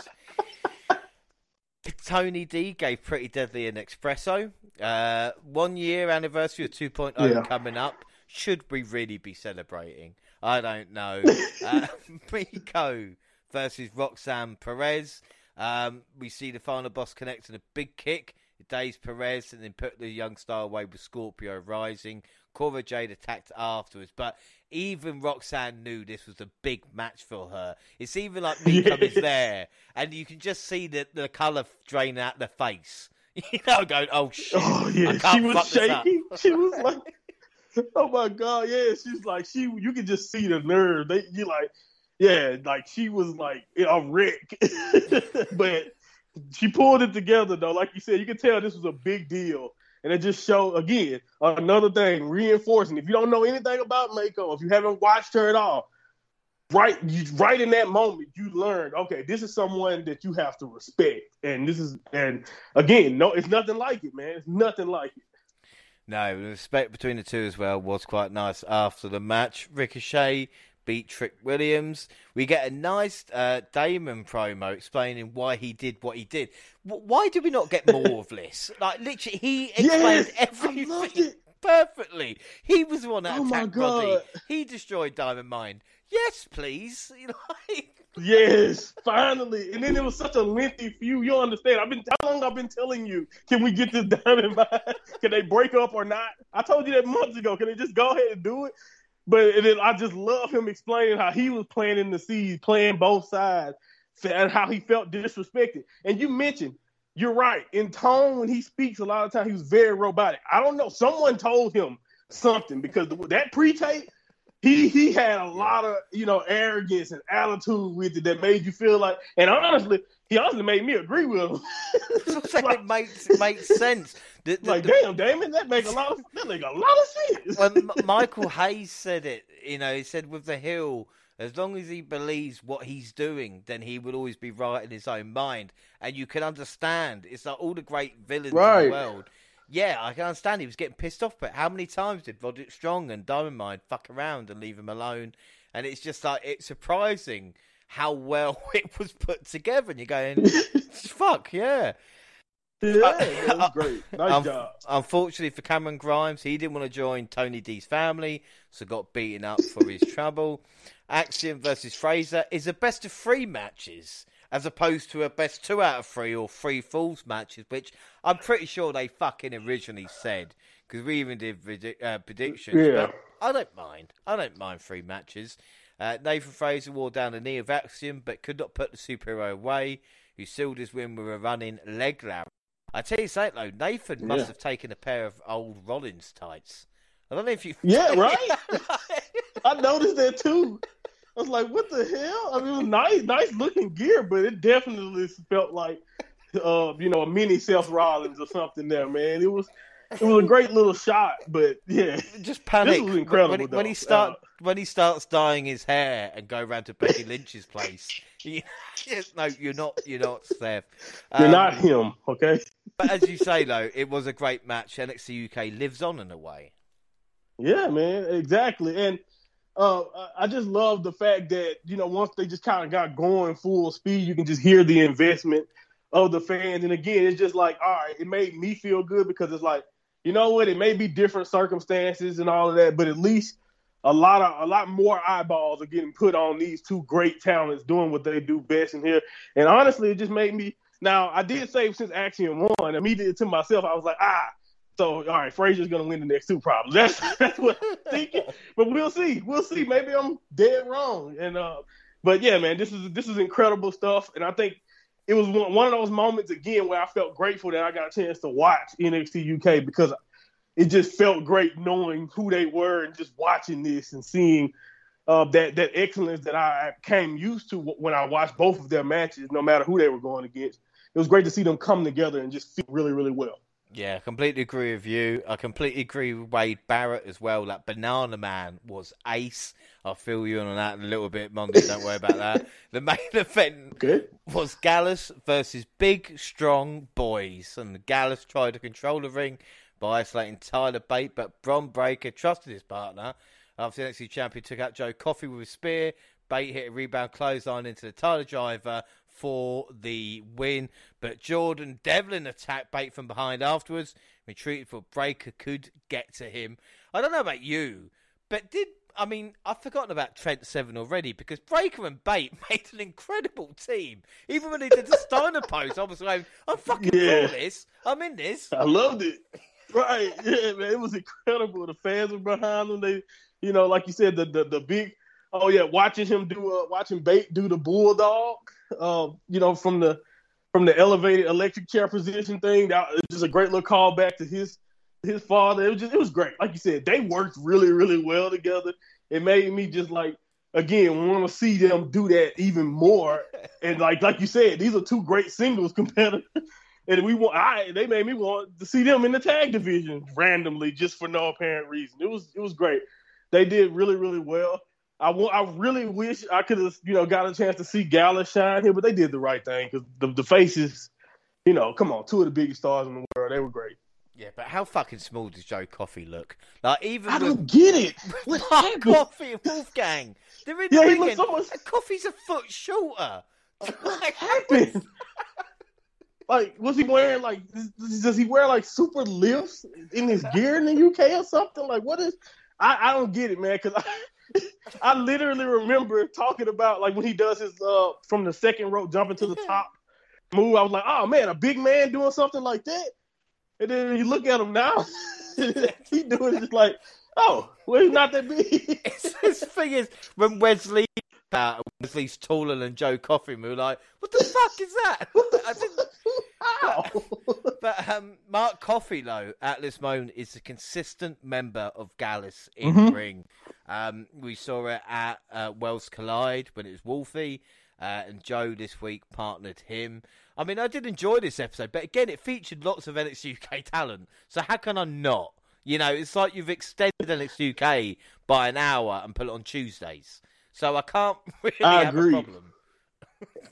Tony D gave Pretty Deadly an espresso. Uh, one year anniversary of 2.0 Yeah. coming up. Should we really be celebrating? I don't know. Uh, Meiko versus Roxanne Perez. Um, we see the final boss connecting a big kick. Days Perez and then put the young star away with Scorpio Rising. Cora Jade attacked afterwards, but even Roxanne knew this was a big match for her. It's even like Meiko is there, and you can just see the, the colour drain out the face. You know, going, oh shit. oh I yeah, can't she was shaking. She was like, oh my god, yeah. She's like she. You can just see the nerve. They you like, yeah, like she was like a wreck, but she pulled it together though. Like you said, you could tell this was a big deal. And it just showed again another thing, reinforcing. If you don't know anything about Meiko, if you haven't watched her at all, right, you, right in that moment, you learned. Okay, this is someone that you have to respect, and this is, and again, no, it's nothing like it, man. It's nothing like it. No, the respect between the two as well was quite nice after the match. Ricochet beat Trick Williams. We get a nice uh, Damon promo explaining why he did what he did. W- Why did we not get more of this? Like, literally, he explained Yes, everything perfectly. He was the one that Oh attacked Roddy. God. He destroyed Diamond Mine. Yes, please. Like- Yes, finally. And then it was such a lengthy feud. You don't understand. I've been how long I've been telling you, can we get this diamond mine? Can they break up or not? I told you that months ago. Can they just go ahead and do it? But and then I just love him explaining how he was playing in the seas, playing both sides, and how he felt disrespected. And you mentioned, you're right. In tone, when he speaks, a lot of times he was very robotic. I don't know. Someone told him something because that pre-tape, he he had a lot of you know arrogance and attitude with it that made you feel like. And honestly, he honestly made me agree with him. it makes it makes sense. The- the- like, the- damn, Damon, that make a lot of that make a lot of sense. when M- Michael Hayes said it, you know, he said with the hill, as long as he believes what he's doing, then he will always be right in his own mind. And you can understand. It's like all the great villains in the world. Yeah, I can understand he was getting pissed off, but how many times did Roderick Strong and Diamond Mine fuck around and leave him alone? And it's just like, it's surprising how well it was put together. And you're going, fuck, yeah. Yeah, that was great. Nice um, job. Unfortunately for Cameron Grimes, he didn't want to join Tony D's family, so got beaten up for his trouble. Axiom versus Frazer is a best of three matches, as opposed to a best two out of three or three falls matches, which I'm pretty sure they fucking originally said because we even did uh, predictions. Yeah. But I don't mind. I don't mind three matches. Uh, Nathan Frazer wore down the knee of Axiom, but could not put the superhero away, who sealed his win with a running leg lock. I tell you something though, Nathan must yeah. have taken a pair of old Rollins tights. I don't know if you. Yeah, right. I noticed that too. I was like, "What the hell?" I mean, it was nice, nice looking gear, but it definitely felt like, uh, you know, a mini Seth Rollins or something there, man. It was, it was a great little shot, but yeah, just panic. This was incredible when, he, when he start uh, when he starts dyeing his hair and go round to Becky Lynch's place. He, no, you're not. You're not Seth. Um, you're not him. Okay. but as you say, though, it was a great match. NXT UK lives on in a way. Yeah, man, exactly, and. Uh, I just love the fact that you know once they just kind of got going full speed, you can just hear the investment of the fans. And again, it's just like, all right, it made me feel good because it's like you know what? It may be different circumstances and all of that, but at least a lot of a lot more eyeballs are getting put on these two great talents doing what they do best in here. And honestly, it just made me. Now I did say since Axiom won, immediately to myself, I was like, ah. So all right, Frazer's gonna win the next two problems. That's that's what I'm thinking. But we'll see. We'll see. Maybe I'm dead wrong. And uh, but yeah, man, this is this is incredible stuff. And I think it was one of those moments again where I felt grateful that I got a chance to watch NXT UK because it just felt great knowing who they were and just watching this and seeing uh, that that excellence that I came used to when I watched both of their matches, no matter who they were going against. It was great to see them come together and just feel really, really well. Yeah, I completely agree with you. I completely agree with Wade Barrett as well. That Banana Man was ace. I'll fill you in on that in a little bit, Monday. Don't worry about that. The main event okay. was Gallus versus Big Strong Boys, and Gallus tried to control the ring by isolating Tyler Bate, but Bron Breakker trusted his partner. After the NXT champion took out Joe Coffey with a spear, Bate hit a rebound clothesline into the Tyler driver for the win. But Jordan Devlin attacked Bate from behind afterwards, retreated for Breakker could get to him. I don't know about you, but did I mean, I've forgotten about Trent Seven already because Breakker and Bate made an incredible team. Even when he did the Steiner post, I was like, I'm fucking yeah. this. I'm in this. I loved it. Right. Yeah, man. It was incredible. The fans were behind them. They, you know, like you said, the the, the big oh yeah, watching him do uh, watching Bate do the bulldog, uh, you know, from the from the elevated electric chair position thing. That was just a great little callback to his his father. It was just it was great. Like you said, they worked really really well together. It made me just like again want to see them do that even more. And like like you said, these are two great singles competitors. And we want I they made me want to see them in the tag division randomly just for no apparent reason. It was it was great. They did really really well. I want, I really wish I could have, you know, got a chance to see Gallus shine here, but they did the right thing because the, the faces, you know, come on, two of the biggest stars in the world, they were great. Yeah, but how fucking small does Joe Coffey look? Like even I don't get it. What Coffey and Wolfgang? They're in yeah, the ring. So much... Coffey's a foot shorter. What happened? Like, was he wearing like? Does he wear like super lifts in his gear in the UK or something? Like, what is? I, I don't get it, man. Because I, I literally remember talking about like when he does his uh from the second rope jumping to the top move. I was like, oh man, a big man doing something like that. And then you look at him now, he doing just like, oh, well, he's not that big. His thing is when Wesley uh, Wesley's taller than Joe Coffey. We were like, what the fuck is that? I didn't. But, but um, Mark Coffey, though, at this moment, is a consistent member of Gallus in mm-hmm. ring. Um, we saw it at uh, Worlds Collide when it was Wolfie, uh, and Joe this week partnered him. I mean, I did enjoy this episode, but again, it featured lots of NXT UK talent. So how can I not? You know, it's like you've extended NXT UK by an hour and put it on Tuesdays. So I can't really I have agree. a problem.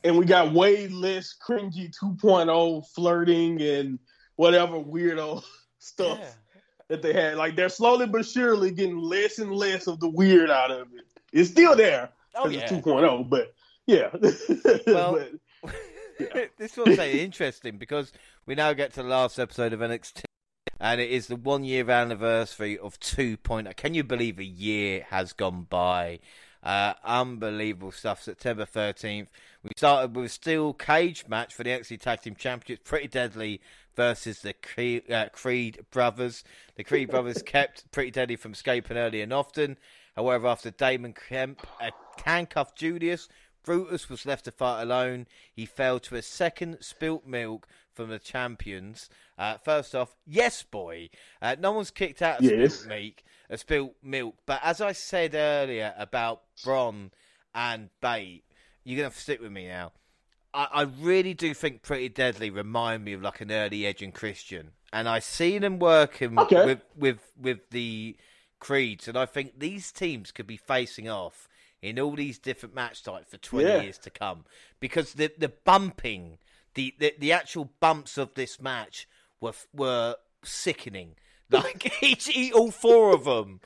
and we got way less cringy 2.0 flirting and whatever weirdo stuff yeah. that they had. Like they're slowly but surely getting less and less of the weird out of it. It's still there. Oh, yeah. it's 2.0, but Yeah. well, but, yeah. this one's interesting because we now get to the last episode of NXT, and it is the one year anniversary of 2.0. Can you believe a year has gone by? Uh, unbelievable stuff. September 13th. We started with a steel cage match for the NXT Tag Team Championships. Pretty deadly versus the Creed, uh, Creed brothers. The Creed brothers kept Pretty Deadly from escaping early and often. However, after Damon Kemp uh, handcuffed Julius, Brutus was left to fight alone. He fell to a second spilt milk from the champions. Uh, first off, yes, boy. Uh, no one's kicked out of yes. spilt milk, a spilt milk. But as I said earlier about Bron and Bate, you're gonna have to stick with me now. I, I really do think Pretty Deadly remind me of like an early Edge and Christian, and I see them working okay. with with with the creeds, and I think these teams could be facing off in all these different match types for 20 yeah. years to come because the the bumping the, the the actual bumps of this match were were sickening like each, all four of them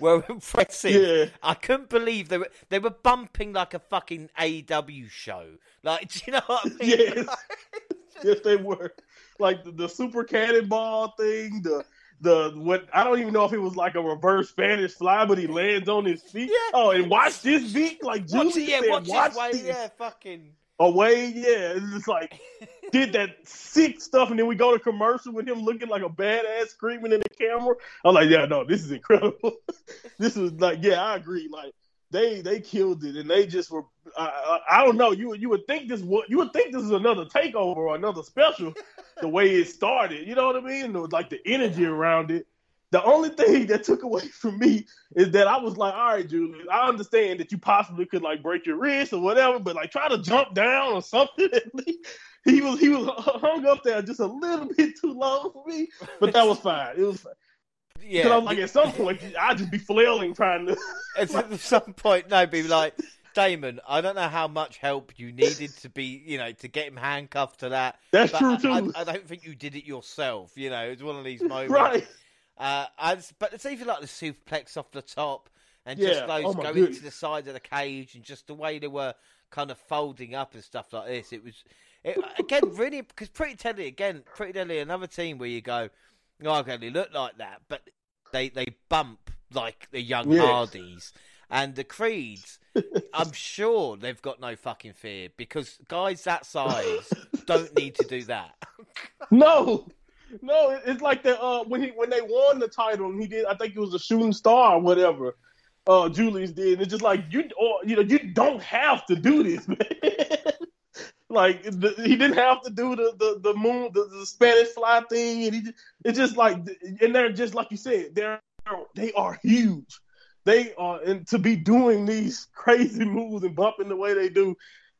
were impressive. Yeah. I couldn't believe they were they were bumping like a fucking AEW show. Like, do you know what I mean? Yes, yes, they were. Like the, the super cannonball thing, the the what I don't even know if it was like a reverse Spanish fly, but he lands on his feet. Yeah. Oh, and watch this beat, like Julie watch it, yeah, said, watch, watch this. Yeah, fucking away. Yeah, it's just like did that sick stuff, and then we go to commercial with him looking like a badass, screaming in the camera. I'm like, yeah, no, this is incredible. this is like, yeah, I agree. Like they they killed it, and they just were. I, I, I don't know. You you would think this would you would think this is another takeover or another special, the way it started. You know what I mean? Like the energy around it. The only thing that took away from me is that I was like, all right, Julius, I understand that you possibly could like break your wrist or whatever, but like try to jump down or something he was he was hung up there just a little bit too long for me, but that was fine. It was. Yeah, I was like, at some point, I'd just be flailing trying to. at some point, no, be like, Damon, I don't know how much help you needed to be, you know, to get him handcuffed to that. That's true too. I, I, don't think you did it yourself. You know, it's one of these moments. right. Uh, but it's even like the suplex off the top and just yeah. those oh going goodness. to the side of the cage and just the way they were kind of folding up and stuff like this. It was it, again, really, because Pretty Deadly, again, Pretty Deadly, another team where you go, oh, okay, they look like that, but they they bump like the young yes. Hardys. And the Creeds, I'm sure they've got no fucking fear because guys that size don't need to do that. no, no, it's like the uh, when he when they won the title and he did, I think it was a shooting star or whatever. Uh, Julius did. It's just like you, or you know, you don't have to do this, man. Like the, he didn't have to do the the, the moon the, the Spanish fly thing, and he it's just like and they're just like you said they're they are huge. They are and to be doing these crazy moves and bumping the way they do.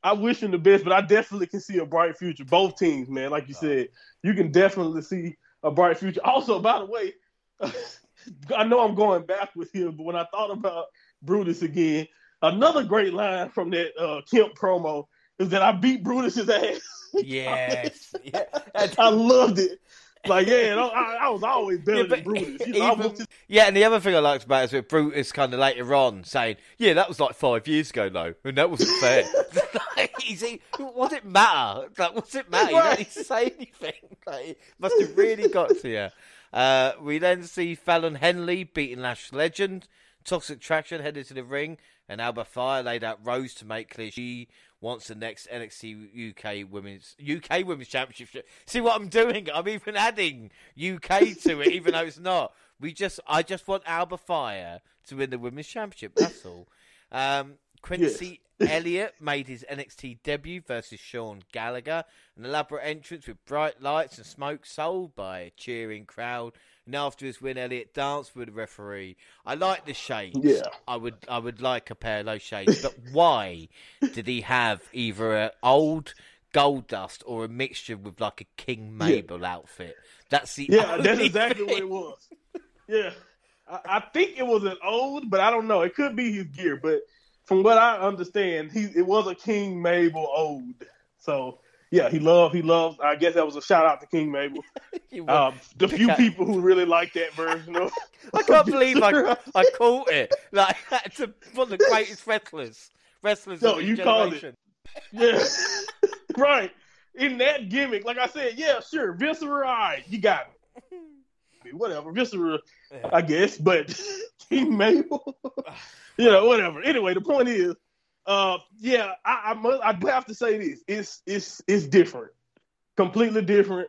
I wish him the best, but I definitely can see a bright future. Both teams, man, like you said, you can definitely see a bright future. Also, by the way, I know I'm going back with him, but when I thought about Brutus again, another great line from that uh, Kemp promo is that I beat Brutus's ass. yes, yeah. I loved it. Like, yeah, I, I was always better yeah, than Brutus. You know, even, just... Yeah, and the other thing I liked about it is with Brutus kind of later on saying, "Yeah, that was like five years ago, though, and that wasn't fair." like, he, what did it matter? Like, what's it matter? You don't say anything. Like, must have really got to you. Uh, we then see Fallon Henley beating Lash Legend. Toxic Attraction headed to the ring, and Alba Fyre laid out Rose to make clear she wants the next NXT UK Women's UK Women's Championship. See what I'm doing? I'm even adding UK to it, even though it's not. We just, I just want Alba Fyre to win the Women's Championship. That's all. Um, Quincy yes. Elliott made his NXT debut versus Sean Gallagher. An elaborate entrance with bright lights and smoke sold by a cheering crowd and after his win, Elliott danced with the referee. I like the shades. Yeah. I would I would like a pair of those shades. But why did he have either an old Goldust or a mixture with like a King Mabel yeah. outfit? That's the Yeah, that's exactly thing. what it was. Yeah. I, I think it was an old, but I don't know. It could be his gear, but from what I understand, he it was a King Mabel old. So yeah, he loved he loves. I guess that was a shout out to King Mabel. um, the few people who really like that version of. I can't believe I I caught it. Like one of the greatest wrestlers, wrestlers. No, you generation. called it. Yeah, right. In that gimmick, like I said, yeah, sure, Viscera, right, you got me. Whatever, Viscera, I guess, but King Mabel, you know, whatever. Anyway, the point is, uh, yeah, I, I must, I have to say this: it's it's it's different, completely different,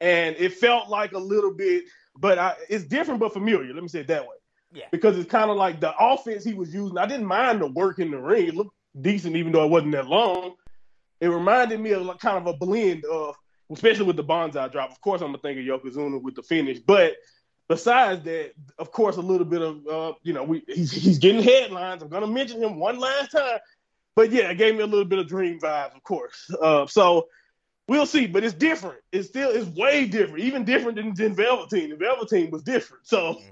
and it felt like a little bit, but I, it's different but familiar. Let me say it that way. Yeah. Because it's kind of like the offense he was using. I didn't mind the work in the ring; it looked decent, even though it wasn't that long. It reminded me of like kind of a blend of, especially with the Banzai drop. Of course, I'm gonna think of Yokozuna with the finish, but besides that, of course, a little bit of uh, you know, we he's, he's getting headlines. I'm gonna mention him one last time, but yeah, it gave me a little bit of dream vibes, of course. Uh, so we'll see, but it's different. It's still it's way different, even different than, than Velveteen. The Velveteen was different, so. Mm.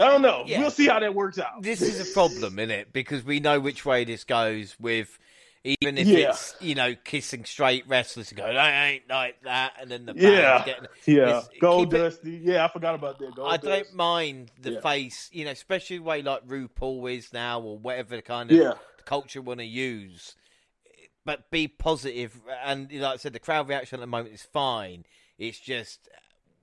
I don't know. Yeah. We'll see how that works out. This is a problem, isn't it? Because we know which way this goes with even if yeah. it's you know kissing straight wrestlers and going, I ain't like that, and then the yeah, getting, yeah, Gold Dusty, it, yeah, I forgot about that. Gold I don't mind the yeah. face, you know, especially the way like RuPaul is now, or whatever kind of yeah. Culture want to use. But be positive, and like I said, the crowd reaction at the moment is fine. It's just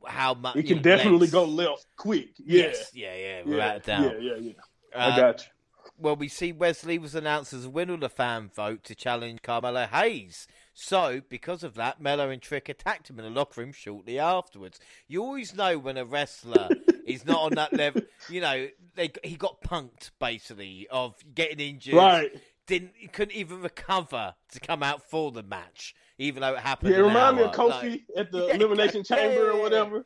how much it can know, definitely go left quick. Yeah, yes, yeah, yeah, without a doubt. Yeah, yeah, yeah. I um, got you well, we see Wes Lee was announced as a winner of the fan vote to challenge Carmelo Hayes. So, because of that, Melo and Trick attacked him in the locker room shortly afterwards. You always know when a wrestler is not on that level. You know, they, he got punked basically of getting injured. Right. Didn't he couldn't even recover to come out for the match, even though it happened. Yeah, it reminded me of Kofi like, at the yeah, Elimination Chamber yeah, or whatever.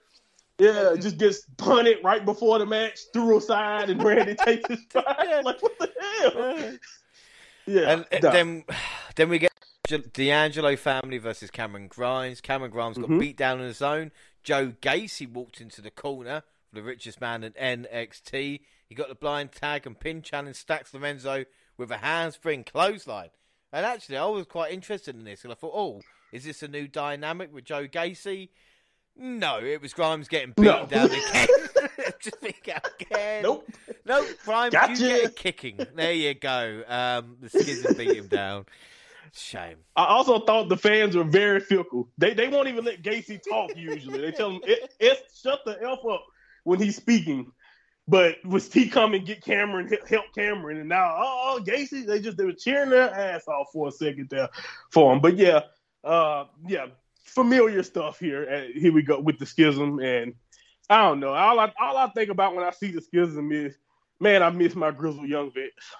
Yeah, just gets punted right before the match, threw aside, and Randy takes his spot. Like what the hell? Yeah, and then then we get D'Angelo family versus Cameron Grimes. Cameron Grimes got mm-hmm. beat down in his own. Joe Gacy walked into the corner for the richest man in NXT. He got the blind tag and pin challenge Stacks Lorenzo with a handspring clothesline. And actually, I was quite interested in this, and I thought, oh, is this a new dynamic with Joe Gacy? No, it was Grimes getting beaten no. down again. Just think again. Nope. Nope, Grimes, gotcha. you get a kicking. There you go. Um, the Schism beat him down. Shame. I also thought the fans were very fickle. They they won't even let Gacy talk usually. They tell him, it, it, shut the F up when he's speaking. But was he come and get Cameron, help Cameron, and now oh, oh Gacy, they just they were cheering their ass off for a second there for him. But yeah, uh, yeah, familiar stuff here. And here we go with the schism, and I don't know. All I all I think about when I see the schism is, man, I miss my grizzled young vets.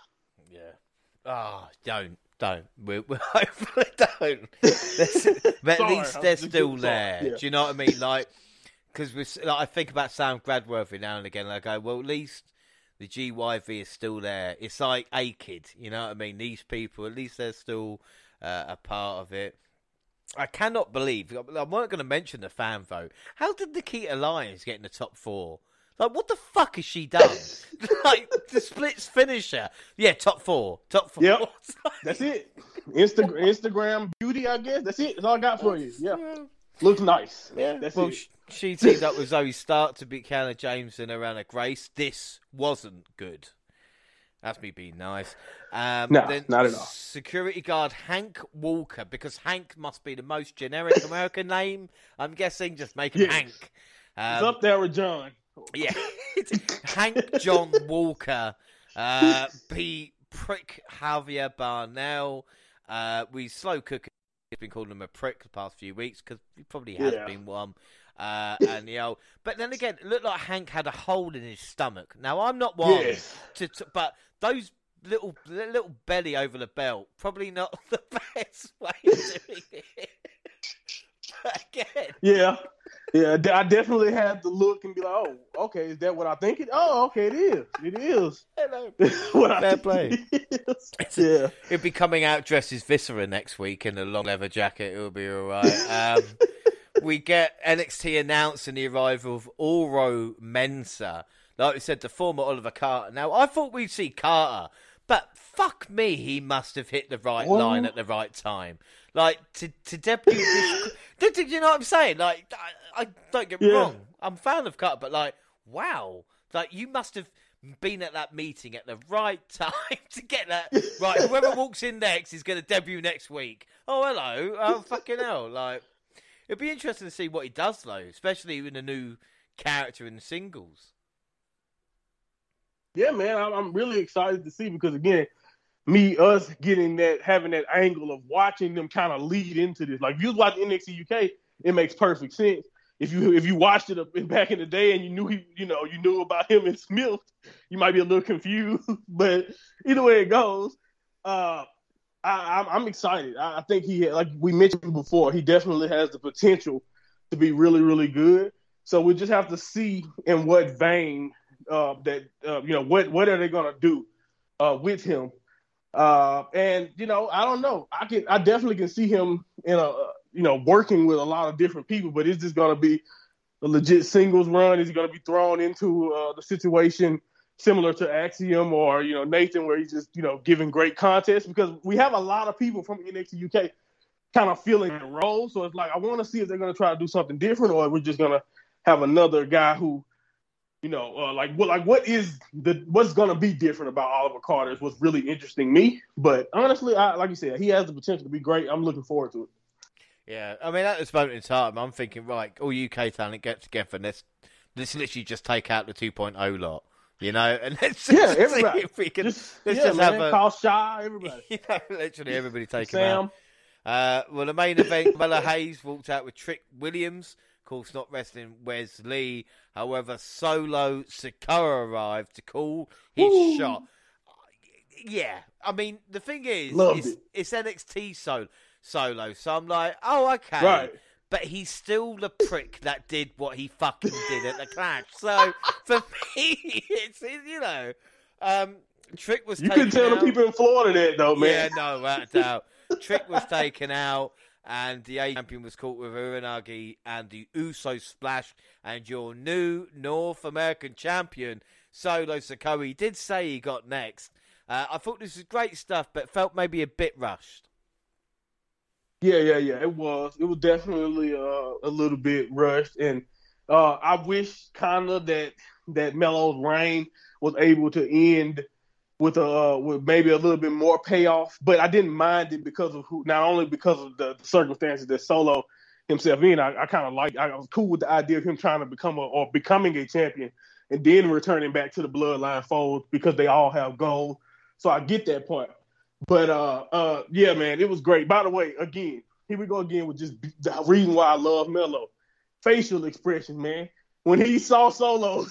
Yeah. Ah, oh, don't. Don't. We, we hopefully don't. but at least they're still there. Yeah. Do you know what I mean? Like, because like, I think about Sam Bradworthy now and again, and I go, well, at least the GYV is still there. It's like A Kid, you know what I mean? These people, at least they're still uh, a part of it. I cannot believe. I'm not going to mention the fan vote. How did Nikkita Lyons get in the top four? Like, what the fuck has she done? like, the splits finisher. Yeah, top four. Top four. Yep. That's it. Instagram, Instagram beauty, I guess. That's it. That's all I got for you. Yeah. Looks nice. Yeah. That's well, it. She teamed up with Zoey Stark to beat Kiana James and a Grace. This wasn't good. That's me being nice. Um, no, not at all. Security guard Hank Walker, because Hank must be the most generic American name. I'm guessing. Just make him Hank. Um, it's up there with John. Yeah, Hank John Walker uh, beat prick Javier Bernal. Uh, we slow cook. He's been calling him a prick the past few weeks because he probably has yeah. been one. Uh, and you know, but then again, it looked like Hank had a hole in his stomach. Now I'm not one yes. to, to, but those little little belly over the belt probably not the best way of doing it. again, yeah, yeah, I definitely had to look and be like, oh, okay, is that what I think it? Oh, okay, it is. It is. Hello. what Fair I play. yeah, it'll be coming out dressed as Viscera next week in a long leather jacket. It'll be all right. Um, we get NXT announcing the arrival of Oro Mensah. Like we said, the former Oliver Carter. Now, I thought we'd see Carter, but fuck me, he must have hit the right what? line at the right time. Like, to, to debut this. do, you know what I'm saying? Like, I, I don't get me yeah. wrong. I'm a fan of Carter, but like, wow. Like, you must have been at that meeting at the right time to get that right. Whoever walks in next is going to debut next week. Oh, hello. Oh, fucking hell. Like, it'd be interesting to see what he does, though, especially in a new character in the singles. Yeah, man, I'm really excited to see because again, me us getting that having that angle of watching them kind of lead into this. Like if you watch NXT UK, it makes perfect sense. If you if you watched it back in the day and you knew he you know you knew about him and Smith, you might be a little confused. but either way it goes, uh, I, I'm excited. I think he like we mentioned before, he definitely has the potential to be really really good. So we just have to see in what vein uh, that uh, you know what what are they gonna do uh, with him uh, and you know, I don't know. I can, I definitely can see him in a, you know, working with a lot of different people. But is this going to be a legit singles run? Is he going to be thrown into uh, the situation similar to Axiom or you know Nathan, where he's just you know giving great contests? Because we have a lot of people from NXT UK kind of filling the role. So it's like I want to see if they're going to try to do something different, or we're just going to have another guy who you know, uh, like what like what is the what's gonna be different about Oliver Carter is what's really interesting me. But honestly, I like you said, he has the potential to be great. I'm looking forward to it. Yeah, I mean at this moment in time, I'm thinking right, all UK talent get together let's let's literally just take out the 2.0 lot. You know, and let's yeah, everybody. if we can. Just, let's yeah, just man, have a call Shaw, everybody. You know, literally everybody taking Sam. out. Uh, well, the main event, Melo Hayes walked out with Trick Williams Of course, not wrestling Wes Lee. However, Solo Sikoa arrived to call his shot. Yeah, I mean, the thing is, it's, it. it's, NXT solo, solo, so I'm like, oh, okay. Right. But he's still the prick that did what he fucking did at the clash. So for me, it's, you know, um, Trick was. You can tell out. the people in Florida that though, man. Yeah, no, without doubt. Trick was taken out and the A champion was caught with Uranage and the Uso splash, and your new North American champion, Solo Sikoa, did say he got next. Uh, I thought this was great stuff, but felt maybe a bit rushed. Yeah, yeah, yeah. It was. It was definitely uh, a little bit rushed, and uh, I wish kind of that that Melo's reign was able to end with a uh, with maybe a little bit more payoff. But I didn't mind it because of who, not only because of the circumstances that Solo himself in. I, I kind of like. I was cool with the idea of him trying to become a or becoming a champion and then returning back to the bloodline fold because they all have gold. So I get that point. But uh, uh, yeah, man, it was great. By the way, again, here we go again with just the reason why I love Melo. Facial expression, man when he saw Solo,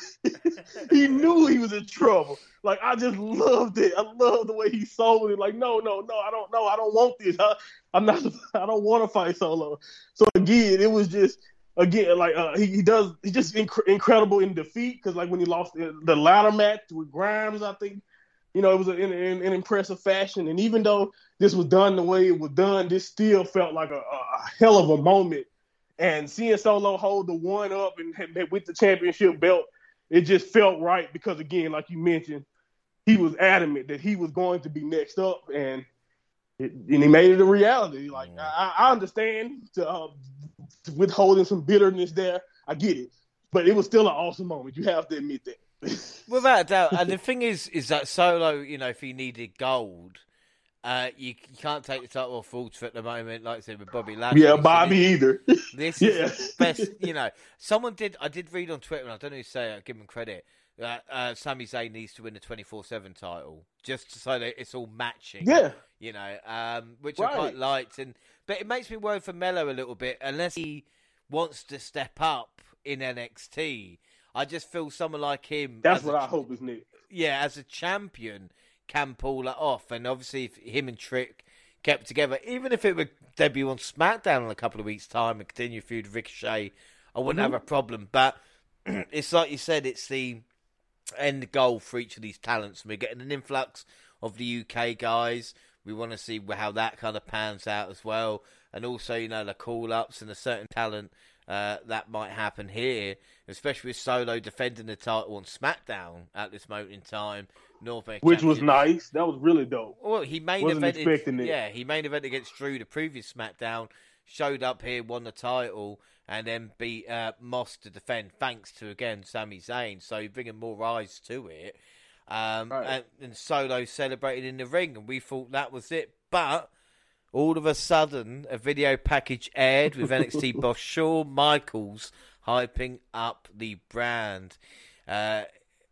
he knew he was in trouble. Like I just loved it. I love the way he sold it. Like no, no, no, I don't know. I don't want this. I, am not. I don't want to fight Solo. So again, it was just again like uh, he, he does. He's just inc- incredible in defeat because like when he lost the ladder match with Grimes, I think you know it was in, in, an impressive fashion. And even though this was done the way it was done, this still felt like a, a hell of a moment and seeing Solo hold the one up and with the championship belt, it just felt right because again, like you mentioned, he was adamant that he was going to be next up, and it, and he made it a reality. Like. I, I, understand to, uh, to withholding some bitterness there, I get it, but it was still an awesome moment. You have to admit that. Without doubt, and the thing is, is that Solo, you know, if he needed gold, uh, you, you, can't take the title off Walter at the moment, like I said with Bobby Lashley. Yeah, Bobby either. This yeah. is best. You know, someone did. I did read on Twitter, and I don't know who say. I give him credit. That uh, Sami Zayn needs to win the twenty four seven title just so that it's all matching. Yeah, you know, um, which right. I quite liked, and but it makes me worry for Melo a little bit unless he wants to step up in NXT. I just feel someone like him. That's what a, I hope, isn't it? Yeah, as a champion can pull that off. And obviously, if him and Trick kept together, even if it would debut on SmackDown in a couple of weeks' time and continue feud with Ricochet, I wouldn't mm-hmm. have a problem. But it's like you said, it's the end goal for each of these talents. We're getting an influx of the UK guys. We want to see how that kind of pans out as well. And also, you know, the call ups and a certain talent uh, that might happen here, especially with Solo defending the title on SmackDown at this moment in time. North which was nice. That was really dope. Well, he main Wasn't evented. Expecting it. Yeah, he main event against Drew the previous SmackDown. Showed up here, won the title, and then beat uh, Moss to defend. Thanks to again Sami Zayn. So bringing more eyes to it. Um, right. and, and Solo celebrated in the ring, and we thought that was it. But all of a sudden, a video package aired with NXT boss Shawn Michaels hyping up the brand. Uh,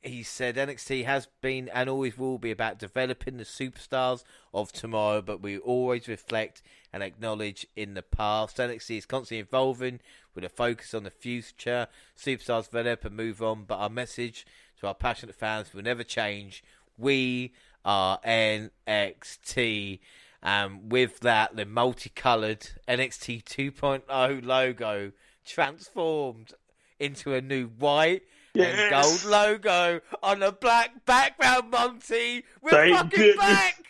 he said NXT has been and always will be about developing the superstars of tomorrow, but we always reflect and acknowledge in the past. NXT is constantly evolving with a focus on the future. Superstars develop and move on, but our message to our passionate fans will never change. We are NXT. And with that, the multicolored NXT 2.0 logo transformed into a new white yes. and gold logo on a black background, Monty. We're Thank fucking goodness. back.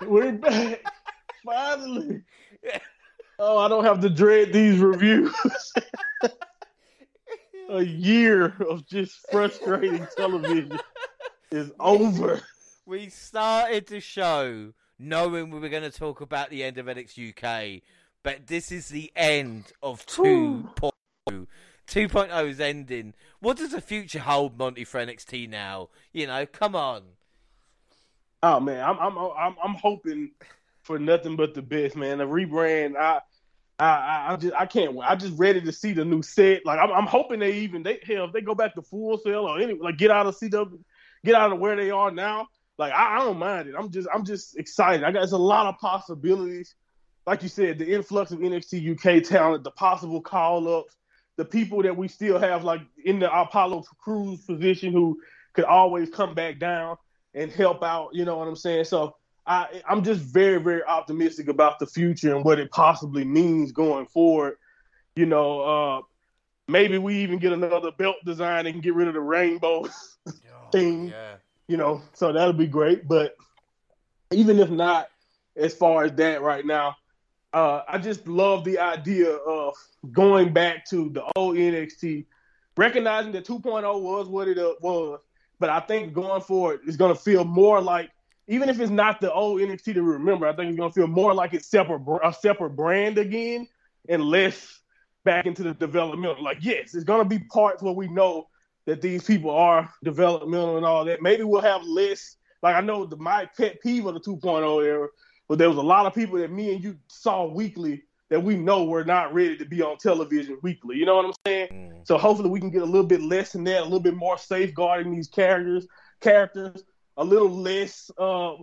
We're back. Finally. Oh, I don't have to dread these reviews. a year of just frustrating television is over. We started the show knowing we were going to talk about the end of NXT UK, but this is the end of 2.0. 2.0 is ending. What does the future hold, Monty, for NXT now? You know, come on. Oh man, I'm I'm I'm, I'm hoping for nothing but the best, man. The rebrand, I. I, I just I can't wait. I just ready to see the new set. Like I'm, I'm hoping they even they hell if they go back to Full Sail or any like get out of CW, get out of where they are now. Like I, I don't mind it. I'm just I'm just excited. I got there's a lot of possibilities. Like you said, the influx of NXT UK talent, the possible call ups, the people that we still have like in the Apollo Crews position who could always come back down and help out. You know what I'm saying? So I I'm just very very optimistic about the future and what it possibly means going forward. You know, uh, maybe we even get another belt design and get rid of the rainbow oh, thing. Yeah. You know, so that'll be great. But even if not, as far as that right now, uh, I just love the idea of going back to the old NXT, recognizing that 2.0 was what it uh, was, but I think going forward it's going to feel more like, even if it's not the old NXT to remember, I think it's going to feel more like it's separate a separate brand again, and less back into the developmental. Like, yes, it's going to be parts where we know that these people are developmental and all that. Maybe we'll have less. Like I know the my pet peeve of the 2.0 era but there was a lot of people that me and you saw weekly that we know were not ready to be on television weekly. You know what I'm saying? Mm. So hopefully we can get a little bit less in that, a little bit more safeguarding these characters, characters, a little less uh,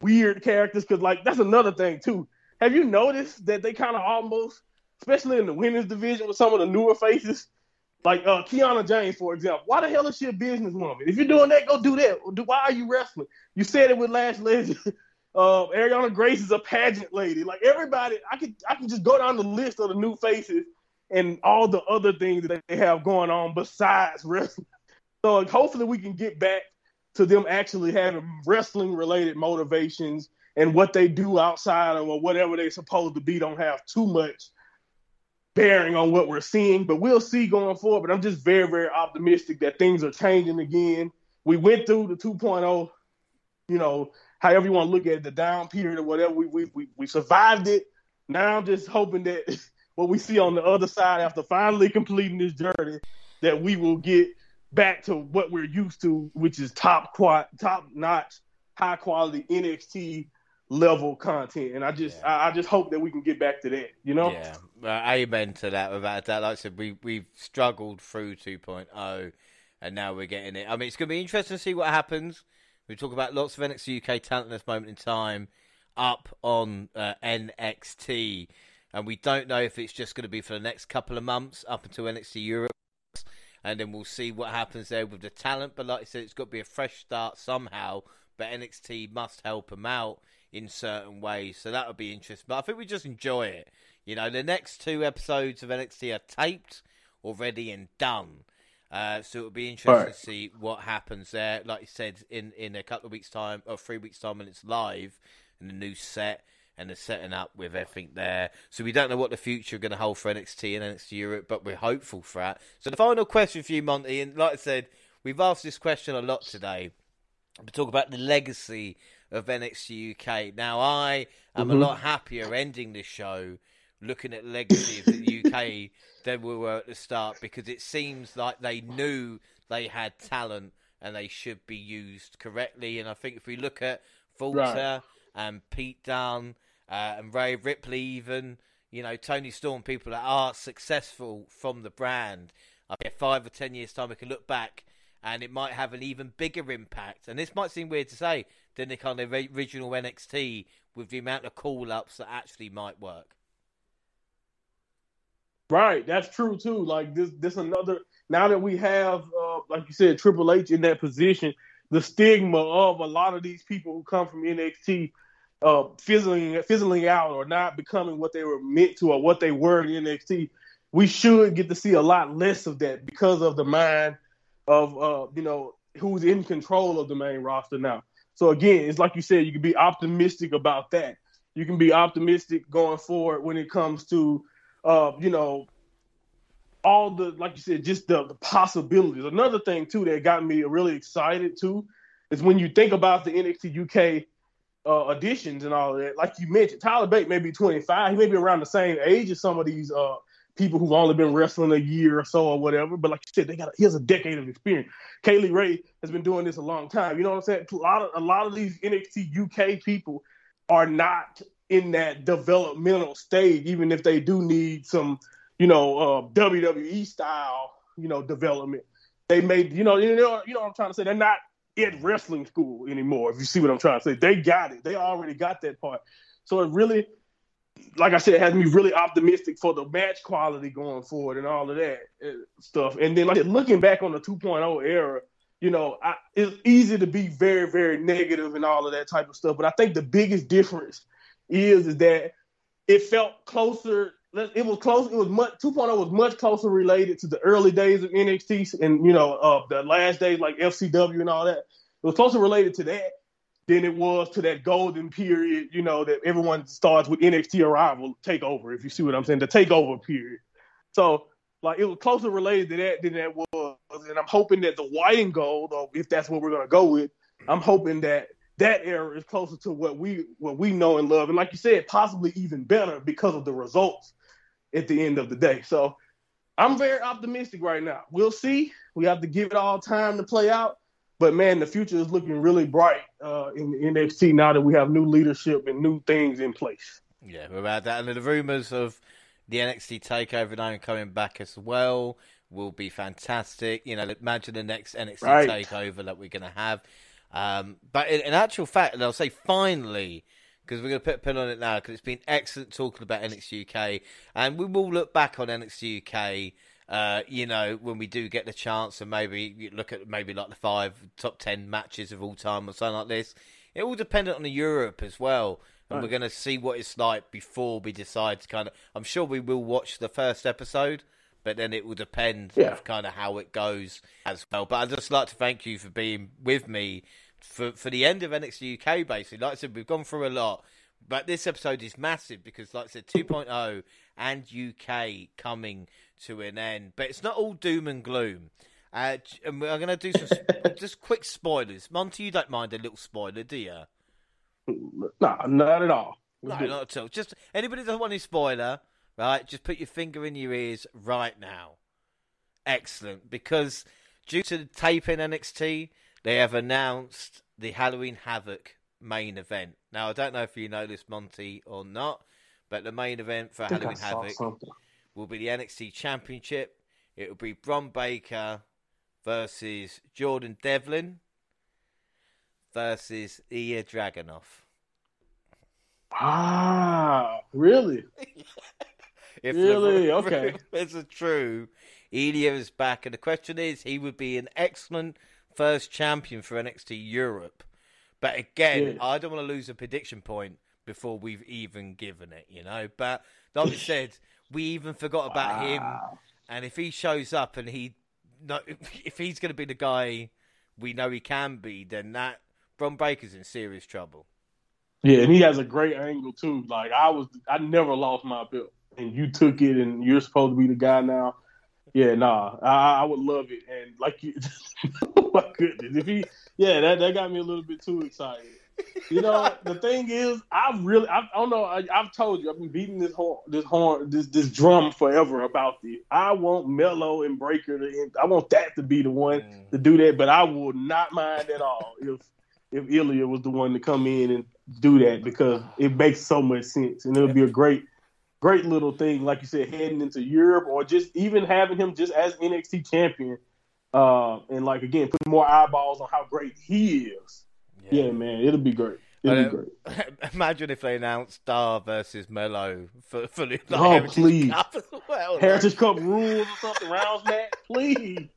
weird characters. Because like that's another thing too. Have you noticed that they kind of almost, especially in the women's division with some of the newer faces, like uh, Kiana James, for example. Why the hell is she a businesswoman? If you're doing that, go do that. Why are you wrestling? You said it with Lash Legend. Uh, Arianna Grace is a pageant lady. Like everybody, I could I can just go down the list of the new faces and all the other things that they have going on besides wrestling. So like, hopefully we can get back to them actually having wrestling related motivations and what they do outside of or whatever they're supposed to be don't have too much bearing on what we're seeing. But we'll see going forward. But I'm just very, very optimistic that things are changing again. We went through the 2.0, you know, however you want to look at it, the down period or whatever. We we we, we survived it. Now I'm just hoping that what we see on the other side after finally completing this journey, that we will get back to what we're used to, which is top quad, top notch, high quality NXT level content. And I just yeah. I, I, just hope that we can get back to that. You know? Yeah, amen to that. Without that, like I said, we we've struggled through 2.0, and now we're getting it. I mean, it's going to be interesting to see what happens. We talk about lots of NXT UK talent at this moment in time up on uh, NXT, and we don't know if it's just going to be for the next couple of months up until NXT Europe, and then we'll see what happens there with the talent. But like I said, it's got to be a fresh start somehow. But NXT must help them out in certain ways, so that would be interesting. But I think we just enjoy it. You know, the next two episodes of NXT are taped already and done. Uh, so it'll be interesting right. to see what happens there. Like you said, in, in a couple of weeks' time or three weeks' time when it's live and the new set and the setting up with everything there. So we don't know what the future is going to hold for NXT and NXT Europe, but we're hopeful for that. So the final question for you, Monty, and like I said, we've asked this question a lot today. We talk about the legacy of NXT UK. Now, I am mm-hmm. a lot happier ending this show looking at legacy of the UK than we were at the start because it seems like they knew they had talent and they should be used correctly. And I think if we look at Walter right. and Pete Dunne uh, and Rhea Ripley, even you know Toni Storm, people that are successful from the brand, I think five or ten years time we can look back and it might have an even bigger impact. And this might seem weird to say than the kind of original NXT with the amount of call ups that actually might work. Right, that's true too. Like this, this another. Now that we have, uh, like you said, Triple H in that position, the stigma of a lot of these people who come from NXT uh, fizzling fizzling out or not becoming what they were meant to or what they were in NXT. We should get to see a lot less of that because of the mind of uh, you know who's in control of the main roster now. So again, it's like you said, you can be optimistic about that. You can be optimistic going forward when it comes to uh, you know, all the like you said, just the, the possibilities. Another thing too that got me really excited too is when you think about the NXT UK uh, additions and all that. Like you mentioned, Tyler Bate may be 25. He may be around the same age as some of these uh, people who've only been wrestling a year or so or whatever. But like you said, they got a, he has a decade of experience. Kayley Ray has been doing this a long time. You know what I'm saying? A lot of a lot of these NXT UK people are not in that developmental stage, even if they do need some, you know, uh, WWE style, you know, development. They may, you know, you know, you know what I'm trying to say. They're not at wrestling school anymore. If you see what I'm trying to say, they got it. They already got that part. So it really, like I said, it has me really optimistic for the match quality going forward and all of that uh, stuff. And then, like looking back on the 2.0 era, you know, I, it's easy to be very, very negative and all of that type of stuff. But I think the biggest difference is is that it felt closer. It was close. It was much 2.0 was much closer related to the early days of NXT and you know uh, the last days like FCW and all that. It was closer related to that than it was to that golden period. You know that everyone starts with NXT arrival takeover. If you see what I'm saying, the takeover period. So like it was closer related to that than that was, and I'm hoping that the white and gold, or if that's what we're gonna go with, I'm hoping that that era is closer to what we what we know and love, and like you said, possibly even better because of the results at the end of the day. So I'm very optimistic right now. We'll see. We have to give it all time to play out. But man, the future is looking really bright uh, in NXT now that we have new leadership and new things in place. Yeah, about that. And the rumors of the NXT Takeover now coming back as well will be fantastic. You know, imagine the next NXT right. Takeover that we're going to have. Um, but in, in, actual fact, and I'll say finally, because we're going to put a pin on it now, because it's been excellent talking about NXT UK, and we will look back on NXT UK. Uh, you know, when we do get the chance, and maybe look at maybe like the five top ten matches of all time or something like this. It all dependent on the Europe as well, and right. we're going to see what it's like before we decide to kind of. I'm sure we will watch the first episode but then it will depend yeah. of kind of how it goes as well. But I'd just like to thank you for being with me for for the end of NXT UK. Basically, like I said, we've gone through a lot, but this episode is massive because, like I said, 2.0 and UK coming to an end. But it's not all doom and gloom. Uh, and we're going to do some just quick spoilers. Monty, you don't mind a little spoiler, do you? No, not at all. no, not at all. Just anybody that want a spoiler, right? Just put your finger in your ears right now. Excellent. Because due to the tape in NXT, they have announced the Halloween Havoc main event. Now, I don't know if you know this, Monty, or not, but the main event for Halloween Havoc something. will be the NXT Championship. It will be Bron Breakker versus Jordan Devlin versus Ilja Dragunov. Ah, really? If really? Okay. This is true. Ilja is back, and the question is, he would be an excellent first champion for NXT Europe. But again, yeah. I don't want to lose a prediction point before we've even given it, you know. But like I said, we even forgot about wow. him, and if he shows up and he, if he's going to be the guy we know he can be, then that Bron Breakker's in serious trouble. Yeah, and he has a great angle too. Like I was, I never lost my belt and you took it and you're supposed to be the guy now. Yeah, nah, I, I would love it. And like you, oh my goodness, if he, yeah, that that got me a little bit too excited. You know, the thing is, I really, I, I don't know. I, have told you, I've been beating this horn, this horn, this this drum forever about this. I want Melo and Breakker to, I want that to be the one mm. to do that, but I would not mind at all if if Ilja was the one to come in and do that because it makes so much sense, and it'll be a great, great little thing, like you said, heading into Europe or just even having him just as NXT champion, uh, and like again, putting more eyeballs on how great he is yeah. yeah, man, it'll be great. It'll be great. Imagine if they announced Star versus Melo for, for the like, oh, Heritage please. Cup well. Heritage Cup rules or something, rounds match, please.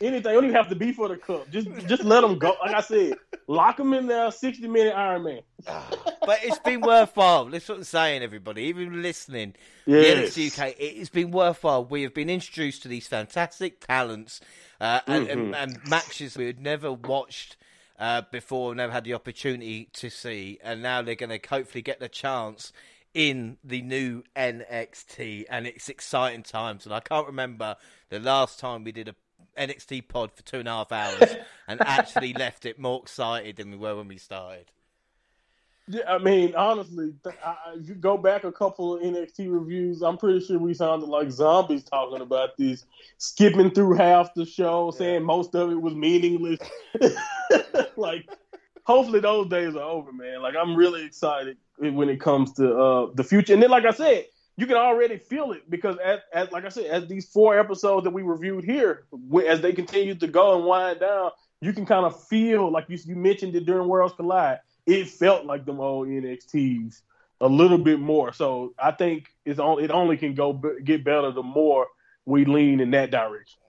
Anything, You don't even have to be for the cup. Just, just let them go. Like I said, lock them in there. Sixty minute Iron Man. but it's been worthwhile. That's what I'm saying, everybody. Even listening, yes. the NXT UK, it's been worthwhile. We have been introduced to these fantastic talents uh, and, mm-hmm. and, and matches we had never watched uh, before, never had the opportunity to see, and now they're going to hopefully get the chance in the new NXT, and it's exciting times. And I can't remember the last time we did a NXT pod for two and a half hours and actually left it more excited than we were when we started. Yeah, I mean, honestly, I, if you go back a couple of NXT reviews, I'm pretty sure we sounded like zombies talking about this, skipping through half the show, yeah. saying most of it was meaningless. like, hopefully those days are over, man. Like, I'm really excited when it comes to uh, the future. And then, like I said, you can already feel it because, as, as like I said, as these four episodes that we reviewed here, as they continue to go and wind down, you can kind of feel like you, you mentioned it during Worlds Collide it felt like them old NXTs a little bit more. So I think it's on, it only can go get better the more we lean in that direction.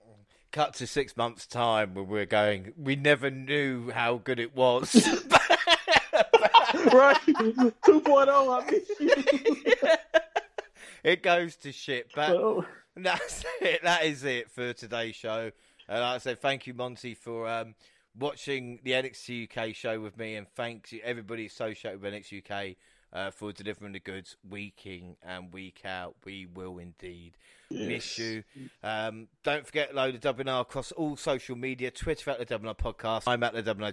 Cut to six months' time when we're going. We never knew how good it was. right, 2.0. I miss you. It goes to shit, but that's it. That is it for today's show. And like I said, thank you, Monty, for um, watching the NXT UK show with me, and thanks to everybody associated with NXT UK uh, for delivering the goods week in and week out. We will indeed yes. miss you. Um, don't forget, load the WNR across all social media Twitter at the WNR podcast. I'm at the WNR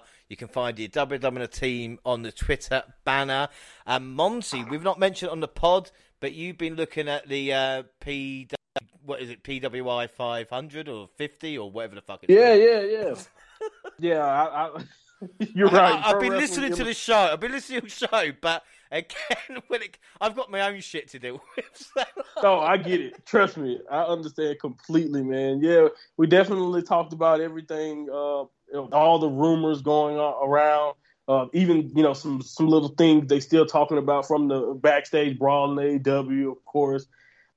JR. You can find the WNR team on the Twitter banner. And Monty, we've not mentioned on the pod, but you've been looking at the uh, P. What is it, PWI 500 or 50 or whatever the fuck Yeah, called. yeah, yeah yeah, I, I, you're right. I, have been listening to the show. I've been listening to the show, but again, when it, I've got my own shit to deal with. So. oh, I get it. Trust me, I understand completely, man. Yeah, we definitely talked about everything, uh, all the rumors going on around. Uh, even you know some some little things they still talking about from the backstage brawl in AEW, of course,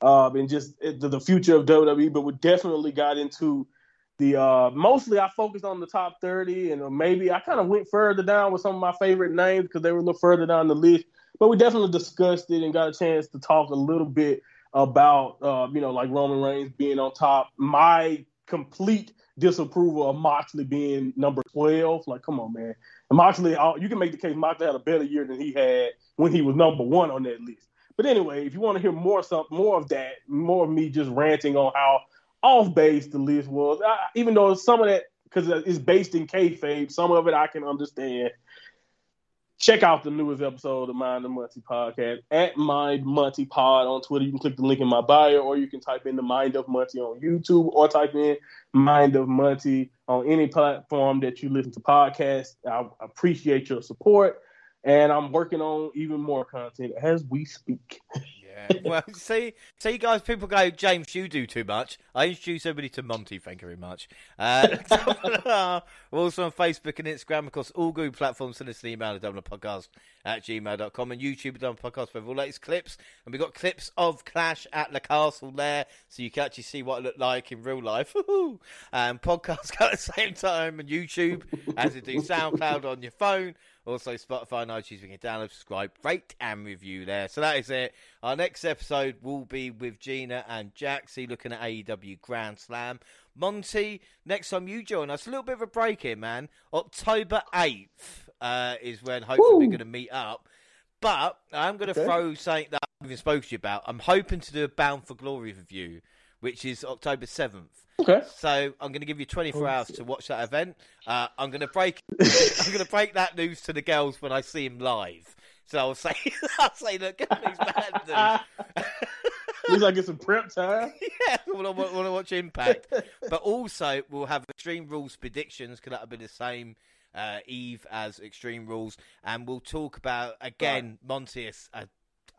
uh, and just the, the future of WWE. But we definitely got into the uh, mostly I focused on the top 30, and maybe I kind of went further down with some of my favorite names because they were a little further down the list. But we definitely discussed it and got a chance to talk a little bit about, uh, you know, like Roman Reigns being on top. My complete disapproval of Moxley being number 12. Like, come on, man. Moxley, uh, you can make the case Moxley had a better year than he had when he was number one on that list. But anyway, if you want to hear more, some more of that, more of me just ranting on how off base the list was. I, even though some of that because it's based in kayfabe, some of it I can understand. Check out the newest episode of Mind of Monty podcast at Mind Monty Pod on Twitter. You can click the link in my bio, or you can type in the Mind of Monty on YouTube, or type in Mind of Monty on any platform that you listen to podcasts. I appreciate your support, and I'm working on even more content as we speak. well, see, see, guys, people go, James, you do too much. I introduce everybody to Monty. Thank you very much. Uh, we're also on Facebook and Instagram, across all good platforms. Send us an email at podcast at gmail.com and YouTube at Podcast for all latest clips. And we've got clips of Clash at the Castle there, so you can actually see what it looked like in real life. and podcasts at the same time, and YouTube, as you do SoundCloud on your phone. Also, Spotify and iTunes, we can download, subscribe, rate, and review there. So that is it. Our next episode will be with Gina and Jaxie looking at AEW Grand Slam. Monty, next time you join us, a little bit of a break here, man. October 8th uh, is when hopefully we're going to meet up. But I'm going to okay. throw something that I've even spoken to you about. I'm hoping to do a Bound for Glory review which is October seventh. Okay. So I'm going to give you 24 hours to watch that event. Uh, I'm going to break. I'm going to break that news to the girls when I see him live. So I'll say, I'll say, look, these bad news. Looks like it's some prep time. yeah, I want to watch Impact, but also we'll have Extreme Rules predictions because that'll be the same uh, Eve as Extreme Rules, and we'll talk about again right. I,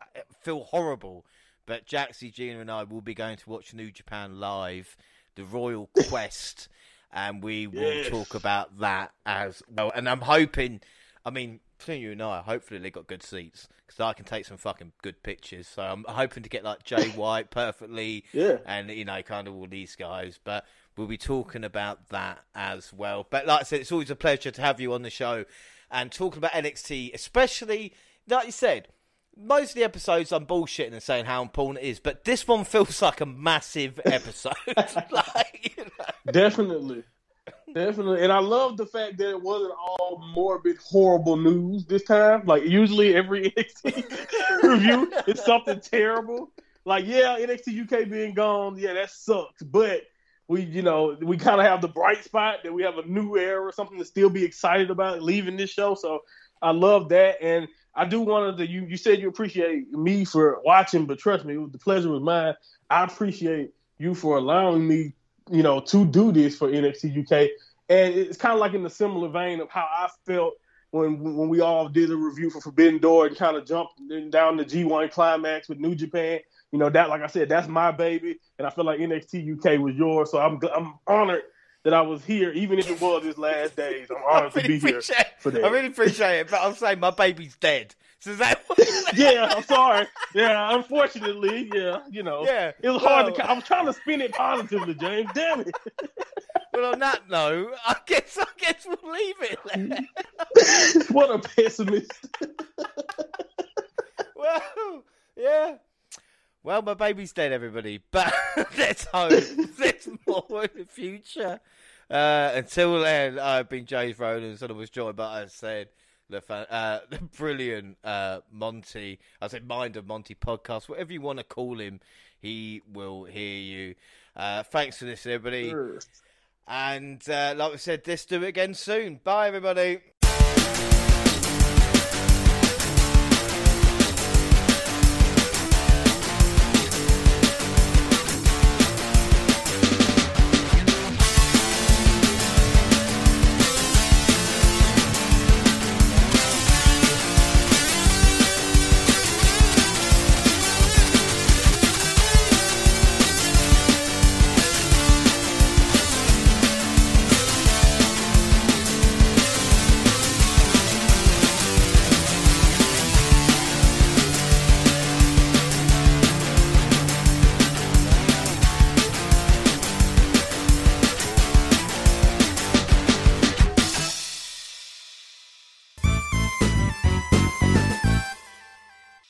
I feel horrible, but Jaxie, Gina, and I will be going to watch New Japan live, the Royal Quest, and we will yes. talk about that as well. And I'm hoping, I mean, between you and I, hopefully they got good seats because I can take some fucking good pictures. So I'm hoping to get like Jay White perfectly, yeah, and you know, kind of all these guys. But we'll be talking about that as well. But like I said, it's always a pleasure to have you on the show and talking about NXT, especially like you said. Most of the episodes I'm bullshitting and saying how important it is, but this one feels like a massive episode. like, you know. Definitely. Definitely, and I love the fact that it wasn't all morbid, horrible news this time. Like usually, every NXT review is something terrible. Like, yeah, NXT UK being gone, yeah, that sucks. But we, you know, we kind of have the bright spot that we have a new era, or something to still be excited about leaving this show. So I love that, and I do want to. You, you said you appreciate me for watching, but trust me, was, the pleasure was mine. I appreciate you for allowing me you know, to do this for NXT UK. And it's kind of like in the similar vein of how I felt when when we all did a review for Forbidden Door and kind of jumped down the G1 climax with New Japan. You know that, like I said, that's my baby, and I feel like NXT UK was yours. So I'm I'm honored that I was here, even if it was his last days. I'm honored really to be here for that. I really appreciate it, but I'm saying my baby's dead. So that yeah, I'm sorry. Yeah, unfortunately, yeah, you know, yeah, it was hard well, to. I was trying to spin it positively, James. Damn it. well, on that note, I guess I guess we'll leave it. what a pessimist. well, yeah. Well, my baby's dead, everybody. But let's hope there's more in the future. Uh, until then, I've been James Rowland, son of was joined by, I said, the, uh, the brilliant uh, Monty. I said, Mind of Monty podcast, whatever you want to call him, he will hear you. Uh, thanks for this, everybody. Sure. And uh, like we said, let's do it again soon. Bye, everybody.